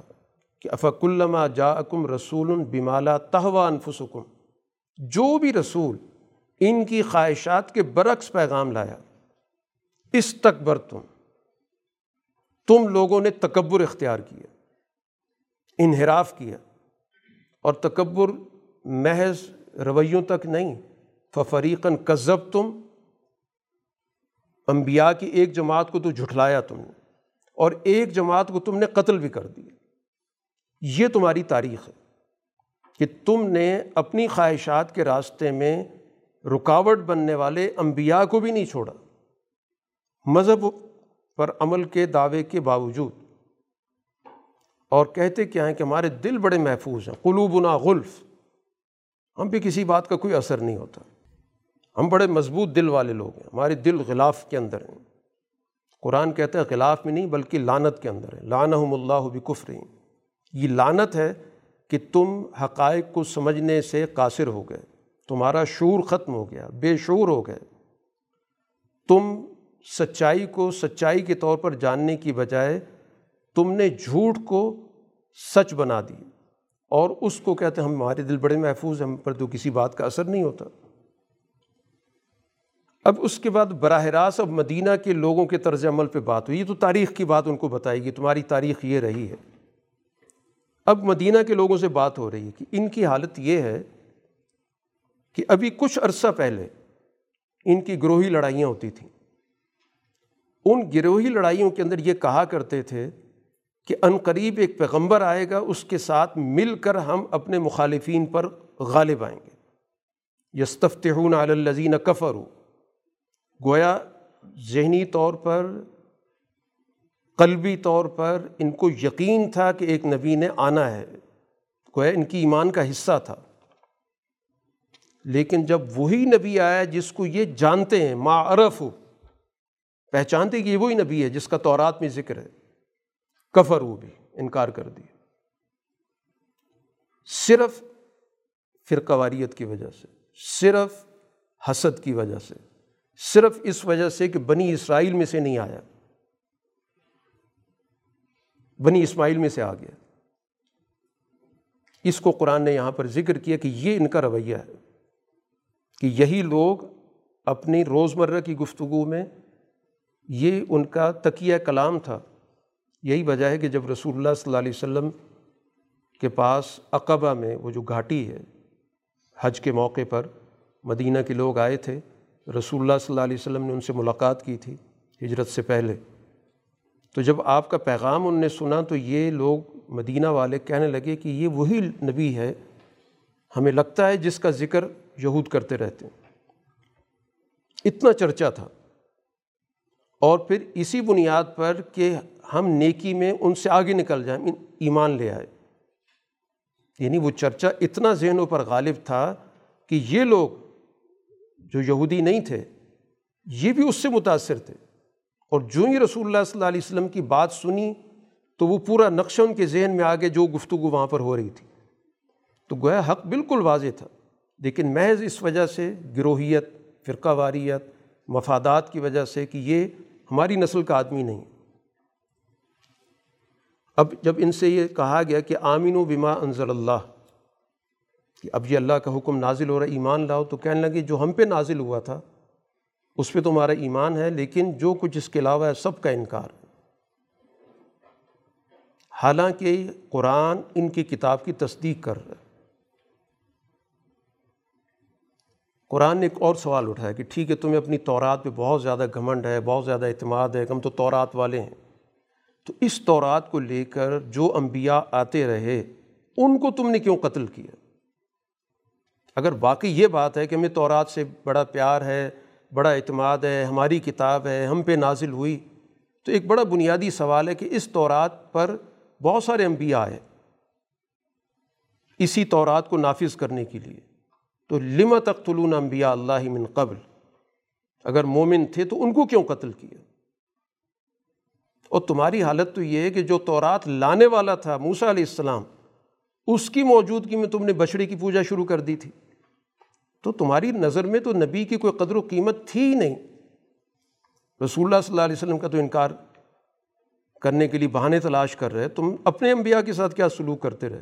کہ افق الما جا اکم رسول بمالا تہوا انفسکم، جو بھی رسول ان کی خواہشات کے برعکس پیغام لایا، اس تکبر تم تم لوگوں نے تکبر اختیار کیا، انحراف کیا، اور تکبر محض رویوں تک نہیں، ففریقاً کذب تم انبیاء کی ایک جماعت کو تو جھٹلایا تم نے، اور ایک جماعت کو تم نے قتل بھی کر دیا۔ یہ تمہاری تاریخ ہے کہ تم نے اپنی خواہشات کے راستے میں رکاوٹ بننے والے انبیاء کو بھی نہیں چھوڑا۔ مذہب پر عمل کے دعوے کے باوجود۔ اور کہتے کیا ہیں کہ ہمارے دل بڑے محفوظ ہیں۔ قلوبنا غلف۔ ہم پہ کسی بات کا کوئی اثر نہیں ہوتا۔ ہم بڑے مضبوط دل والے لوگ ہیں۔ ہمارے دل غلاف کے اندر ہیں۔ قرآن کہتا ہے غلاف میں نہیں بلکہ لانت کے اندر ہے۔ لانحم اللہ بکفر یہ لانت ہے کہ تم حقائق کو سمجھنے سے قاصر ہو گئے۔ تمہارا شعور ختم ہو گیا، بے شعور ہو گئے۔ تم سچائی کو سچائی کے طور پر جاننے کی بجائے تم نے جھوٹ کو سچ بنا دی اور اس کو کہتے ہیں، ہم ہمارے دل بڑے محفوظ ہیں، ہم پر تو کسی بات کا اثر نہیں ہوتا۔ اب اس کے بعد براہ راست اب مدینہ کے لوگوں کے طرز عمل پہ بات ہوئی۔ یہ تو تاریخ کی بات ان کو بتائے گی، تمہاری تاریخ یہ رہی ہے۔ اب مدینہ کے لوگوں سے بات ہو رہی ہے کہ ان کی حالت یہ ہے کہ ابھی کچھ عرصہ پہلے ان کی گروہی لڑائیاں ہوتی تھیں۔ ان گروہی لڑائیوں کے اندر یہ کہا کرتے تھے کہ ان قریب ایک پیغمبر آئے گا، اس کے ساتھ مل کر ہم اپنے مخالفین پر غالب آئیں گے۔ یستفتحون علی الزین کفر گویا ذہنی طور پر قلبی طور پر ان کو یقین تھا کہ ایک نبی نے آنا ہے گویا ان کی ایمان کا حصہ تھا۔ لیکن جب وہی نبی آیا جس کو یہ جانتے ہیں معرف ہو پہچانتے کہ یہ وہی نبی ہے جس کا تورات میں ذکر ہے۔ کفر ہو بھی انکار کر دی صرف فرقہ واریت کی وجہ سے، صرف حسد کی وجہ سے، صرف اس وجہ سے کہ بنی اسرائیل میں سے نہیں آیا۔ بنی اسماعیل میں سے آ گیا اس کو قرآن نے یہاں پر ذکر کیا کہ یہ ان کا رویہ ہے کہ یہی لوگ اپنی روزمرہ کی گفتگو میں یہ ان کا تکیہ کلام تھا۔ یہی وجہ ہے کہ جب رسول اللہ صلی اللہ علیہ وسلم کے پاس عقبہ میں وہ جو گھاٹی ہے، حج کے موقع پر مدینہ کے لوگ آئے تھے، رسول اللہ صلی اللہ علیہ وسلم نے ان سے ملاقات کی تھی، ہجرت سے پہلے۔ تو جب آپ کا پیغام ان نے سنا تو یہ لوگ مدینہ والے کہنے لگے کہ یہ وہی نبی ہے، ہمیں لگتا ہے جس کا ذکر یہود کرتے رہتے ہیں۔ اتنا چرچا تھا۔ اور پھر اسی بنیاد پر کہ ہم نیکی میں ان سے آگے نکل جائیں ایمان لے آئے۔ یعنی وہ چرچا اتنا ذہنوں پر غالب تھا کہ یہ لوگ جو یہودی نہیں تھے، یہ بھی اس سے متاثر تھے۔ اور جو ہی رسول اللہ صلی اللہ علیہ وسلم کی بات سنی تو وہ پورا نقشہ ان کے ذہن میں آگے جو گفتگو وہاں پر ہو رہی تھی۔ تو گویا حق بالکل واضح تھا، لیکن محض اس وجہ سے گروہیت، فرقہ واریت، مفادات کی وجہ سے کہ یہ ہماری نسل کا آدمی نہیں۔ اب جب ان سے یہ کہا گیا کہ آمین و بما انضر اللہ، کہ اب یہ اللہ کا حکم نازل ہو رہا ہے، ایمان لاؤ، تو کہنے لگے جو ہم پہ نازل ہوا تھا اس پہ تمہارا ایمان ہے، لیکن جو کچھ اس کے علاوہ ہے، سب کا انکار حالانکہ قرآن ان کی کتاب کی تصدیق کر رہا ہے۔ قرآن نے ایک اور سوال اٹھایا کہ ٹھیک ہے، تمہیں اپنی تورات پہ بہت زیادہ گھمنڈ ہے، بہت زیادہ اعتماد ہے کہ ہم تو تورات والے ہیں۔ تو اس تورات کو لے کر جو انبیاء آتے رہے، ان کو تم نے کیوں قتل کیا؟ اگر واقعی یہ بات ہے کہ ہمیں تورات سے بڑا پیار ہے بڑا اعتماد ہے، ہماری کتاب ہے، ہم پہ نازل ہوئی۔ تو ایک بڑا بنیادی سوال ہے کہ اس تورات پر بہت سارے انبیاء آئے اسی تورات کو نافذ کرنے کے لیے۔ تو لم تختلون انبیاء اللہ من قبل؟ اگر مومن تھے تو ان کو کیوں قتل کیا؟ اور تمہاری حالت تو یہ ہے کہ جو تورات لانے والا تھا موسیٰ علیہ السلام، اس کی موجودگی میں تم نے بچڑے کی پوجا شروع کر دی تھی۔ تو تمہاری نظر میں تو نبی کی کوئی قدر و قیمت تھی ہی نہیں۔ رسول اللہ صلی اللہ علیہ وسلم کا تو انکار کرنے کے لیے بہانے تلاش کر رہے تم اپنے انبیاء کے ساتھ کیا سلوک کرتے رہے؟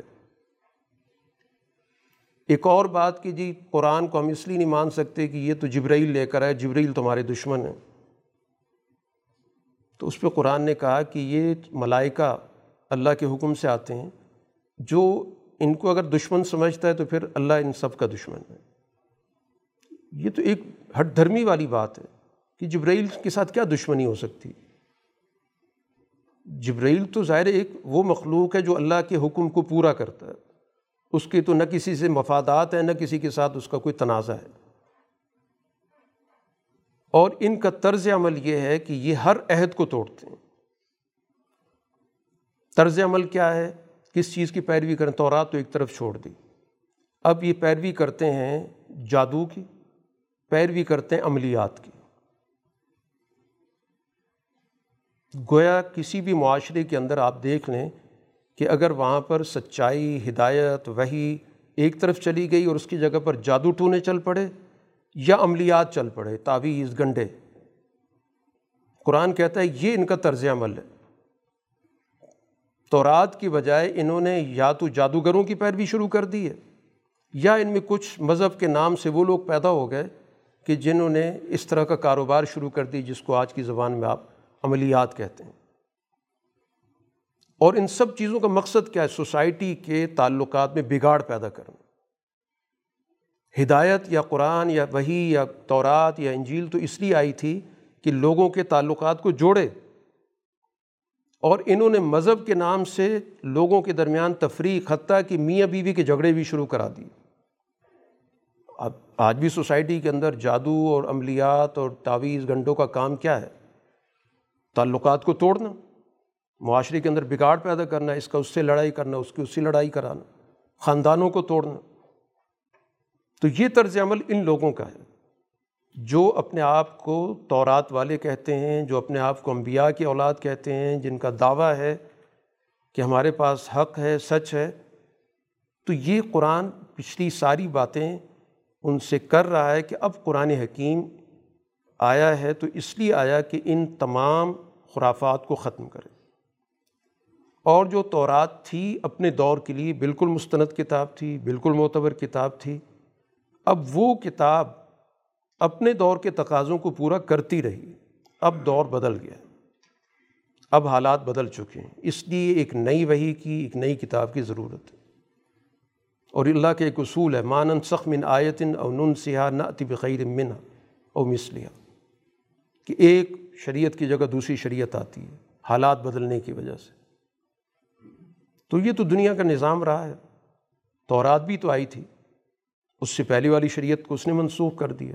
ایک اور بات کہ جی قرآن کو ہم اس لیے نہیں مان سکتے کہ یہ تو جبرائیل لے کر آئے، جبرائیل تمہارے دشمن ہیں۔ تو اس پہ قرآن نے کہا کہ یہ ملائکہ اللہ کے حکم سے آتے ہیں۔ جو ان کو اگر دشمن سمجھتا ہے تو پھر اللہ ان سب کا دشمن ہے۔ یہ تو ایک ہٹ دھرمی والی بات ہے کہ جبرائیل کے ساتھ کیا دشمنی ہو سکتی؟ جبرائیل تو ظاہر ایک وہ مخلوق ہے جو اللہ کے حکم کو پورا کرتا ہے۔ اس کی تو نہ کسی سے مفادات ہیں، نہ کسی کے ساتھ اس کا کوئی تنازع ہے۔ اور ان کا طرز عمل یہ ہے کہ یہ ہر عہد کو توڑتے ہیں۔ طرز عمل کیا ہے؟ کس چیز کی پیروی کریں؟ تورات تو ایک طرف چھوڑ دی۔ اب یہ پیروی کرتے ہیں جادو کی۔ پیروی کرتے ہیں عملیات کی۔ گویا کسی بھی معاشرے کے اندر آپ دیکھ لیں کہ اگر وہاں پر سچائی، ہدایت وہی ایک طرف چلی گئی اور اس کی جگہ پر جادو ٹونے چل پڑے یا عملیات چل پڑے، تعویذ، گنڈے۔ قرآن کہتا ہے یہ ان کا طرز عمل ہے۔ تو رات کی بجائے انہوں نے یا تو جادوگروں کی پیروی شروع کر دی ہے یا ان میں کچھ مذہب کے نام سے وہ لوگ پیدا ہو گئے کہ جنہوں نے اس طرح کا کاروبار شروع کر دی جس کو آج کی زبان میں آپ عملیات کہتے ہیں۔ اور ان سب چیزوں کا مقصد کیا ہے؟ سوسائٹی کے تعلقات میں بگاڑ پیدا کرنا۔ ہدایت یا قرآن یا وہی یا تورات یا انجیل تو اس لیے آئی تھی کہ لوگوں کے تعلقات کو جوڑے۔ اور انہوں نے مذہب کے نام سے لوگوں کے درمیان تفریح حتیٰ کہ میاں بیوی کے جھگڑے بھی شروع کرا دی اب آج بھی سوسائٹی کے اندر جادو اور عملیات اور تعویذ گھنٹوں کا کام کیا ہے؟ تعلقات کو توڑنا، معاشرے کے اندر بگاڑ پیدا کرنا، اس کا اس سے لڑائی کرنا، اس کی اس سے لڑائی کرانا، خاندانوں کو توڑنا۔ تو یہ طرز عمل ان لوگوں کا ہے جو اپنے آپ کو تورات والے کہتے ہیں، جو اپنے آپ کو انبیاء کی اولاد کہتے ہیں، جن کا دعویٰ ہے کہ ہمارے پاس حق ہے، سچ ہے۔ تو یہ قرآن پچھلی ساری باتیں ان سے کر رہا ہے کہ اب قرآن حکیم آیا ہے تو اس لیے آیا کہ ان تمام خرافات کو ختم کرے۔ اور جو تورات تھی اپنے دور کے لیے بالکل مستند کتاب تھی، بالکل معتبر کتاب تھی، اب وہ کتاب اپنے دور کے تقاضوں کو پورا کرتی رہی۔ اب دور بدل گیا۔ اب حالات بدل چکے ہیں۔ اس لیے ایک نئی وہی کی، ایک نئی کتاب کی ضرورت ہے۔ اور اللہ کے ایک اصول ہے مانن سخ من آیتن او نن سیاح نہ بخیر من او مسلیہ کہ ایک شریعت کی جگہ دوسری شریعت آتی ہے، حالات بدلنے کی وجہ سے۔ تو یہ تو دنیا کا نظام رہا ہے۔ تورات بھی تو آئی تھی۔ اس سے پہلی والی شریعت کو اس نے منسوخ کر دیا۔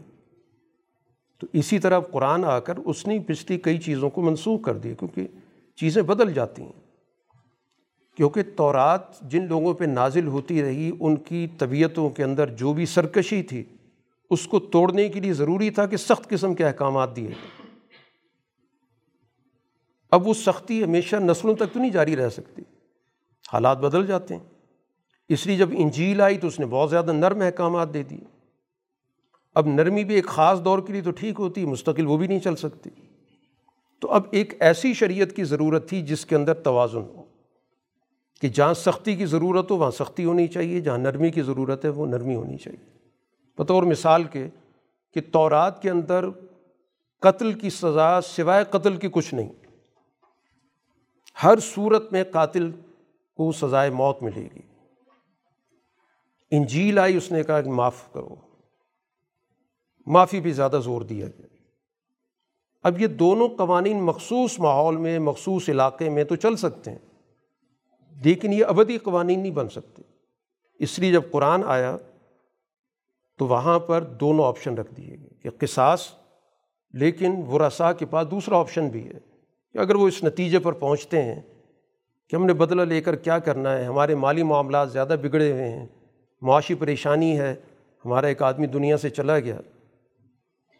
تو اسی طرح قرآن آ کر اس نے پچھلی کئی چیزوں کو منسوخ کر دیا، کیونکہ چیزیں بدل جاتی ہیں۔ کیونکہ تورات جن لوگوں پہ نازل ہوتی رہی، ان کی طبیعتوں کے اندر جو بھی سرکشی تھی، اس کو توڑنے کے لیے ضروری تھا کہ سخت قسم کے احکامات دیے اب وہ سختی ہمیشہ نسلوں تک تو نہیں جاری رہ سکتی۔ حالات بدل جاتے ہیں۔ اس لیے جب انجیل آئی تو اس نے بہت زیادہ نرم احکامات دے دیے۔ اب نرمی بھی ایک خاص دور کے لیے تو ٹھیک ہوتی، مستقل وہ بھی نہیں چل سکتی۔ تو اب ایک ایسی شریعت کی ضرورت تھی جس کے اندر توازن ہو۔ کہ جہاں سختی کی ضرورت ہو وہاں سختی ہونی چاہیے، جہاں نرمی کی ضرورت ہے وہ نرمی ہونی چاہیے۔ بطور مثال کے، کہ تورات کے اندر قتل کی سزا سوائے قتل کی کچھ نہیں۔ ہر صورت میں قاتل کو سزائے موت ملے گی۔ انجیل آئی، اس نے کہا کہ معاف کرو۔ معافی بھی زیادہ زور دیا گیا۔ اب یہ دونوں قوانین مخصوص ماحول میں، مخصوص علاقے میں تو چل سکتے ہیں۔ لیکن یہ ابدی قوانین نہیں بن سکتے۔ اس لیے جب قرآن آیا تو وہاں پر دونوں آپشن رکھ دیے گئے کہ قصاص لیکن ورثاء کے پاس دوسرا آپشن بھی ہے کہ اگر وہ اس نتیجے پر پہنچتے ہیں کہ ہم نے بدلہ لے کر کیا کرنا ہے، ہمارے مالی معاملات زیادہ بگڑے ہوئے ہیں، معاشی پریشانی ہے، ہمارا ایک آدمی دنیا سے چلا گیا،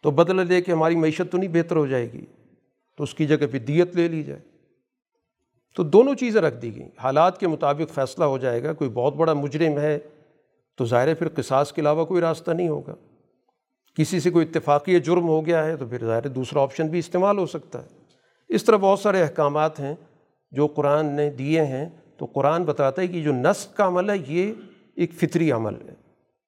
تو بدلہ لے کے ہماری معیشت تو نہیں بہتر ہو جائے گی، تو اس کی جگہ پہ دیت لے لی جائے۔ تو دونوں چیزیں رکھ دی گئیں۔ حالات کے مطابق فیصلہ ہو جائے گا، کوئی بہت بڑا مجرم ہے تو ظاہر پھر قصاص کے علاوہ کوئی راستہ نہیں ہوگا۔ کسی سے کوئی اتفاقی جرم ہو گیا ہے تو پھر ظاہر دوسرا آپشن بھی استعمال ہو سکتا ہے۔ اس طرح بہت سارے احکامات ہیں جو قرآن نے دیے ہیں۔ تو قرآن بتاتا ہے کہ جو نسق کا عمل ہے، یہ ایک فطری عمل ہے۔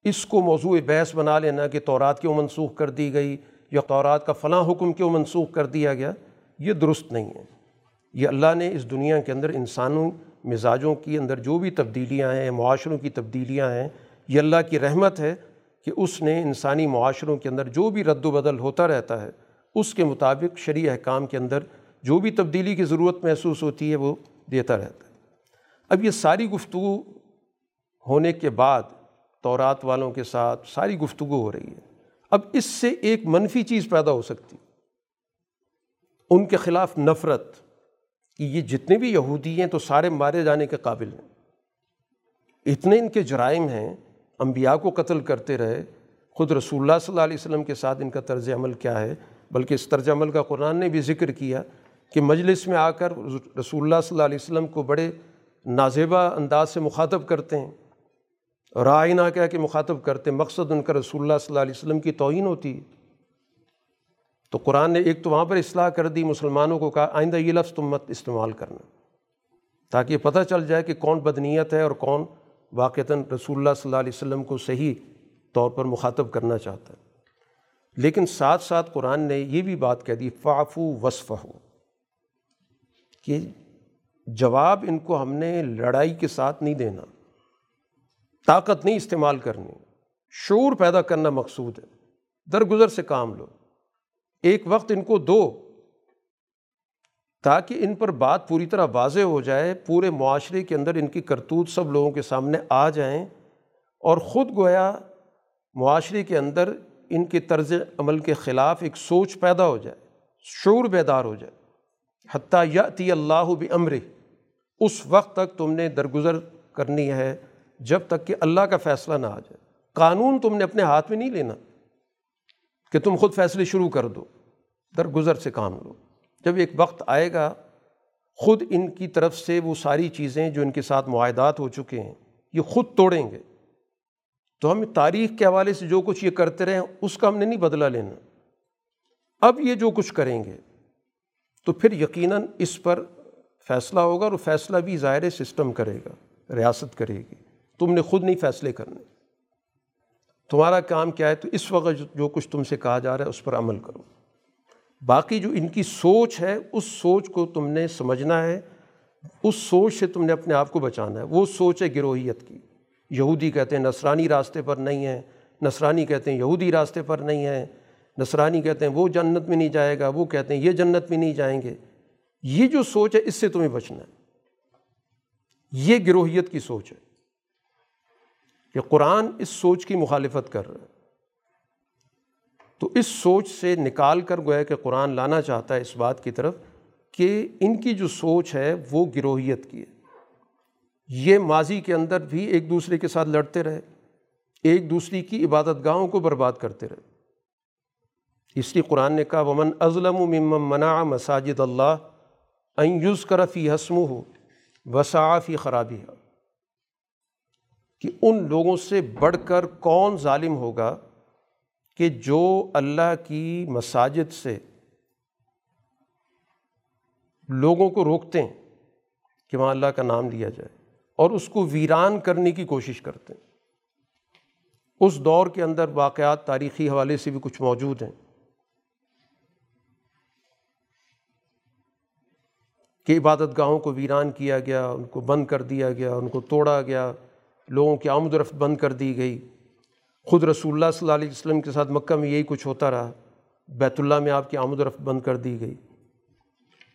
اس کو موضوع بحث بنا لینا کہ تورات کیوں منسوخ کر دی گئی یا تورات کا فلاں حکم کیوں منسوخ کر دیا گیا، یہ درست نہیں ہے۔ یہ اللہ نے اس دنیا کے اندر انسانوں، مزاجوں کی اندر جو بھی تبدیلیاں ہیں، معاشروں کی تبدیلیاں ہیں، یہ اللہ کی رحمت ہے کہ اس نے انسانی معاشروں کے اندر جو بھی رد و بدل ہوتا رہتا ہے، اس کے مطابق شرع احکام کے اندر جو بھی تبدیلی کی ضرورت محسوس ہوتی ہے، وہ دیتا رہتا ہے۔ اب یہ ساری گفتگو ہونے کے بعد تورات والوں کے ساتھ ساری گفتگو ہو رہی ہے۔ اب اس سے ایک منفی چیز پیدا ہو سکتی۔ ان کے خلاف نفرت کہ یہ جتنے بھی یہودی ہیں تو سارے مارے جانے کے قابل ہیں۔ اتنے ان کے جرائم ہیں، انبیاء کو قتل کرتے رہے۔ خود رسول اللہ صلی اللہ علیہ وسلم کے ساتھ ان کا طرز عمل کیا ہے، بلکہ اس طرز عمل کا قرآن نے بھی ذکر کیا کہ مجلس میں آ کر رسول اللہ صلی اللہ علیہ وسلم کو بڑے نازیبہ انداز سے مخاطب کرتے ہیں۔ رائے نہ کہہ کے مخاطب کرتے مقصد ان کا رسول اللہ صلی اللہ علیہ وسلم کی توہین ہوتی ہے۔ تو قرآن نے ایک تو وہاں پر اصلاح کر دی مسلمانوں کو، کہا آئندہ یہ لفظ تم مت استعمال کرنا، تاکہ یہ پتہ چل جائے کہ کون بدنیت ہے اور کون واقعتاً رسول اللہ صلی اللہ علیہ وسلم کو صحیح طور پر مخاطب کرنا چاہتا ہے۔ لیکن ساتھ ساتھ قرآن نے یہ بھی بات کہہ دی فافو وصف ہو کہ جواب ان کو ہم نے لڑائی کے ساتھ نہیں دینا، طاقت نہیں استعمال کرنی، شعور پیدا کرنا مقصود ہے، درگزر سے کام لو۔ ایک وقت ان کو دو، تاکہ ان پر بات پوری طرح واضح ہو جائے، پورے معاشرے کے اندر ان کی کرتوت سب لوگوں کے سامنے آ جائیں اور خود گویا معاشرے کے اندر ان کے طرز عمل کے خلاف ایک سوچ پیدا ہو جائے، شعور بیدار ہو جائے۔ حتیٰ یاتی اللہ بمر اس وقت تک تم نے درگزر کرنی ہے جب تک کہ اللہ کا فیصلہ نہ آ جائے۔ قانون تم نے اپنے ہاتھ میں نہیں لینا۔ کہ تم خود فیصلے شروع کر دو، درگزر سے کام لو۔ جب ایک وقت آئے گا، خود ان کی طرف سے وہ ساری چیزیں جو ان کے ساتھ معاہدات ہو چکے ہیں، یہ خود توڑیں گے۔ تو ہم تاریخ کے حوالے سے جو کچھ یہ کرتے رہے اس کا ہم نے نہیں بدلہ لینا۔ اب یہ جو کچھ کریں گے، تو پھر یقیناً اس پر فیصلہ ہوگا اور فیصلہ بھی ظاہر سسٹم کرے گا، ریاست کرے گی۔ تم نے خود نہیں فیصلے کرنے۔ تمہارا کام کیا ہے؟ تو اس وقت جو کچھ تم سے کہا جا رہا ہے، اس پر عمل کرو۔ باقی جو ان کی سوچ ہے، اس سوچ کو تم نے سمجھنا ہے۔ اس سوچ سے تم نے اپنے آپ کو بچانا ہے۔ وہ سوچ ہے گروہیت کی۔ یہودی کہتے ہیں نصرانی راستے پر نہیں ہیں نصرانی کہتے ہیں یہودی راستے پر نہیں ہیں نصرانی کہتے ہیں وہ جنت میں نہیں جائے گا۔ وہ کہتے ہیں یہ جنت میں نہیں جائیں گے۔ یہ جو سوچ ہے، اس سے تمہیں بچنا ہے۔ یہ گروہیت کی سوچ ہے۔ کہ قرآن اس سوچ کی مخالفت کر رہا ہے۔ تو اس سوچ سے نکال کر گویا کہ قرآن لانا چاہتا ہے اس بات کی طرف کہ ان کی جو سوچ ہے وہ گروہیت کی ہے۔ یہ ماضی کے اندر بھی ایک دوسرے کے ساتھ لڑتے رہے، ایک دوسری کی عبادت گاہوں کو برباد کرتے رہے۔ اس لیے قرآن نے کہا، ومن ازلم و ممن منع مساجد اللہ این یوز کرفی حسم ہو وصافی خرابی ہے کہ ان لوگوں سے بڑھ کر کون ظالم ہوگا کہ جو اللہ کی مساجد سے لوگوں کو روکتے ہیں کہ وہاں اللہ کا نام لیا جائے اور اس کو ویران کرنے کی کوشش کرتے ہیں۔ اس دور کے اندر واقعات تاریخی حوالے سے بھی کچھ موجود ہیں کہ عبادت گاہوں کو ویران کیا گیا، ان کو بند کر دیا گیا، ان کو توڑا گیا۔ لوگوں کی آمد و رفت بند کر دی گئی۔ خود رسول اللہ صلی اللہ علیہ وسلم کے ساتھ مکہ میں یہی کچھ ہوتا رہا۔ بیت اللہ میں آپ کی آمد و رفت بند کر دی گئی۔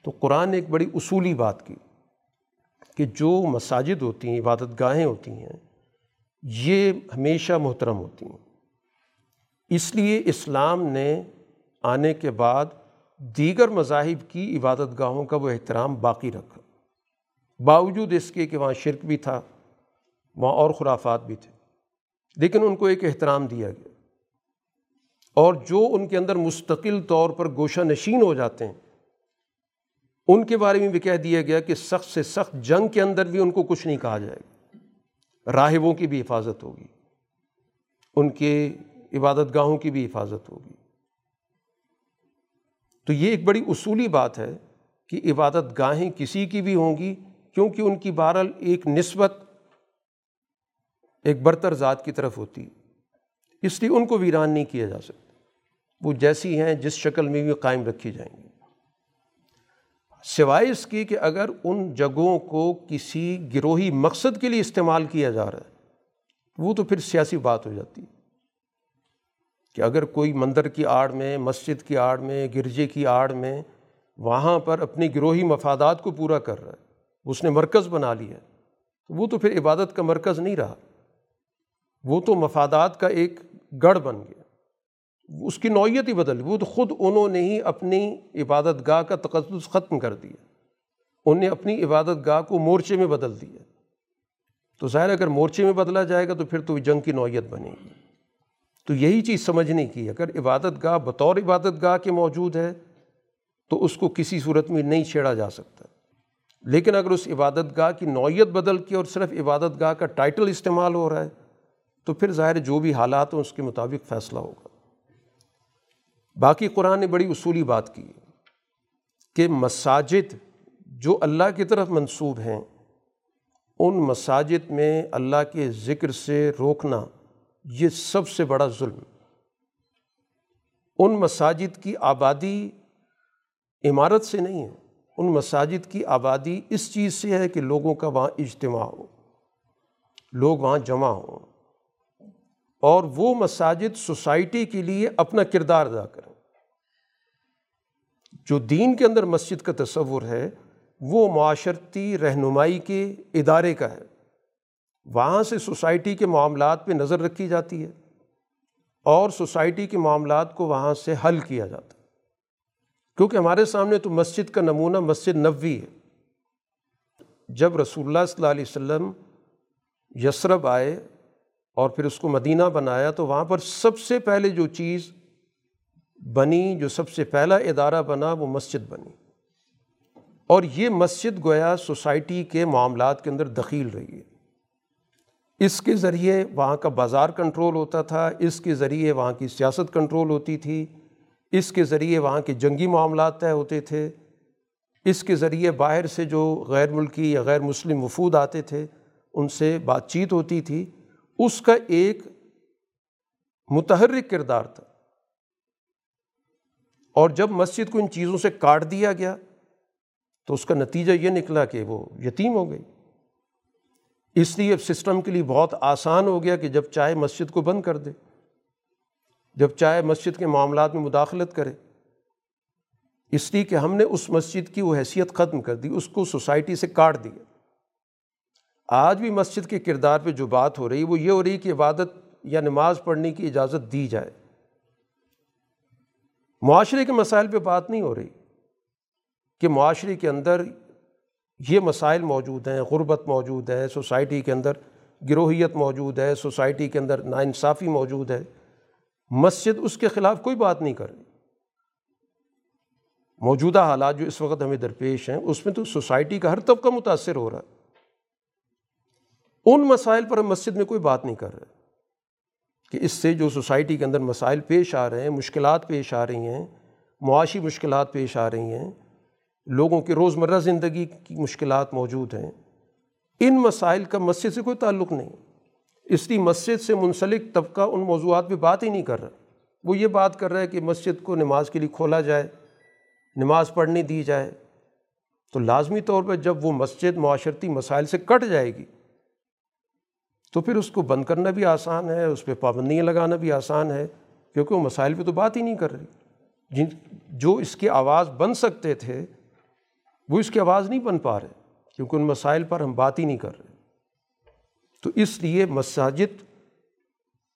تو قرآن نے ایک بڑی اصولی بات کی کہ جو مساجد ہوتی ہیں عبادت گاہیں ہوتی ہیں، یہ ہمیشہ محترم ہوتی ہیں۔ اس لیے اسلام نے آنے کے بعد دیگر مذاہب کی عبادت گاہوں کا وہ احترام باقی رکھا۔ باوجود اس کے کہ وہاں شرک بھی تھا۔ وہاں اور خرافات بھی تھے۔ لیکن ان کو ایک احترام دیا گیا۔ اور جو ان کے اندر مستقل طور پر گوشہ نشین ہو جاتے ہیں، ان کے بارے میں بھی کہہ دیا گیا کہ سخت سے سخت جنگ کے اندر بھی ان کو کچھ نہیں کہا جائے گا۔ راہبوں کی بھی حفاظت ہوگی۔ ان کے عبادت گاہوں کی بھی حفاظت ہوگی۔ تو یہ ایک بڑی اصولی بات ہے کہ عبادت گاہیں کسی کی بھی ہوں گی، کیونکہ ان کی بہرحال ایک نسبت ایک برتر ذات کی طرف ہوتی۔ اس لیے ان کو ویران نہیں کیا جا سکتا۔ وہ جیسی ہیں جس شکل میں بھی قائم رکھی جائیں گی۔ سوائے اس کی کہ اگر ان جگہوں کو کسی گروہی مقصد کے لیے استعمال کیا جا رہا ہے، وہ تو پھر سیاسی بات ہو جاتی۔ ہے کہ اگر کوئی مندر کی آڑ میں، مسجد کی آڑ میں، گرجے کی آڑ میں وہاں پر اپنی گروہی مفادات کو پورا کر رہا ہے، اس نے مرکز بنا لیا تو وہ تو پھر عبادت کا مرکز نہیں رہا۔ وہ تو مفادات کا ایک گڑھ بن گیا۔ اس کی نوعیت ہی بدل وہ تو خود انہوں نے ہی اپنی عبادت گاہ کا تقدس ختم کر دیا۔ انہوں نے اپنی عبادت گاہ کو مورچے میں بدل دیا۔ تو ظاہر اگر مورچے میں بدلا جائے گا تو پھر تو جنگ کی نوعیت بنے گی۔ تو یہی چیز سمجھنے کی۔ اگر عبادت گاہ بطور عبادت گاہ کے موجود ہے تو اس کو کسی صورت میں نہیں چھیڑا جا سکتا۔ لیکن اگر اس عبادت گاہ کی نوعیت بدل کے اور صرف عبادت گاہ کا ٹائٹل استعمال ہو رہا ہے تو پھر ظاہر جو بھی حالات ہوں اس کے مطابق فیصلہ ہوگا۔ باقی قرآن نے بڑی اصولی بات کی کہ مساجد جو اللہ کی طرف منسوب ہیں، ان مساجد میں اللہ کے ذکر سے روکنا یہ سب سے بڑا ظلم۔ ان مساجد کی آبادی عمارت سے نہیں ہے، ان مساجد کی آبادی اس چیز سے ہے کہ لوگوں کا وہاں اجتماع ہو، لوگ وہاں جمع ہوں۔ اور وہ مساجد سوسائٹی کے لیے اپنا کردار ادا کریں۔ جو دین کے اندر مسجد کا تصور ہے، وہ معاشرتی رہنمائی کے ادارے کا ہے۔ وہاں سے سوسائٹی کے معاملات پہ نظر رکھی جاتی ہے اور سوسائٹی کے معاملات کو وہاں سے حل کیا جاتا ہے۔ کیونکہ ہمارے سامنے تو مسجد کا نمونہ مسجد نبوی ہے۔ جب رسول اللہ صلی اللہ علیہ وسلم یسرب آئے اور پھر اس کو مدینہ بنایا، تو وہاں پر سب سے پہلے جو چیز بنی، جو سب سے پہلا ادارہ بنا، وہ مسجد بنی۔ اور یہ مسجد گویا سوسائٹی کے معاملات کے اندر دخیل رہی ہے۔ اس کے ذریعے وہاں کا بازار کنٹرول ہوتا تھا، اس کے ذریعے وہاں کی سیاست کنٹرول ہوتی تھی، اس کے ذریعے وہاں کے جنگی معاملات طے ہوتے تھے، اس کے ذریعے باہر سے جو غیر ملکی یا غیر مسلم وفود آتے تھے، ان سے بات چیت ہوتی تھی۔ اس کا ایک متحرک کردار تھا۔ اور جب مسجد کو ان چیزوں سے کاٹ دیا گیا، تو اس کا نتیجہ یہ نکلا کہ وہ یتیم ہو گئی۔ اس لیے اب سسٹم کے لیے بہت آسان ہو گیا کہ جب چاہے مسجد کو بند کر دے، جب چاہے مسجد کے معاملات میں مداخلت کرے۔ اس لیے کہ ہم نے اس مسجد کی وہ حیثیت ختم کر دی، اس کو سوسائٹی سے کاٹ دیا۔ آج بھی مسجد کے کردار پہ جو بات ہو رہی وہ یہ ہو رہی کہ عبادت یا نماز پڑھنے کی اجازت دی جائے۔ معاشرے کے مسائل پہ بات نہیں ہو رہی کہ معاشرے کے اندر یہ مسائل موجود ہیں، غربت موجود ہے، سوسائٹی کے اندر گروہیت موجود ہے، سوسائٹی کے اندر ناانصافی موجود ہے۔ مسجد اس کے خلاف کوئی بات نہیں کر رہی۔ موجودہ حالات جو اس وقت ہمیں درپیش ہیں، اس میں تو سوسائٹی کا ہر طبقہ متاثر ہو رہا ہے۔ ان مسائل پر ہم مسجد میں کوئی بات نہیں کر رہے کہ اس سے جو سوسائٹی کے اندر مسائل پیش آ رہے ہیں، مشکلات پیش آ رہی ہیں، معاشی مشکلات پیش آ رہی ہیں، لوگوں کی روزمرہ زندگی کی مشکلات موجود ہیں، ان مسائل کا مسجد سے کوئی تعلق نہیں۔ اس لیے مسجد سے منسلک طبقہ ان موضوعات پہ بات ہی نہیں کر رہا۔ وہ یہ بات کر رہا ہے کہ مسجد کو نماز کے لیے کھولا جائے، نماز پڑھنے دی جائے۔ تو لازمی طور پر جب وہ مسجد معاشرتی مسائل سے کٹ جائے گی تو پھر اس کو بند کرنا بھی آسان ہے، اس پہ پابندیاں لگانا بھی آسان ہے، کیونکہ وہ مسائل پہ تو بات ہی نہیں کر رہی۔ جن، جو اس کی آواز بن سکتے تھے، وہ اس کی آواز نہیں بن پا رہے، کیونکہ ان مسائل پر ہم بات ہی نہیں کر رہے۔ تو اس لیے مساجد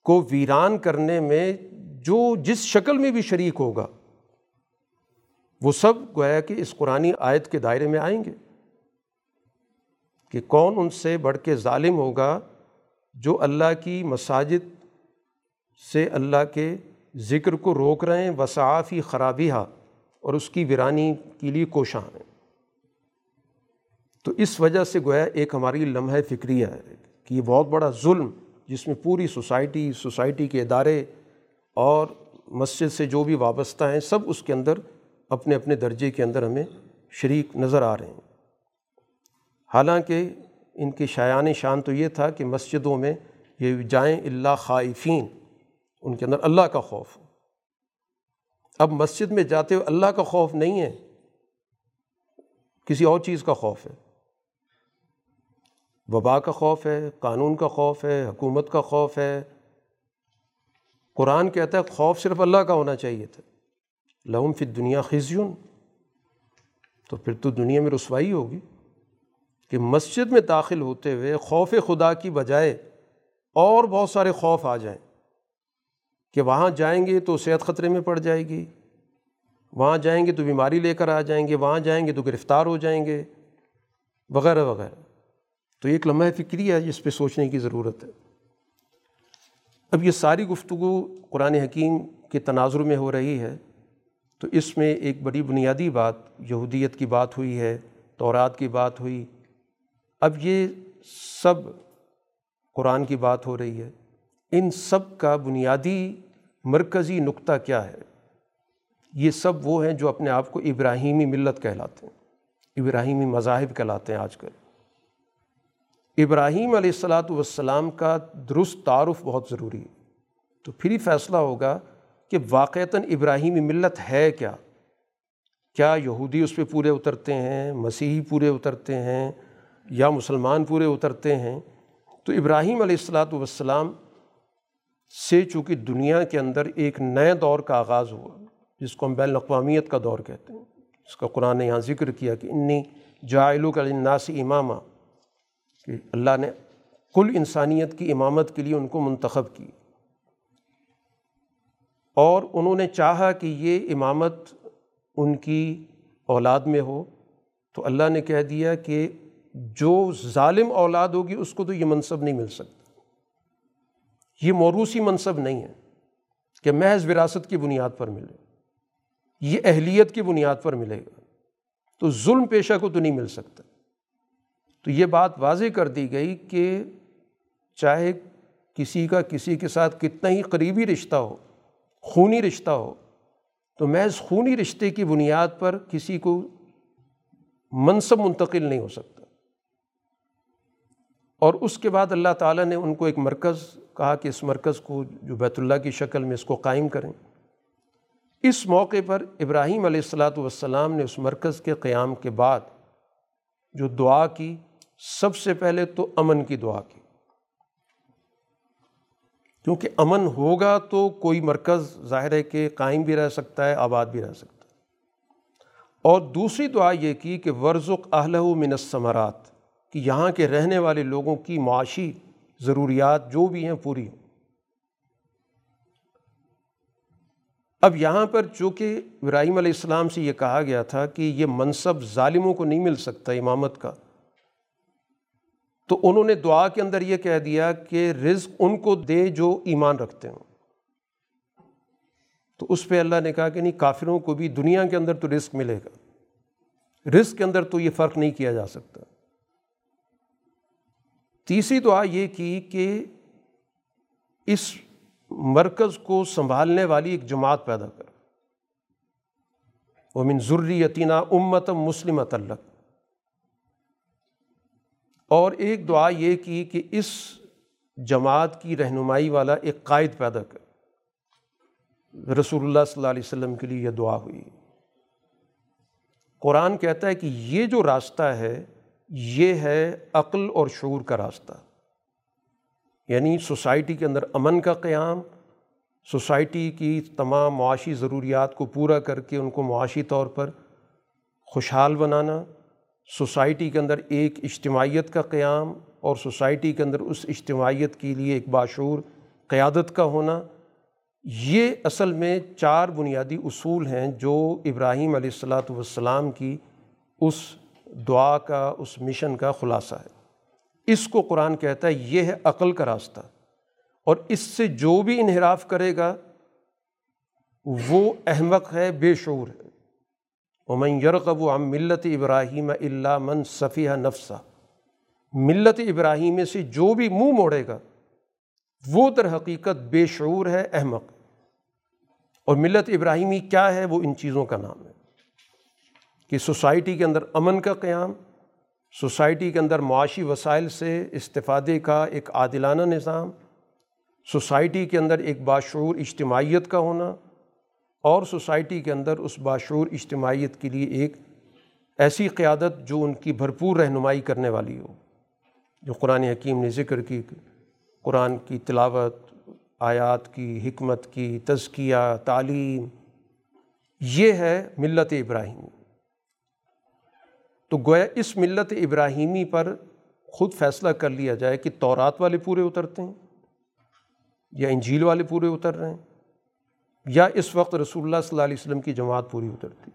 کو ویران کرنے میں جو جس شکل میں بھی شریک ہوگا، وہ سب گویا کہ اس قرآن آیت کے دائرے میں آئیں گے کہ کون ان سے بڑھ کے ظالم ہوگا جو اللہ کی مساجد سے اللہ کے ذکر کو روک رہے ہیں وصافی خرابی اور اس کی ویرانی کے لیے کوشاں ہیں۔ تو اس وجہ سے گویا ایک ہماری لمحہ فکری ہے کہ یہ بہت بڑا ظلم جس میں پوری سوسائٹی سوسائٹی کے ادارے اور مسجد سے جو بھی وابستہ ہیں، سب اس کے اندر اپنے اپنے درجے کے اندر ہمیں شریک نظر آ رہے ہیں۔ حالانکہ ان کی شایان شان تو یہ تھا کہ مسجدوں میں یہ جائیں اللہ خائفین، ان کے اندر اللہ کا خوف۔ اب مسجد میں جاتے ہوئے اللہ کا خوف نہیں ہے، کسی اور چیز کا خوف ہے۔ وبا کا خوف ہے، قانون کا خوف ہے، حکومت کا خوف ہے۔ قرآن کہتا ہے، خوف صرف اللہ کا ہونا چاہیے تھا۔ لہم فی دنیا خزیون، تو پھر تو دنیا میں رسوائی ہوگی۔ کہ مسجد میں داخل ہوتے ہوئے خوف خدا کی بجائے اور بہت سارے خوف آ جائیں۔ کہ وہاں جائیں گے تو صحت خطرے میں پڑ جائے گی، وہاں جائیں گے تو بیماری لے کر آ جائیں گے، وہاں جائیں گے تو گرفتار ہو جائیں گے، وغیرہ وغیرہ۔ تو ایک لمحہ فکری ہے جس پہ سوچنے کی ضرورت ہے۔ اب یہ ساری گفتگو قرآن حکیم کے تناظر میں ہو رہی ہے، تو اس میں ایک بڑی بنیادی بات، یہودیت کی بات ہوئی ہے، تورات کی بات ہوئی اب یہ سب قرآن کی بات ہو رہی ہے۔ ان سب کا بنیادی مرکزی نقطہ کیا ہے؟ یہ سب وہ ہیں جو اپنے آپ کو ابراہیمی ملت کہلاتے ہیں، ابراہیمی مذاہب کہلاتے ہیں آج کل۔ ابراہیم علیہ السلاۃ والسلام کا درست تعارف بہت ضروری ہے۔ تو پھر ہی فیصلہ ہوگا کہ واقعتاً ابراہیمی ملت ہے کیا؟ کیا یہودی اس پہ پورے اترتے ہیں، مسیحی پورے اترتے ہیں؟ یا مسلمان پورے اترتے ہیں، تو ابراہیم علیہ السلاۃ والسلام سے چونکہ دنیا کے اندر ایک نئے دور کا آغاز ہوا، جس کو ہم بین الاقوامیت کا دور کہتے ہیں، اس کا قرآن نے یہاں ذکر کیا کہ انی جائلو کا الناسی امامہ کہ اللہ نے کل انسانیت کی امامت کے لیے ان کو منتخب کی۔ اور انہوں نے چاہا کہ یہ امامت ان کی اولاد میں ہو، تو اللہ نے کہہ دیا کہ جو ظالم اولاد ہوگی اس کو تو یہ منصب نہیں مل سکتا۔ یہ موروثی منصب نہیں ہے کہ محض وراثت کی بنیاد پر ملے۔ یہ اہلیت کی بنیاد پر ملے گا۔ تو ظلم پیشہ کو تو نہیں مل سکتا۔ تو یہ بات واضح کر دی گئی کہ چاہے کسی کا کسی کے ساتھ کتنا ہی قریبی رشتہ ہو، خونی رشتہ ہو، تو محض خونی رشتے کی بنیاد پر کسی کو منصب منتقل نہیں ہو سکتا۔ اور اس کے بعد اللہ تعالیٰ نے ان کو ایک مرکز کہا کہ اس مرکز کو جو بیت اللہ کی شکل میں اس کو قائم کریں۔ اس موقع پر ابراہیم علیہ السلاۃ والسلام نے اس مرکز کے قیام کے بعد جو دعا کی، سب سے پہلے تو امن کی دعا کی۔ کیونکہ امن ہوگا تو کوئی مرکز ظاہر ہے کہ قائم بھی رہ سکتا ہے، آباد بھی رہ سکتا ہے۔ اور دوسری دعا یہ کی کہ ورژق اہل من الثمرات۔ کہ یہاں کے رہنے والے لوگوں کی معاشی ضروریات جو بھی ہیں پوری ہوں۔ اب یہاں پر چونکہ ابراہیم علیہ السلام سے یہ کہا گیا تھا کہ یہ منصب ظالموں کو نہیں مل سکتا امامت کا، تو انہوں نے دعا کے اندر یہ کہہ دیا کہ رزق ان کو دے جو ایمان رکھتے ہوں۔ تو اس پہ اللہ نے کہا کہ نہیں، کافروں کو بھی دنیا کے اندر تو رزق ملے گا۔ رزق کے اندر تو یہ فرق نہیں کیا جا سکتا۔ تیسری دعا یہ کی کہ اس مرکز کو سنبھالنے والی ایک جماعت پیدا کر وہ من یتینہ امت مسلمت اللہ اور ایک دعا یہ کی کہ اس جماعت کی رہنمائی والا ایک قائد پیدا کر رسول اللہ صلی اللہ علیہ وسلم کے لیے یہ دعا ہوئی۔ قرآن کہتا ہے کہ یہ جو راستہ ہے یہ ہے عقل اور شعور کا راستہ۔ یعنی سوسائٹی کے اندر امن کا قیام، سوسائٹی کی تمام معاشی ضروریات کو پورا کر کے ان کو معاشی طور پر خوشحال بنانا، سوسائٹی کے اندر ایک اجتماعیت کا قیام اور سوسائٹی کے اندر اس اجتماعیت کے لیے ایک باشعور قیادت کا ہونا، یہ اصل میں چار بنیادی اصول ہیں جو ابراہیم علیہ السلاۃ والسلام کی اس دعا کا، اس مشن کا خلاصہ ہے۔ اس کو قرآن کہتا ہے، یہ ہے عقل کا راستہ۔ اور اس سے جو بھی انحراف کرے گا، وہ احمق ہے، بے شعور ہے۔ ومن یرغب عن ملت ابراہیم اللہ من صفیہ نفسہ ملت ابراہیم سے جو بھی منہ موڑے گا، وہ در حقیقت بے شعور ہے احمق اور ملت ابراہیمی کیا ہے؟ وہ ان چیزوں کا نام ہے۔ کہ سوسائٹی کے اندر امن کا قیام، سوسائٹی کے اندر معاشی وسائل سے استفادے کا ایک عادلانہ نظام، سوسائٹی کے اندر ایک باشعور اجتماعیت کا ہونا اور سوسائٹی کے اندر اس باشعور اجتماعیت کے لیے ایک ایسی قیادت جو ان کی بھرپور رہنمائی کرنے والی ہو۔ جو قرآن حکیم نے ذکر کی، قرآن کی تلاوت، آیات کی حکمت کی تزکیہ، تعلیم، یہ ہے ملت ابراہیمی تو گویا اس ملت ابراہیمی پر خود فیصلہ کر لیا جائے کہ تورات والے پورے اترتے ہیں یا انجیل والے پورے اتر رہے ہیں یا اس وقت رسول اللہ صلی اللہ علیہ وسلم کی جماعت پوری اترتی۔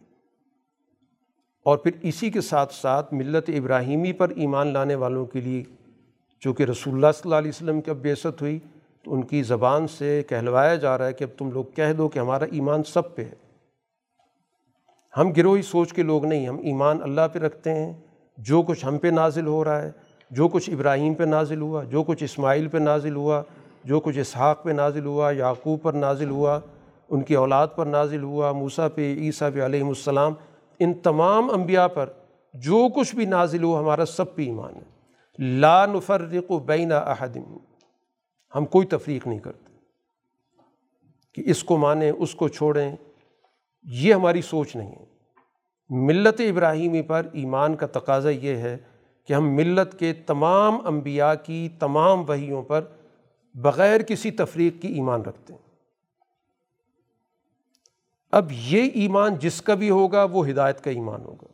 اور پھر اسی کے ساتھ ساتھ ملت ابراہیمی پر ایمان لانے والوں کے لیے چونکہ رسول اللہ صلی اللہ علیہ وسلم کی اب بیست ہوئی تو ان کی زبان سے کہلوایا جا رہا ہے کہ اب تم لوگ کہہ دو کہ ہمارا ایمان سب پہ ہے۔ ہم گروہی سوچ کے لوگ نہیں، ہم ایمان اللہ پہ رکھتے ہیں۔ جو کچھ ہم پہ نازل ہو رہا ہے، جو کچھ ابراہیم پہ نازل ہوا، جو کچھ اسماعیل پہ نازل ہوا، جو کچھ اسحاق پہ نازل ہوا، یعقوب پر نازل ہوا، ان کی اولاد پر نازل ہوا، موسیٰ پہ، عیسیٰ پہ علیہ السلام، ان تمام انبیاء پر جو کچھ بھی نازل ہوا ہمارا سب پہ ایمان ہے۔ لا نفرق بین احد۔ ہم کوئی تفریق نہیں کرتے کہ اس کو مانیں، اس کو چھوڑیں۔ یہ ہماری سوچ نہیں ہے۔ ملت ابراہیمی پر ایمان کا تقاضا یہ ہے کہ ہم ملت کے تمام انبیاء کی تمام وحیوں پر بغیر کسی تفریق کی ایمان رکھتے ہیں۔ اب یہ ایمان جس کا بھی ہوگا وہ ہدایت کا ایمان ہوگا۔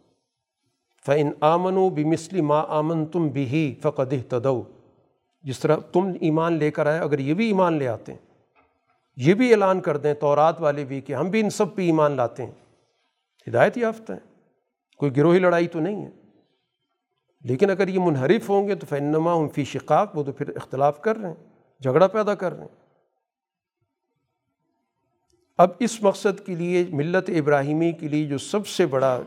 فعن آمن و بمسلی ما آمن تم بھی فقد تدو جس طرح تم ایمان لے کر آئے، اگر یہ بھی ایمان لے آتے ہیں یہ بھی اعلان کر دیں تورات والے بھی کہ ہم بھی ان سب پہ ایمان لاتے ہیں۔ ہدایت یافتہ ہیں۔ کوئی گروہی لڑائی تو نہیں ہے۔ لیکن اگر یہ منحرف ہوں گے تو فنما ان فی شقاق، وہ تو پھر اختلاف کر رہے ہیں، جھگڑا پیدا کر رہے ہیں۔ اب اس مقصد کے لیے، ملت ابراہیمی کے لیے جو سب سے بڑا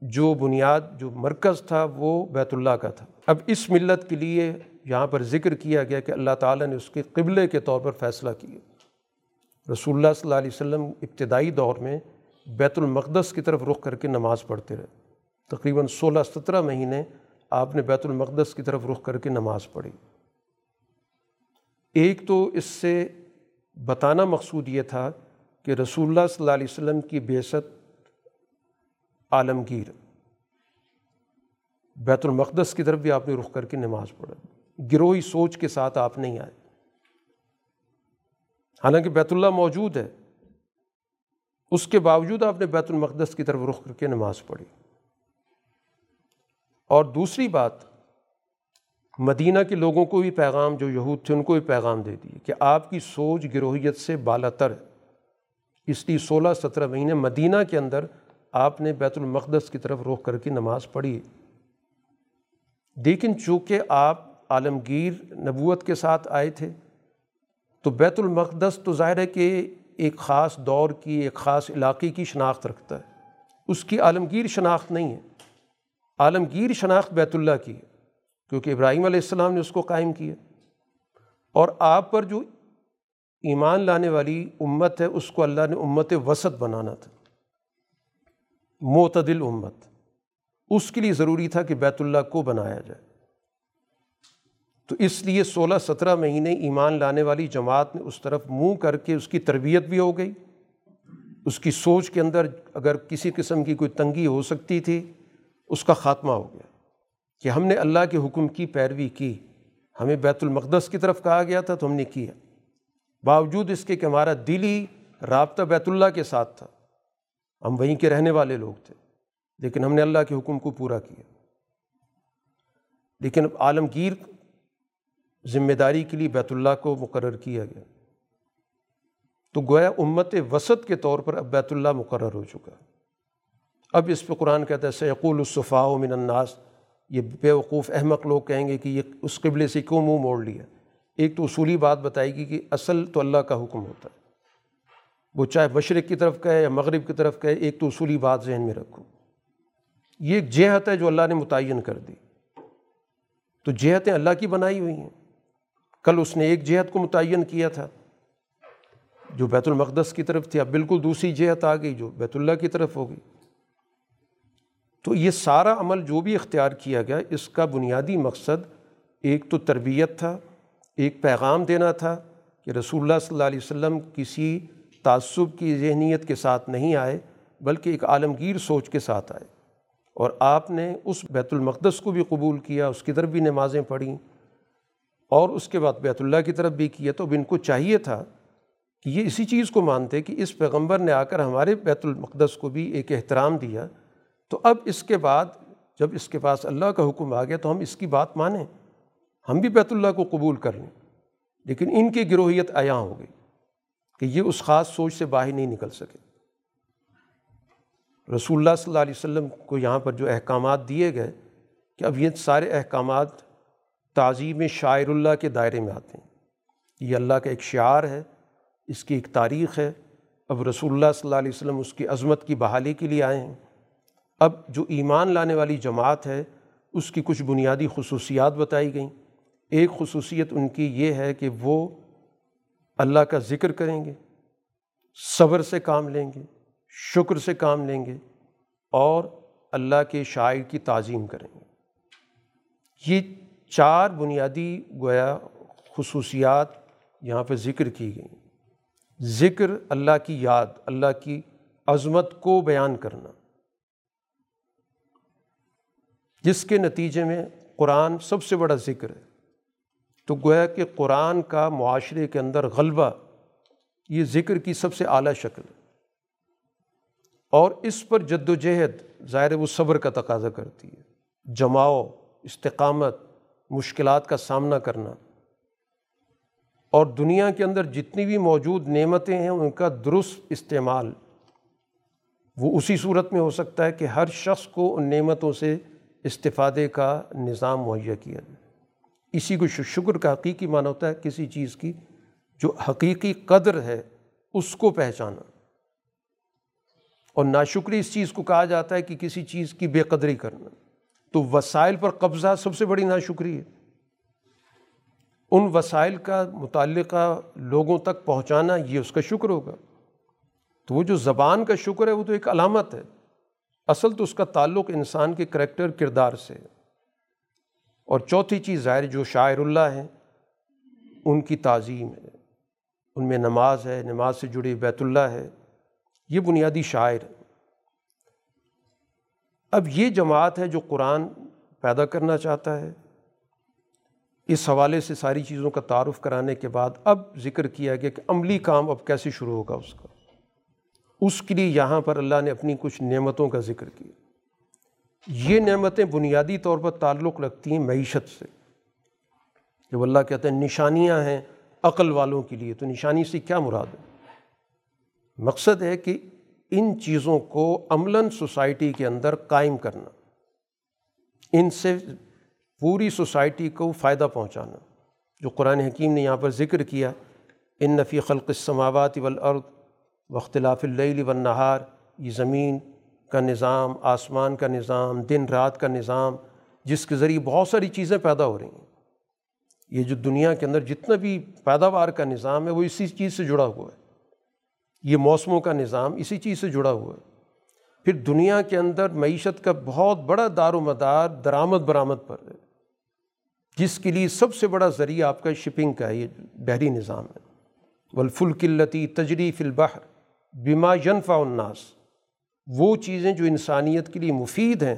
جو بنیاد، جو مرکز تھا، وہ بیت اللہ کا تھا۔ اب اس ملت کے لیے یہاں پر ذکر کیا گیا کہ اللہ تعالیٰ نے اس کے قبلے کے طور پر فیصلہ کیا۔ رسول اللہ صلی اللہ علیہ وسلم ابتدائی دور میں بیت المقدس کی طرف رخ کر کے نماز پڑھتے رہے۔ تقریباً سولہ سترہ مہینے آپ نے بیت المقدس کی طرف رخ کر کے نماز پڑھی۔ ایک تو اس سے بتانا مقصود یہ تھا کہ رسول اللہ صلی اللہ علیہ وسلم کی بیست عالمگیر بیت المقدس کی طرف بھی آپ نے رخ کر کے نماز پڑھا گروہی سوچ کے ساتھ آپ نہیں آئے۔ حالانکہ بیت اللہ موجود ہے۔ اس کے باوجود آپ نے بیت المقدس کی طرف رخ کر کے نماز پڑھی۔ اور دوسری بات، مدینہ کے لوگوں کو بھی پیغام، جو یہود تھے، ان کو بھی پیغام دے دیے کہ آپ کی سوچ گروہیت سے بالا تر ہے۔ اس لیے سولہ سترہ مہینے مدینہ کے اندر آپ نے بیت المقدس کی طرف رخ کر کے نماز پڑھی۔ لیکن چونکہ آپ عالمگیر نبوت کے ساتھ آئے تھے تو بیت المقدس تو ظاہر ہے کہ ایک خاص دور کی، ایک خاص علاقے کی شناخت رکھتا ہے۔ اس کی عالمگیر شناخت نہیں ہے۔ عالمگیر شناخت بیت اللہ کی ہے، کیونکہ ابراہیم علیہ السلام نے اس کو قائم کیا۔ اور آپ پر جو ایمان لانے والی امت ہے، اس کو اللہ نے امت وسط بنانا تھا۔ معتدل امت۔ اس کے لیے ضروری تھا کہ بیت اللہ کو بنایا جائے۔ تو اس لیے سولہ سترہ مہینے ایمان لانے والی جماعت نے اس طرف منہ کر کے اس کی تربیت بھی ہو گئی۔ اس کی سوچ کے اندر اگر کسی قسم کی کوئی تنگی ہو سکتی تھی، اس کا خاتمہ ہو گیا۔ کہ ہم نے اللہ کے حکم کی پیروی کی، ہمیں بیت المقدس کی طرف کہا گیا تھا تو ہم نے کیا باوجود اس کے کہ ہمارا دلی رابطہ بیت اللہ کے ساتھ تھا، ہم وہیں کے رہنے والے لوگ تھے، لیکن ہم نے اللہ کے حکم کو پورا کیا۔ لیکن عالمگیر ذمہ داری کے لیے بیت اللہ کو مقرر کیا گیا۔ تو گویا امت وسط کے طور پر اب بیت اللہ مقرر ہو چکا۔ اب اس پہ قرآن کہتا ہے سیقول الصفاء من الناس۔ یہ بے وقوف احمق لوگ کہیں گے کہ یہ اس قبلے سے کیوں منہ موڑ لیا۔ ایک تو اصولی بات بتائے گی کہ اصل تو اللہ کا حکم ہوتا ہے۔ وہ چاہے مشرق کی طرف کہے یا مغرب کی طرف کہے، ایک تو اصولی بات ذہن میں رکھو۔ یہ ایک جہت ہے جو اللہ نے متعین کر دی۔ تو جہتیں اللہ کی بنائی ہوئی ہیں۔ کل اس نے ایک جہت کو متعین کیا تھا، جو بیت المقدس کی طرف تھی۔ اب بالکل دوسری جہت آ گئی جو بیت اللہ کی طرف ہو گئی۔ تو یہ سارا عمل جو بھی اختیار کیا گیا، اس کا بنیادی مقصد ایک تو تربیت تھا، ایک پیغام دینا تھا کہ رسول اللہ صلی اللہ علیہ وسلم کسی تعصب کی ذہنیت کے ساتھ نہیں آئے، بلکہ ایک عالمگیر سوچ کے ساتھ آئے۔ اور آپ نے اس بیت المقدس کو بھی قبول کیا، اس کی طرف بھی نمازیں پڑھیں۔ اور اس کے بعد بیت اللہ کی طرف بھی کیا تو اب ان کو چاہیے تھا کہ یہ اسی چیز کو مانتے کہ اس پیغمبر نے آ کر ہمارے بیت المقدس کو بھی ایک احترام دیا۔ تو اب اس کے بعد جب اس کے پاس اللہ کا حکم آ گیا تو ہم اس کی بات مانیں۔ ہم بھی بیت اللہ کو قبول کر لیں۔ لیکن ان کی گروہیت عیاں ہو گئی کہ یہ اس خاص سوچ سے باہر نہیں نکل سکے۔ رسول اللہ صلی اللہ علیہ وسلم کو یہاں پر جو احکامات دیے گئے کہ اب یہ سارے احکامات تعظیم شاعر اللہ کے دائرے میں آتے ہیں۔ یہ اللہ کا ایک شعار ہے، اس کی ایک تاریخ ہے۔ اب رسول اللہ صلی اللہ علیہ وسلم اس کی عظمت کی بحالی کے لیے آئے ہیں۔ اب جو ایمان لانے والی جماعت ہے، اس کی کچھ بنیادی خصوصیات بتائی گئیں۔ ایک خصوصیت ان کی یہ ہے کہ وہ اللہ کا ذکر کریں گے، صبر سے کام لیں گے، شکر سے کام لیں گے اور اللہ کے شاعر کی تعظیم کریں گے۔ یہ چار بنیادی گویا خصوصیات یہاں پہ ذکر کی گئیں۔ ذکر اللہ کی یاد، اللہ کی عظمت کو بیان کرنا۔ جس کے نتیجے میں قرآن سب سے بڑا ذکر ہے۔ تو گویا کہ قرآن کا معاشرے کے اندر غلبہ، یہ ذکر کی سب سے اعلیٰ شکل ہے۔ اور اس پر جد و جہد، ظاہر وہ صبر کا تقاضا کرتی ہے۔ جماؤ، استقامت مشکلات کا سامنا کرنا۔ اور دنیا کے اندر جتنی بھی موجود نعمتیں ہیں، ان کا درست استعمال۔ وہ اسی صورت میں ہو سکتا ہے کہ ہر شخص کو ان نعمتوں سے استفادے کا نظام مہیا کیا جائے۔ اسی کو شکر کا حقیقی معنی ہوتا ہے، کسی چیز کی جو حقیقی قدر ہے، اس کو پہچانا۔ اور ناشکری اس چیز کو کہا جاتا ہے کہ کسی چیز کی بے قدری کرنا۔ تو وسائل پر قبضہ سب سے بڑی ناشکری ہے۔ ان وسائل کا متعلقہ لوگوں تک پہنچانا یہ اس کا شکر ہوگا۔ تو وہ جو زبان کا شکر ہے وہ تو ایک علامت ہے۔ اصل تو اس کا تعلق انسان کے کریکٹر کردار سے اور چوتھی چیز ظاہر جو شاعر اللہ ہیں، ان کی تعظیم ہے۔ ان میں نماز ہے، نماز سے جڑی بیت اللہ ہے۔ یہ بنیادی شاعر ہے۔ اب یہ جماعت ہے جو قرآن پیدا کرنا چاہتا ہے، اس حوالے سے ساری چیزوں کا تعارف کرانے کے بعد اب ذکر کیا گیا کہ عملی کام اب کیسے شروع ہوگا اس کا۔ اس کے لیے یہاں پر اللہ نے اپنی کچھ نعمتوں کا ذکر کیا۔ یہ نعمتیں بنیادی طور پر تعلق رکھتی ہیں معیشت سے۔ جب اللہ کہتے ہیں نشانیاں ہیں عقل والوں کے لیے، تو نشانی سے کیا مراد ہے؟ مقصد ہے کہ ان چیزوں کو عملاً سوسائٹی کے اندر قائم کرنا، ان سے پوری سوسائٹی کو فائدہ پہنچانا، جو قرآن حکیم نے یہاں پر ذکر کیا، ان نفی خلق السماوات والارض واختلاف اللیل والنہار، یہ زمین کا نظام، آسمان کا نظام، دن رات کا نظام، جس کے ذریعے بہت ساری چیزیں پیدا ہو رہی ہیں۔ یہ جو دنیا کے اندر جتنا بھی پیداوار کا نظام ہے، وہ اسی چیز سے جڑا ہوا ہے۔ یہ موسموں کا نظام اسی چیز سے جڑا ہوا ہے۔ پھر دنیا کے اندر معیشت کا بہت بڑا دار و مدار درآمد برآمد پر ہے۔ جس کے لیے سب سے بڑا ذریعہ آپ کا شپنگ کا ہے، یہ بحری نظام ہے۔ والفل قلتی تجری فی البحر بما ینفع الناس۔ وہ چیزیں جو انسانیت کے لیے مفید ہیں،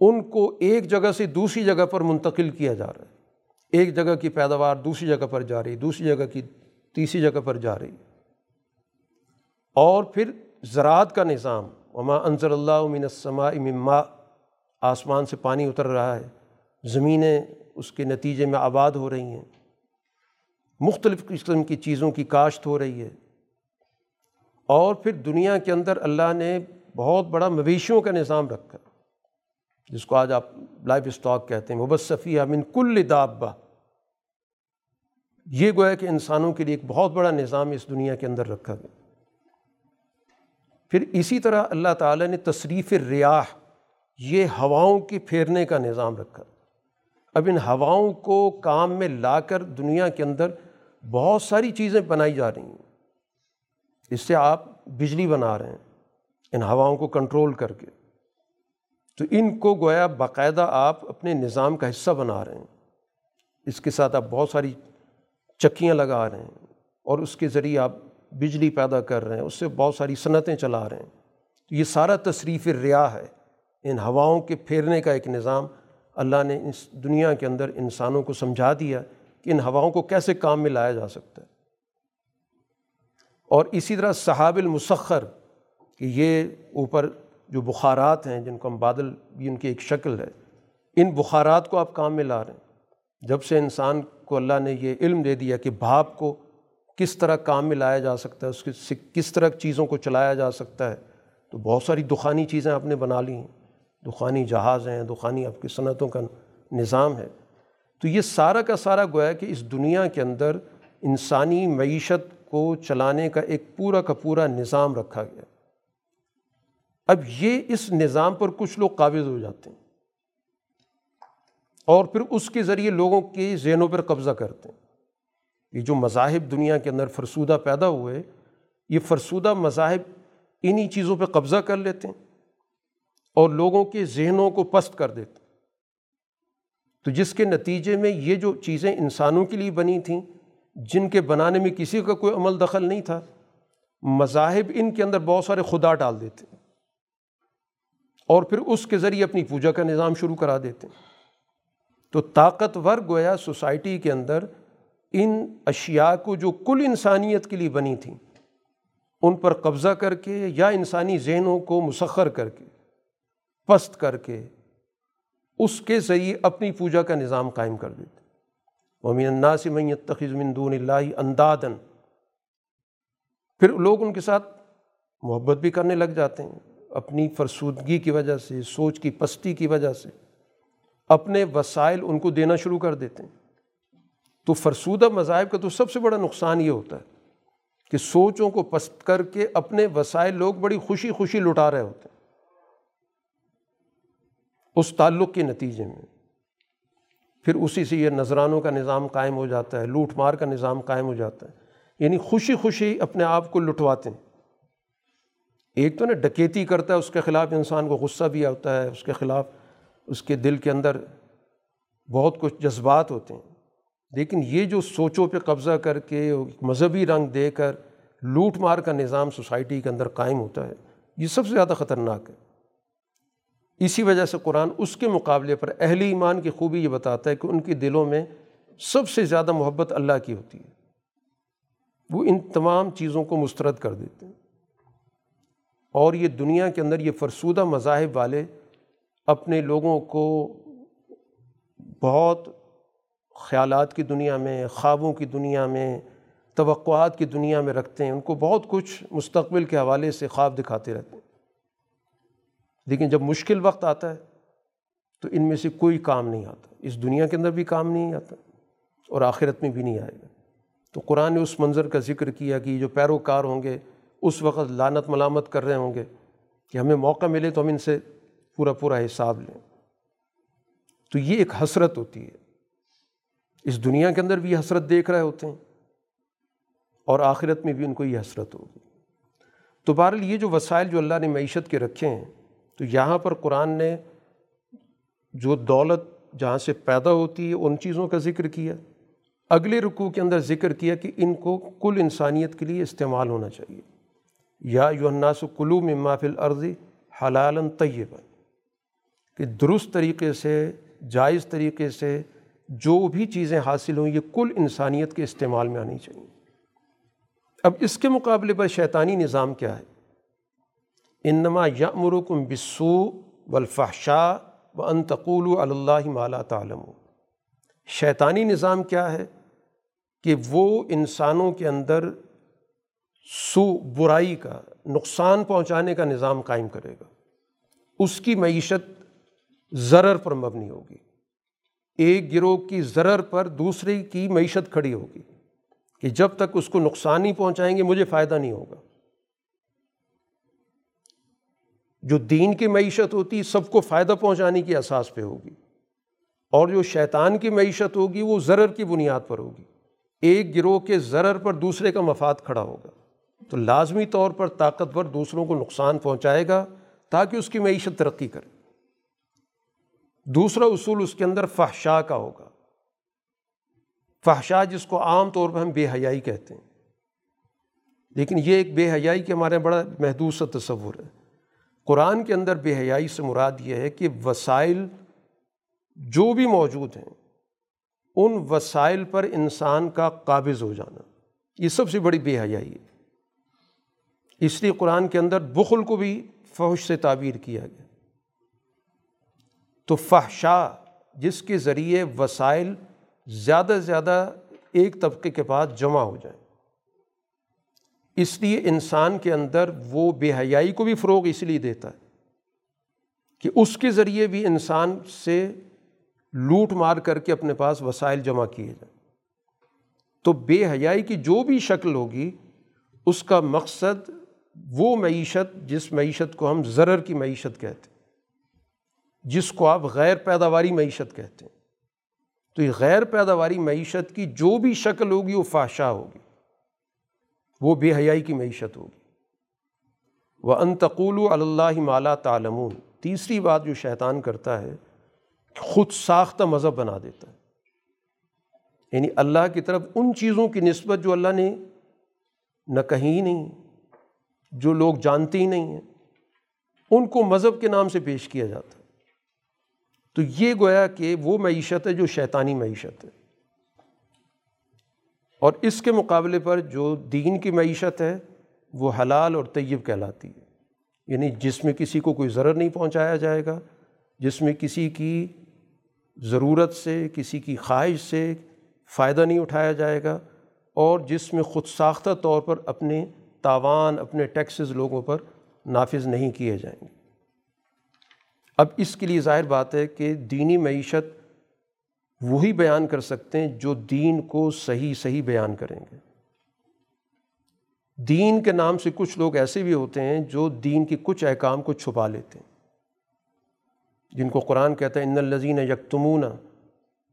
ان کو ایک جگہ سے دوسری جگہ پر منتقل کیا جا رہا ہے۔ ایک جگہ کی پیداوار دوسری جگہ پر جا رہی، دوسری جگہ کی تیسری جگہ پر جا رہی۔ اور پھر زراعت کا نظام، وما انضر اللہ من السماء مما آسمان سے پانی اتر رہا ہے، زمینیں اس کے نتیجے میں آباد ہو رہی ہیں۔ مختلف قسم کی چیزوں کی کاشت ہو رہی ہے۔ اور پھر دنیا کے اندر اللہ نے بہت بڑا مویشیوں کا نظام رکھا، جس کو آج آپ لائف اسٹاک کہتے ہیں۔ مبصفیہ من کل دابہ یہ گویا کہ انسانوں کے لیے ایک بہت بڑا نظام اس دنیا کے اندر رکھا گیا۔ پھر اسی طرح اللہ تعالیٰ نے تصریف ریاح، یہ ہواؤں کے پھیرنے کا نظام رکھا۔ اب ان ہواؤں کو کام میں لا کر دنیا کے اندر بہت ساری چیزیں بنائی جا رہی ہیں۔ اس سے آپ بجلی بنا رہے ہیں، ان ہواؤں کو کنٹرول کر کے۔ تو ان کو گویا باقاعدہ آپ اپنے نظام کا حصہ بنا رہے ہیں۔ اس کے ساتھ آپ بہت ساری چکیاں لگا رہے ہیں اور اس کے ذریعے آپ بجلی پیدا کر رہے ہیں، اس سے بہت ساری صنعتیں چلا رہے ہیں۔ تو یہ سارا تصریف ریا ہے۔ ان ہواؤں کے پھیرنے کا ایک نظام اللہ نے اس دنیا کے اندر انسانوں کو سمجھا دیا کہ ان ہواؤں کو کیسے کام میں لایا جا سکتا ہے۔ اور اسی طرح صحاب المسخر، کہ یہ اوپر جو بخارات ہیں، جن کو ہم بادل بھی ان کی ایک شکل ہے، ان بخارات کو آپ کام میں لا رہے ہیں۔ جب سے انسان کو اللہ نے یہ علم دے دیا کہ بھاپ کو کس طرح کام میں لایا جا سکتا ہے، اس کے کس طرح چیزوں کو چلایا جا سکتا ہے۔ تو بہت ساری دخانی چیزیں آپ نے بنا لی ہیں۔ دخانی جہاز ہیں، دخانی آپ کی صنعتوں کا نظام ہے۔ تو یہ سارا کا سارا گویا کہ اس دنیا کے اندر انسانی معیشت کو چلانے کا ایک پورا کا پورا نظام رکھا گیا۔ اب یہ اس نظام پر کچھ لوگ قابض ہو جاتے ہیں اور پھر اس کے ذریعے لوگوں کے ذہنوں پر قبضہ کرتے ہیں۔ یہ جو مذاہب دنیا کے اندر فرسودہ پیدا ہوئے، یہ فرسودہ مذاہب انہی چیزوں پہ قبضہ کر لیتے ہیں اور لوگوں کے ذہنوں کو پست کر دیتے ہیں۔ تو جس کے نتیجے میں یہ جو چیزیں انسانوں کے لیے بنی تھیں، جن کے بنانے میں کسی کا کوئی عمل دخل نہیں تھا، مذاہب ان کے اندر بہت سارے خدا ڈال دیتے ہیں اور پھر اس کے ذریعے اپنی پوجا کا نظام شروع کرا دیتے ہیں۔ تو طاقتور گویا سوسائٹی کے اندر ان اشیاء کو جو کل انسانیت کے لیے بنی تھیں، ان پر قبضہ کر کے یا انسانی ذہنوں کو مسخر کر کے، پست کر کے اس کے ذریعے اپنی پوجا کا نظام قائم کر دیتے۔ ومین الناس من يتخذ من دون اللہ اندادن پھر لوگ ان کے ساتھ محبت بھی کرنے لگ جاتے ہیں، اپنی فرسودگی کی وجہ سے، سوچ کی پستی کی وجہ سے، اپنے وسائل ان کو دینا شروع کر دیتے ہیں۔ تو فرسودہ مذاہب کا تو سب سے بڑا نقصان یہ ہوتا ہے کہ سوچوں کو پست کر کے اپنے وسائل لوگ بڑی خوشی خوشی لٹا رہے ہوتے ہیں۔ اس تعلق کے نتیجے میں۔ پھر اسی سے یہ نذرانوں کا نظام قائم ہو جاتا ہے، لوٹ مار کا نظام قائم ہو جاتا ہے۔ یعنی خوشی خوشی اپنے آپ کو لٹواتے ہیں۔ ایک تو نا ڈکیتی کرتا ہے، اس کے خلاف انسان کو غصہ بھی آتا ہے، اس کے خلاف اس کے دل کے اندر بہت کچھ جذبات ہوتے ہیں۔ لیکن یہ جو سوچوں پہ قبضہ کر کے مذہبی رنگ دے کر لوٹ مار کا نظام سوسائٹی کے اندر قائم ہوتا ہے، یہ سب سے زیادہ خطرناک ہے۔ اسی وجہ سے قرآن اس کے مقابلے پر اہل ایمان کی خوبی یہ بتاتا ہے کہ ان کے دلوں میں سب سے زیادہ محبت اللہ کی ہوتی ہے۔ وہ ان تمام چیزوں کو مسترد کر دیتے ہیں۔ اور یہ دنیا کے اندر یہ فرسودہ مذاہب والے اپنے لوگوں کو بہت خیالات کی دنیا میں، خوابوں کی دنیا میں، توقعات کی دنیا میں رکھتے ہیں، ان کو بہت کچھ مستقبل کے حوالے سے خواب دکھاتے رہتے ہیں۔ لیکن جب مشکل وقت آتا ہے، تو ان میں سے کوئی کام نہیں آتا۔ اس دنیا کے اندر بھی کام نہیں آتا اور آخرت میں بھی نہیں آئے گا۔ تو قرآن نے اس منظر کا ذکر کیا کہ جو پیروکار ہوں گے، اس وقت لانت ملامت کر رہے ہوں گے کہ ہمیں موقع ملے تو ہم ان سے پورا پورا حساب لیں۔ تو یہ ایک حسرت ہوتی ہے۔ اس دنیا کے اندر بھی یہ حسرت دیکھ رہے ہوتے ہیں اور آخرت میں بھی ان کو یہ حسرت ہوگی۔ تو بہرحال یہ جو وسائل جو اللہ نے معیشت کے رکھے ہیں، تو یہاں پر قرآن نے جو دولت جہاں سے پیدا ہوتی ہے، ان چیزوں کا ذکر کیا۔ اگلے رکوع کے اندر ذکر کیا کہ ان کو کل انسانیت کے لیے استعمال ہونا چاہیے۔ یا یوناس کلو میں مافل عرضی حلال طیب کہ درست طریقے سے، جائز طریقے سے جو بھی چیزیں حاصل ہوں، یہ کل انسانیت کے استعمال میں آنی چاہیے۔ اب اس کے مقابلے پر شیطانی نظام کیا ہے؟ انما یامرکم بسو والفحشاء و انتقول اللہ مالا تعلم شیطانی نظام کیا ہے؟ کہ وہ انسانوں کے اندر سو برائی کا، نقصان پہنچانے کا نظام قائم کرے گا۔ اس کی معیشت ضرر پر مبنی ہوگی۔ ایک گروہ کی ضرر پر دوسرے کی معیشت کھڑی ہوگی کہ جب تک اس کو نقصان نہیں پہنچائیں گے، مجھے فائدہ نہیں ہوگا۔ جو دین کی معیشت ہوتی، سب کو فائدہ پہنچانے کی اساس پہ ہوگی۔ اور جو شیطان کی معیشت ہوگی، وہ ضرر کی بنیاد پر ہوگی۔ ایک گروہ کے ضرر پر دوسرے کا مفاد کھڑا ہوگا۔ تو لازمی طور پر طاقتور دوسروں کو نقصان پہنچائے گا تاکہ اس کی معیشت ترقی کرے۔ دوسرا اصول اس کے اندر فحشا کا ہوگا۔ فحشا جس کو عام طور پر ہم بے حیائی کہتے ہیں۔ لیکن یہ ایک بے حیائی کے ہمارے بڑا محدود سا تصور ہے۔ قرآن کے اندر بے حیائی سے مراد یہ ہے کہ وسائل جو بھی موجود ہیں، ان وسائل پر انسان کا قابض ہو جانا۔ یہ سب سے بڑی بے حیائی ہے۔ اس لیے قرآن کے اندر بخل کو بھی فحش سے تعبیر کیا گیا۔ تو فحشا، جس کے ذریعے وسائل زیادہ سے زیادہ ایک طبقے کے پاس جمع ہو جائیں۔ اس لیے انسان کے اندر وہ بے حیائی کو بھی فروغ اس لیے دیتا ہے کہ اس کے ذریعے بھی انسان سے لوٹ مار کر کے اپنے پاس وسائل جمع کیے جائیں۔ تو بے حیائی کی جو بھی شکل ہوگی، اس کا مقصد وہ معیشت، جس معیشت کو ہم ضرر کی معیشت کہتے ہیں۔ جس کو آپ غیر پیداواری معیشت کہتے ہیں۔ تو یہ غیر پیداواری معیشت کی جو بھی شکل ہوگی وہ فاشا ہوگی۔ وہ بے حیائی کی معیشت ہوگی۔ وہ انتقول اللہ مالا تعلمون۔ تیسری بات جو شیطان کرتا ہے خود ساختہ مذہب بنا دیتا ہے۔ یعنی اللہ کی طرف ان چیزوں کی نسبت جو اللہ نے نہ کہیں نہیں، جو لوگ جانتے ہی نہیں ہیں، ان کو مذہب کے نام سے پیش کیا جاتا ہے۔ تو یہ گویا کہ وہ معیشت ہے جو شیطانی معیشت ہے۔ اور اس کے مقابلے پر جو دین کی معیشت ہے، وہ حلال اور طیب کہلاتی ہے۔ یعنی جس میں کسی کو کوئی ضرر نہیں پہنچایا جائے گا، جس میں کسی کی ضرورت سے، کسی کی خواہش سے فائدہ نہیں اٹھایا جائے گا، اور جس میں خود ساختہ طور پر اپنے تاوان، اپنے ٹیکسز لوگوں پر نافذ نہیں کیے جائیں گے۔ اب اس کے لیے ظاہر بات ہے کہ دینی معیشت وہی بیان کر سکتے ہیں جو دین کو صحیح صحیح بیان کریں گے۔ دین کے نام سے کچھ لوگ ایسے بھی ہوتے ہیں جو دین کی کچھ احکام کو چھپا لیتے ہیں۔ جن کو قرآن کہتا ہے، ان الزین یکتمون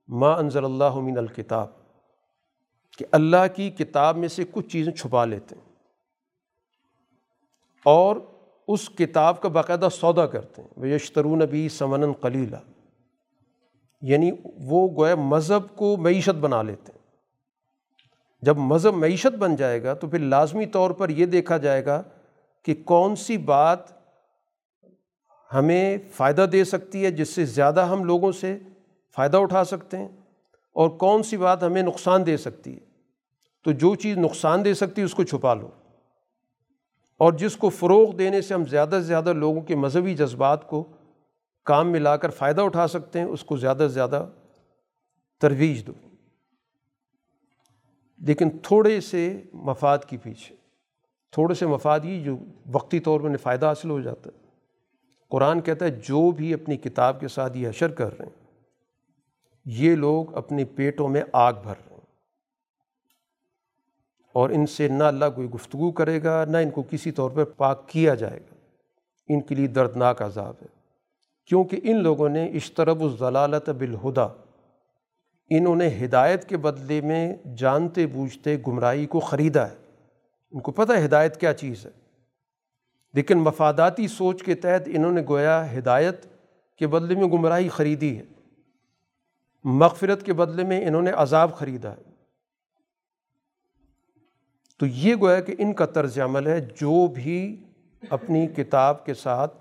ما انضل اللہ من الکتاب کہ اللہ کی کتاب میں سے کچھ چیزیں چھپا لیتے ہیں۔ اور اس کتاب کا باقاعدہ سودا کرتے ہیں۔ وہ یشترون نبی سمن قلیلہ یعنی وہ گویا مذہب کو معیشت بنا لیتے ہیں۔ جب مذہب معیشت بن جائے گا تو پھر لازمی طور پر یہ دیکھا جائے گا کہ کون سی بات ہمیں فائدہ دے سکتی ہے جس سے زیادہ ہم لوگوں سے فائدہ اٹھا سکتے ہیں اور کون سی بات ہمیں نقصان دے سکتی ہے۔ تو جو چیز نقصان دے سکتی ہے اس کو چھپا لو۔ اور جس کو فروغ دینے سے ہم زیادہ سے زیادہ لوگوں کے مذہبی جذبات کو کام میں لا کر فائدہ اٹھا سکتے ہیں، اس کو زیادہ سے زیادہ ترویج دو۔ لیکن تھوڑے سے مفاد کی پیچھے، تھوڑے سے مفاد ہی جو وقتی طور پر فائدہ حاصل ہو جاتا ہے۔ قرآن کہتا ہے، جو بھی اپنی کتاب کے ساتھ یہ اشر کر رہے ہیں، یہ لوگ اپنے پیٹوں میں آگ بھر رہے ہیں۔ اور ان سے نہ اللہ کوئی گفتگو کرے گا، نہ ان کو کسی طور پہ پاک کیا جائے گا۔ ان کے لیے دردناک عذاب ہے۔ کیونکہ ان لوگوں نے اشترب الضلالت بالہدا انہوں نے ہدایت کے بدلے میں جانتے بوجھتے گمراہی کو خریدا ہے۔ ان کو پتہ ہے ہدایت کیا چیز ہے۔ لیکن مفاداتی سوچ کے تحت انہوں نے گویا ہدایت کے بدلے میں گمراہی خریدی ہے۔ مغفرت کے بدلے میں انہوں نے عذاب خریدا ہے۔ تو یہ گویا کہ ان کا طرز عمل ہے جو بھی اپنی کتاب کے ساتھ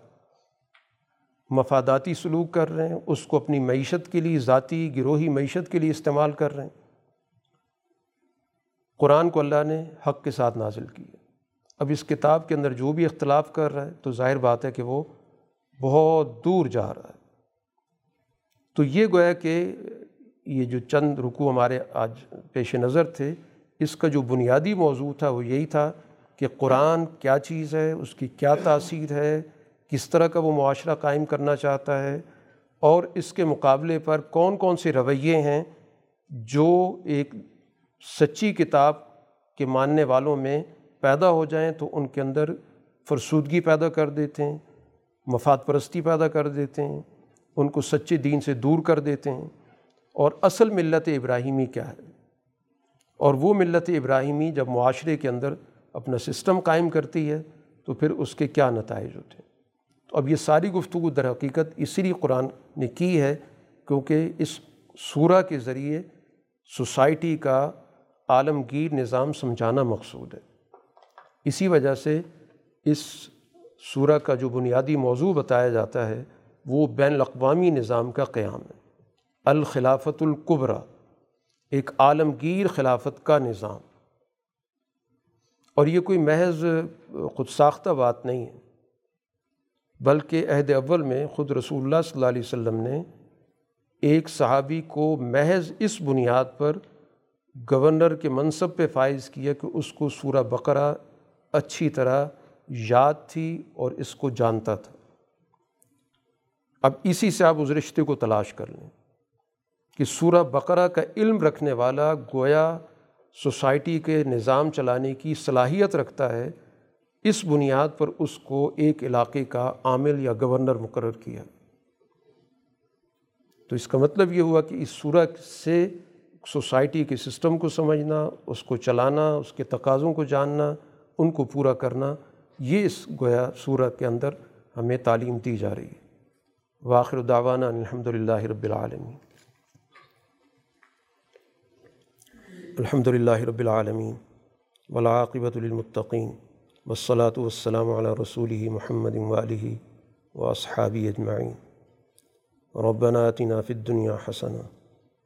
مفاداتی سلوک کر رہے ہیں، اس کو اپنی معیشت کے لیے، ذاتی گروہی معیشت کے لیے استعمال کر رہے ہیں۔ قرآن کو اللہ نے حق کے ساتھ نازل کیا اب اس کتاب کے اندر جو بھی اختلاف کر رہا ہے، تو ظاہر بات ہے کہ وہ بہت دور جا رہا ہے۔ تو یہ گویا کہ یہ جو چند رکو ہمارے آج پیش نظر تھے اس کا جو بنیادی موضوع تھا وہ یہی تھا کہ قرآن کیا چیز ہے، اس کی کیا تاثیر ہے، کس طرح کا وہ معاشرہ قائم کرنا چاہتا ہے اور اس کے مقابلے پر کون کون سے رویے ہیں جو ایک سچی کتاب کے ماننے والوں میں پیدا ہو جائیں تو ان کے اندر فرسودگی پیدا کر دیتے ہیں، مفاد پرستی پیدا کر دیتے ہیں، ان کو سچے دین سے دور کر دیتے ہیں۔ اور اصل ملت ابراہیمی کیا ہے؟ اور وہ ملت ابراہیمی جب معاشرے کے اندر اپنا سسٹم قائم کرتی ہے، تو پھر اس کے کیا نتائج ہوتے ہیں؟ تو اب یہ ساری گفتگو در حقیقت اسی لیے قرآن نے کی ہے کیونکہ اس سورہ کے ذریعے سوسائٹی کا عالمگیر نظام سمجھانا مقصود ہے۔ اسی وجہ سے اس سورہ کا جو بنیادی موضوع بتایا جاتا ہے، وہ بین الاقوامی نظام کا قیام ہے۔ الخلافت القبرا ایک عالمگیر خلافت کا نظام۔ اور یہ کوئی محض خود ساختہ بات نہیں ہے، بلکہ عہد اول میں خود رسول اللہ صلی اللہ علیہ وسلم نے ایک صحابی کو محض اس بنیاد پر گورنر کے منصب پہ فائز کیا کہ اس کو سورہ بقرہ اچھی طرح یاد تھی اور اس کو جانتا تھا۔ اب اسی سے آپ اس رشتے کو تلاش کر لیں۔ کہ سورہ بقرہ کا علم رکھنے والا گویا سوسائٹی کے نظام چلانے کی صلاحیت رکھتا ہے، اس بنیاد پر اس کو ایک علاقے کا عامل یا گورنر مقرر کیا۔ تو اس کا مطلب یہ ہوا کہ اس سورہ سے سوسائٹی کے سسٹم کو سمجھنا، اس کو چلانا، اس کے تقاضوں کو جاننا، ان کو پورا کرنا، یہ اس گویا سورہ کے اندر ہمیں تعلیم دی جا رہی ہے۔ واخر دعوانا الحمد للہ رب العالمین۔ الحمد للہ رب العالمین ولاقبۃ للمتقین والصلاة والسلام على رسوله محمد وآله وأصحابه أجمعين ربنا آتنا في الدنيا حسنة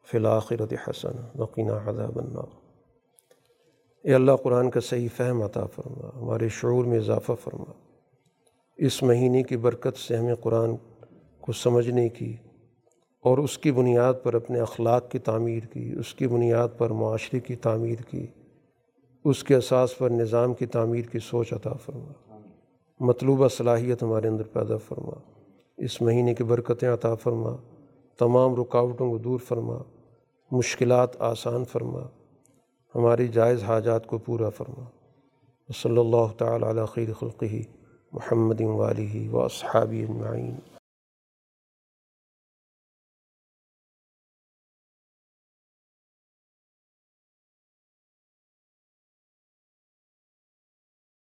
في الآخرة حسنة وقنا عذاب النار اے اللہ قرآن کا صحیح فہم عطا فرما، ہمارے شعور میں اضافہ فرما۔ اس مہینے کی برکت سے ہمیں قرآن کو سمجھنے کی اور اس کی بنیاد پر اپنے اخلاق کی تعمیر کی، اس کی بنیاد پر معاشرے کی تعمیر کی، اس کے اساس پر نظام کی تعمیر کی سوچ عطا فرما۔ مطلوبہ صلاحیت ہمارے اندر پیدا فرما۔ اس مہینے کی برکتیں عطا فرما۔ تمام رکاوٹوں کو دور فرما۔ مشکلات آسان فرما۔ ہماری جائز حاجات کو پورا فرما۔ صلی اللہ تعالیٰ علیہ خیر خلقی محمد والی و اصحابی اجمعین۔